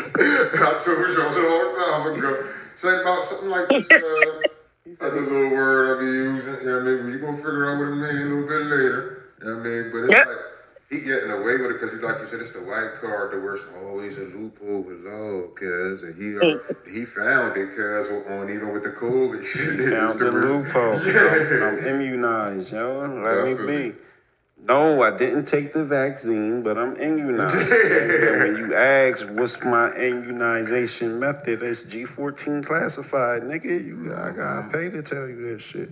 S4: I told y'all a long time ago. Say about something like this. Uh,
S3: He said
S4: other little word I be using. You know what I mean? You gonna figure out what it means a little bit later. You know what I mean? But it's
S2: Yep.
S4: like he getting away with it because, like you said, it's the white card. The worst always a loophole with law, cuz, and he uh, he found it, cuz, on even with the COVID shit.
S3: He found the
S4: worst.
S3: loophole.
S4: Yeah.
S3: I'm, I'm immunized, yo. Let me be. No, I didn't take the vaccine, but I'm immunized. and when you ask what's my immunization method, it's G14 classified, nigga. You I gotta mm-hmm. pay to tell you that shit.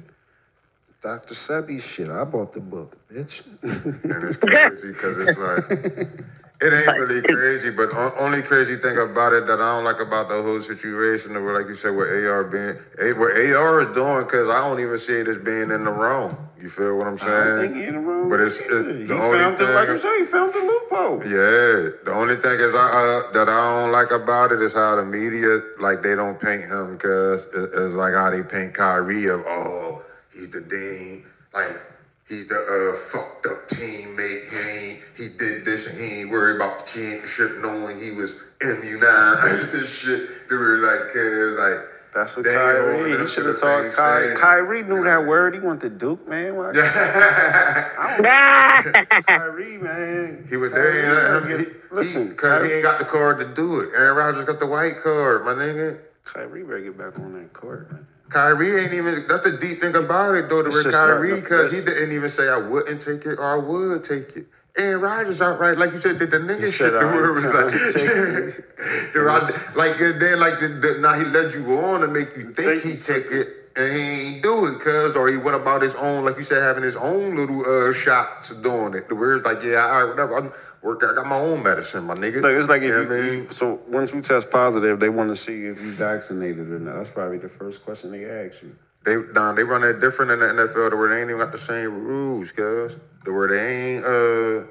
S3: Dr. Sebi shit. I bought the book, bitch.
S4: and it's crazy because it's like it ain't really crazy, but o- only crazy thing about it that I don't like about the whole situation, of like you said, what AR being, A- what AR is doing, because I don't even see it as being in the wrong. You feel what I'm
S3: I don't think
S4: saying?
S3: he in the wrong.
S4: But it's-
S3: either.
S4: it's
S3: he
S4: the only
S3: found the like
S4: thing-
S3: you say, he found the loophole.
S4: Yeah, the only thing is I uh, that I don't like about it is how the media like they don't paint him because it, it's like how they paint Kyrie of oh he's the dean like he's the uh, fucked up teammate he ain't he did this and he ain't worried about the championship knowing he was immunized and shit. They were like cause like
S3: That's what
S4: They
S3: Kyrie. He should have taught
S4: same
S3: Kyrie. Kyrie knew that word. He went to Duke, man.
S2: Ah.
S3: Kyrie, man.
S4: He was
S3: Kyrie,
S4: there. He, he,
S3: listen,
S4: because he
S3: Kyrie,
S4: ain't got the card to do it. Aaron Rodgers got the white card, my nigga.
S3: Kyrie better get back on that court, man.
S4: Kyrie ain't even. That's the deep thing about it, though. To
S3: It's
S4: with
S3: just
S4: Kyrie, because he didn't even say I wouldn't take it or I would take it. Aaron Rodgers outright, like you said, did the nigga shit. The
S3: "I
S4: word was like, the Rod- like then like the, the, now he led you on to make you think
S3: Think
S4: he
S3: he
S4: took it. And he ain't do it, cuz, or he went about his own, like you said, having his own little uh, shots doing it. The words like, yeah, all right, whatever. I'm work. I got my own medicine, my nigga.
S3: Look, it's like if
S4: You
S3: you,
S4: I mean?
S3: you- so once you test positive, they want to see if you vaccinated or not. That's probably the first question they ask you.
S4: They nah, they run it different in the NFL to where they ain't even got the same rules, cuz. To where they ain't uh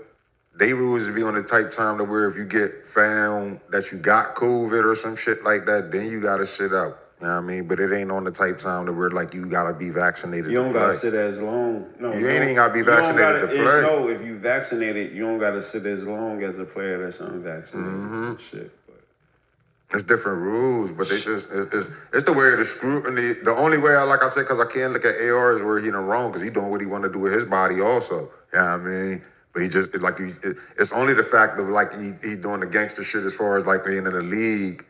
S4: they rules be on the type time to where if you get found that you got COVID or some shit like that, then you gotta sit out. You know what I mean? But it ain't on the type time that we're like you gotta be vaccinated.
S3: You don't
S4: to
S3: gotta sit as long. No,
S4: You
S3: don't-
S4: ain't even gotta be vaccinated
S3: gotta-
S4: to play.
S3: No, if you vaccinated, you don't gotta sit as long as a player that's unvaccinated.
S4: Mm-hmm.
S3: Shit. But
S4: It's different rules, but they just it's, it's, it's the way of the scrutiny. The only way I like I said because I can't look at AR is where he done wrong because he doing what he want to do with his body also. You know what I mean? But he just like he, it, it's only the fact of like he he doing the gangster shit as far as like being in the league.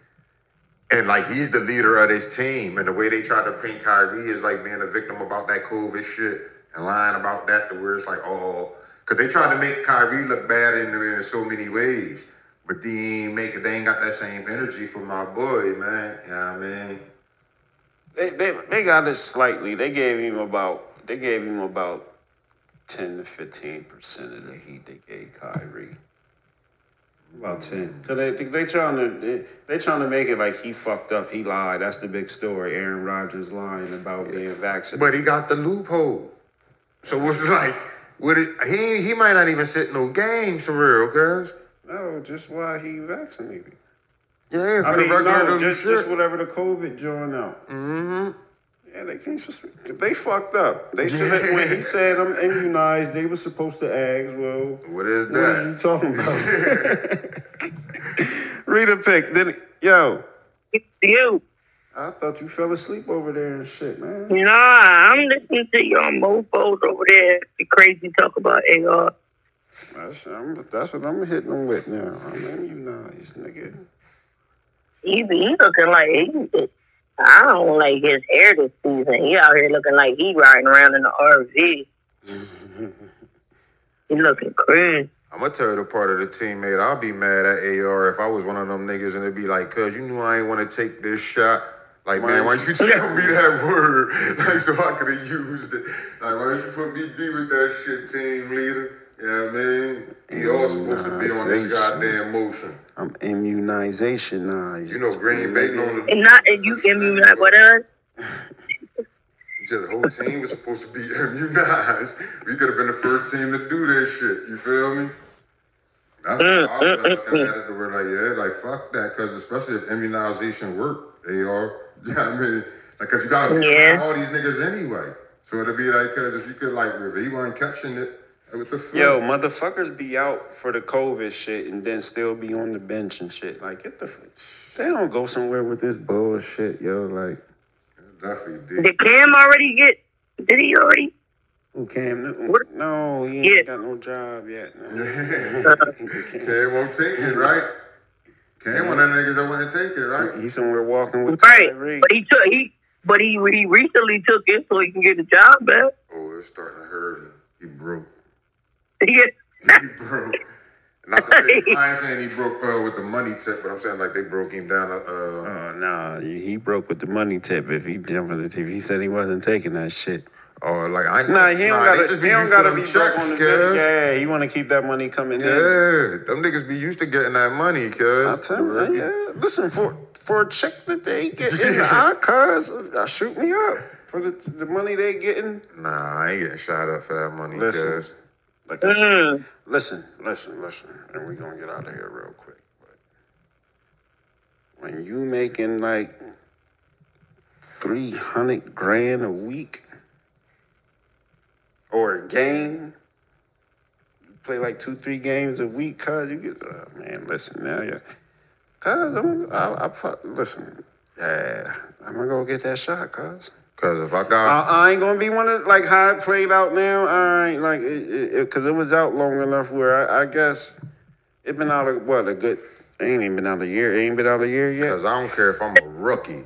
S4: And like he's the leader of his team, and the way they tried to paint Kyrie is like being a victim about that COVID shit and lying about that. To where it's like, oh, because they tried to make Kyrie look bad in, in so many ways, but they ain't make. They ain't got that same energy for my boy, man. You know what I mean?
S3: they, they they got it slightly. They gave him about they gave him about ten to fifteen percent of the heat they gave Kyrie. About ten. So they they trying to they, trying to make it like he fucked up. He lied. That's the big story. Aaron Rodgers lying about being vaccinated.
S4: But he got the loophole. So it's like, with it, he he might not even sit no games for real, cuz.
S3: no, just why he vaccinated.
S4: Yeah, for
S3: I
S4: the
S3: mean,
S4: regular
S3: no, just,
S4: shit.
S3: just whatever the COVID joint out.
S4: mm-hmm.
S3: Yeah, they can't just. They fucked up. They should have. when he said I'm immunized, they were supposed to ask. Well,
S4: What is
S3: what are you talking about? Rita Pick. Then, yo, It's
S2: You.
S3: I thought you fell asleep over there and shit, man.
S2: Nah, I'm listening to y'all mofos over there. The crazy talk about AR.
S3: That's, I'm, that's what I'm hitting him with now. I'm immunized, nigga.
S2: He he looking like he. I don't like his hair this season. He out here looking like he riding around in the RV. He looking crazy.
S4: I'm gonna tell you the part of the teammate. I'll be mad at AR if I was one of them niggas and it'd be like, cuz you knew I ain't wanna take this shot. Like,
S3: Why
S4: man, why don't you tell me that word? Like, so I could have used it. Like, why don't you put me deep with that shit, team leader? You know what I mean? He all supposed to be on this goddamn motion.
S3: I'm immunizationized.
S4: You know, Green Bay known to
S2: And not and you give me like what else?
S4: You said the whole team was supposed to be immunized. We could have been the first team to do this shit. You feel me? That's why I was looking at it. We're like, yeah, like fuck that, because especially if immunization work, they are. You know what I mean? Like, cause you gotta
S2: Yeah.
S4: all these niggas anyway. So it'd be like, cause if you could like, if he wasn't catching it, with the fuck?
S3: Yo, motherfuckers be out for the COVID shit and then still be on the bench and shit. Like, get the. fuck. They don't go somewhere with this bullshit, yo. Like,
S4: definitely did.
S2: Did Cam already get? Did he already?
S3: who Cam Newton?
S2: What-
S3: No, he ain't
S2: Yeah.
S3: got no job yet. No.
S4: Cam won't take it, right? Cam one of the niggas that wouldn't take it, right?
S3: He's somewhere walking with
S2: Right.
S3: Tyree.
S2: But he took he. But he he recently took it so he can get a job back.
S4: Oh, it's starting to hurt him. He broke.
S2: Yeah.
S4: he broke. Not to say, I ain't saying he broke uh, with the money tip, but I'm saying like they broke him down. Uh,
S3: Oh, nah, he broke with the money tip if he jumped on the TV. He said he wasn't taking that shit.
S4: or like I ain't.
S3: Nah, he don't
S4: they
S3: gotta,
S4: just
S3: he don't
S4: used
S3: gotta be
S4: them
S3: broke on the bench.
S4: cuz.
S3: Yeah, he want to keep that money coming in.
S4: Yeah, them niggas be used to getting that money, cuz.
S3: I tell you, yeah. Listen, for for a check that they get in our cars, uh, shoot me up for the the money they getting.
S4: Nah, I ain't getting shot up for that money,
S3: Listen.
S4: cuz.
S3: Like I said,
S2: Mm.
S3: listen, listen, listen, and we're gonna get out of here real quick. But when you making like three hundred grand a week or a game, you play like two, three games a week, cause you get uh, man. Listen now, yeah, cause I'm, I, I, put- listen, yeah, I'm gonna go get that shot, cause.
S4: Cause if I
S3: I,
S4: got,
S3: I ain't gonna be one of like how it played out now. I ain't like it, it, it, cause it was out long enough where I, I guess it been out of what a good. It ain't even been out a year. It ain't been out a year yet.
S4: cause I don't care if I'm a rookie,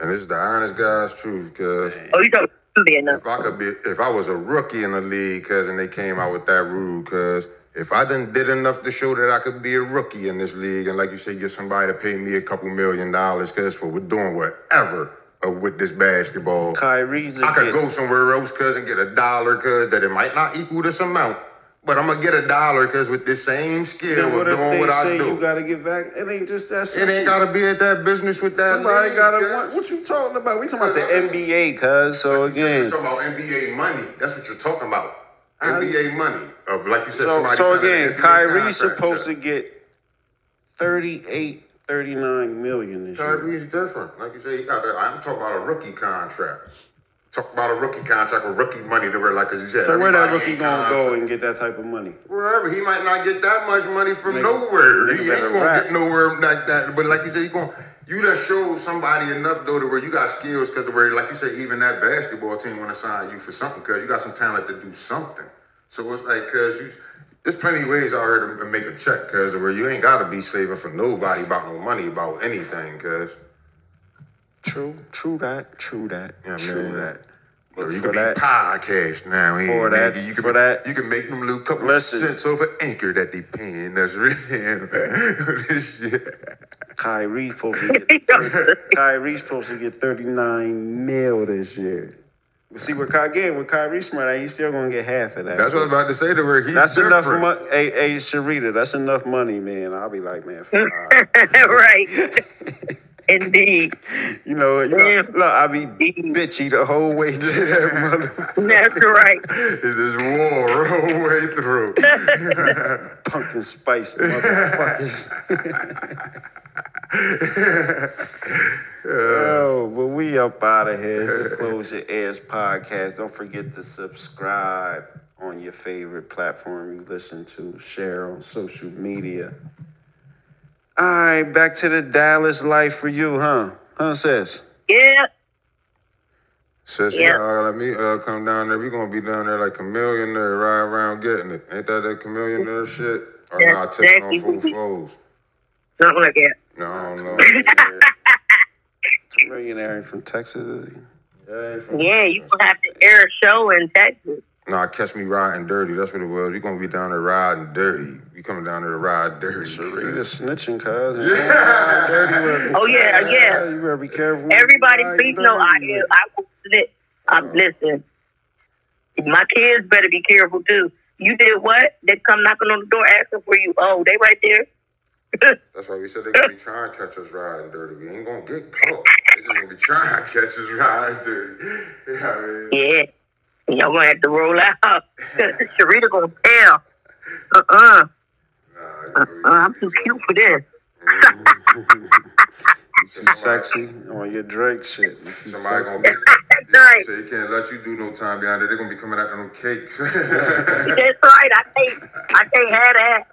S4: and this is the honest guy's truth, cuz.
S2: Oh, you talking Vietnam?
S4: If I could be, if I was a rookie in the league, cuz, and they came out with that rule, cuz, if I done did enough to show that I could be a rookie in this league, and like you say, get somebody to pay me a couple million dollars, cuz, for we're doing whatever uh, with this basketball,
S3: Kyrie's
S4: I could go somewhere else, cuz, and get a dollar, cuz, that it might not equal this amount, but I'm gonna get a dollar, cuz, with this same skill of doing what I do.
S3: you gotta get back? It ain't just that.
S4: it ain't gotta be at that business with that.
S3: Somebody
S4: league,
S3: gotta. want- What you talking about? We talking about the NBA, cuz. So again,
S4: you're talking about NBA money. That's what you're talking about. NBA money of like you said.
S3: so
S4: somebody
S3: so again, Kyrie's supposed to get 38, 39 million this year.
S4: Different. Like you say, he got. that- I'm talking about a rookie contract. Talk about a rookie contract with rookie money to where, like, as you said,
S3: So where that rookie gonna go and get that type of money?
S4: Wherever he might not get that much money from
S3: Nigga-
S4: nowhere.
S3: nigga
S4: He ain't gonna
S3: rap.
S4: get nowhere like that. But like you said, you going you done showed somebody enough though to where you got skills because the where like you say, even that basketball team want to sign you for something because you got some talent to do something. So it's like because you. There's plenty of ways out here to make a check, cause where you ain't gotta be slaving for nobody about no money about anything, cause
S3: True, true that, true that,
S4: Yeah,
S3: true
S4: man.
S3: that.
S4: Or
S3: But
S4: you can
S3: that,
S4: be podcast now. Here,
S3: for that-
S4: nigga. you can
S3: for that-
S4: you can make them little couple
S3: Listen.
S4: cents over anchor that they paying us. Really, this shit.
S3: Kyrie's supposed to get Kyrie's supposed to get 39 mil this year. But see what Ky again, with Kyrie smart, he's still gonna get half of that.
S4: That's what I'm about to say to her. he's
S3: That's enough money. Hey, hey, Sharita, that's enough money, man. I'll be like, man, fuck.
S2: right. Indeed.
S3: you know, you know,
S2: Yeah.
S3: look, I be bitchy the whole way to that motherfucker.
S2: That's right.
S4: It's this war all the way through.
S3: Pumpkin spice motherfuckers. Oh, but we up out of here. It's the Close Your Ears podcast. Don't forget to subscribe on your favorite platform you listen to. Share on social media. All right, back to the Dallas life for you, huh? Huh, sis?
S2: Yeah.
S4: Sis,
S2: Yeah.
S4: yeah. let me uh, come down there. We gonna be down there like a millionaire, ride around getting it. Ain't that that millionaire shit? Or
S2: Yeah,
S4: not taking on
S2: exactly.
S4: full foes?
S2: Something like that.
S4: No, I don't know.
S3: Millionaire from Texas. is he?
S4: Yeah, from-
S2: Yeah, you gonna have to air a show in Texas.
S4: Nah, catch me riding dirty. That's what it was. You gonna be down there riding dirty. You coming down there to ride dirty.
S3: Sharita
S4: sis.
S3: snitching, cuz.
S4: Yeah.
S2: Oh yeah, yeah.
S3: You better be careful.
S2: Everybody,
S3: Right,
S2: please know I
S3: dirty.
S2: I will snitch. I'm uh-huh. listen. My kids better be careful too. You did what? They come knocking on the door asking for you. Oh, they right there.
S4: That's why we said they gonna be trying to catch us riding dirty. We ain't gonna get caught. They just gonna be trying to catch us riding dirty. You know I mean?
S2: Yeah. Y'all gonna have to roll out. Sharita gonna tell. Uh-uh.
S4: Nah,
S2: Uh-uh. I'm too cute for this.
S3: You too sexy on your Drake shit. You too
S4: Somebody
S3: sexy.
S4: gonna be.
S2: That's right.
S4: Say you can't let you do no time behind it. They're gonna be coming out them cakes.
S2: That's right. I can't I can't have that.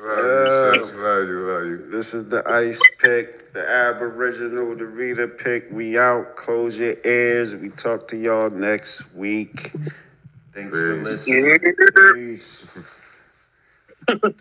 S4: Love you, sis. Love you, love you.
S3: This is the ice pick, the aboriginal, the reader pick. We out. Close your ears. We talk to y'all next week. Thanks for listening. Peace.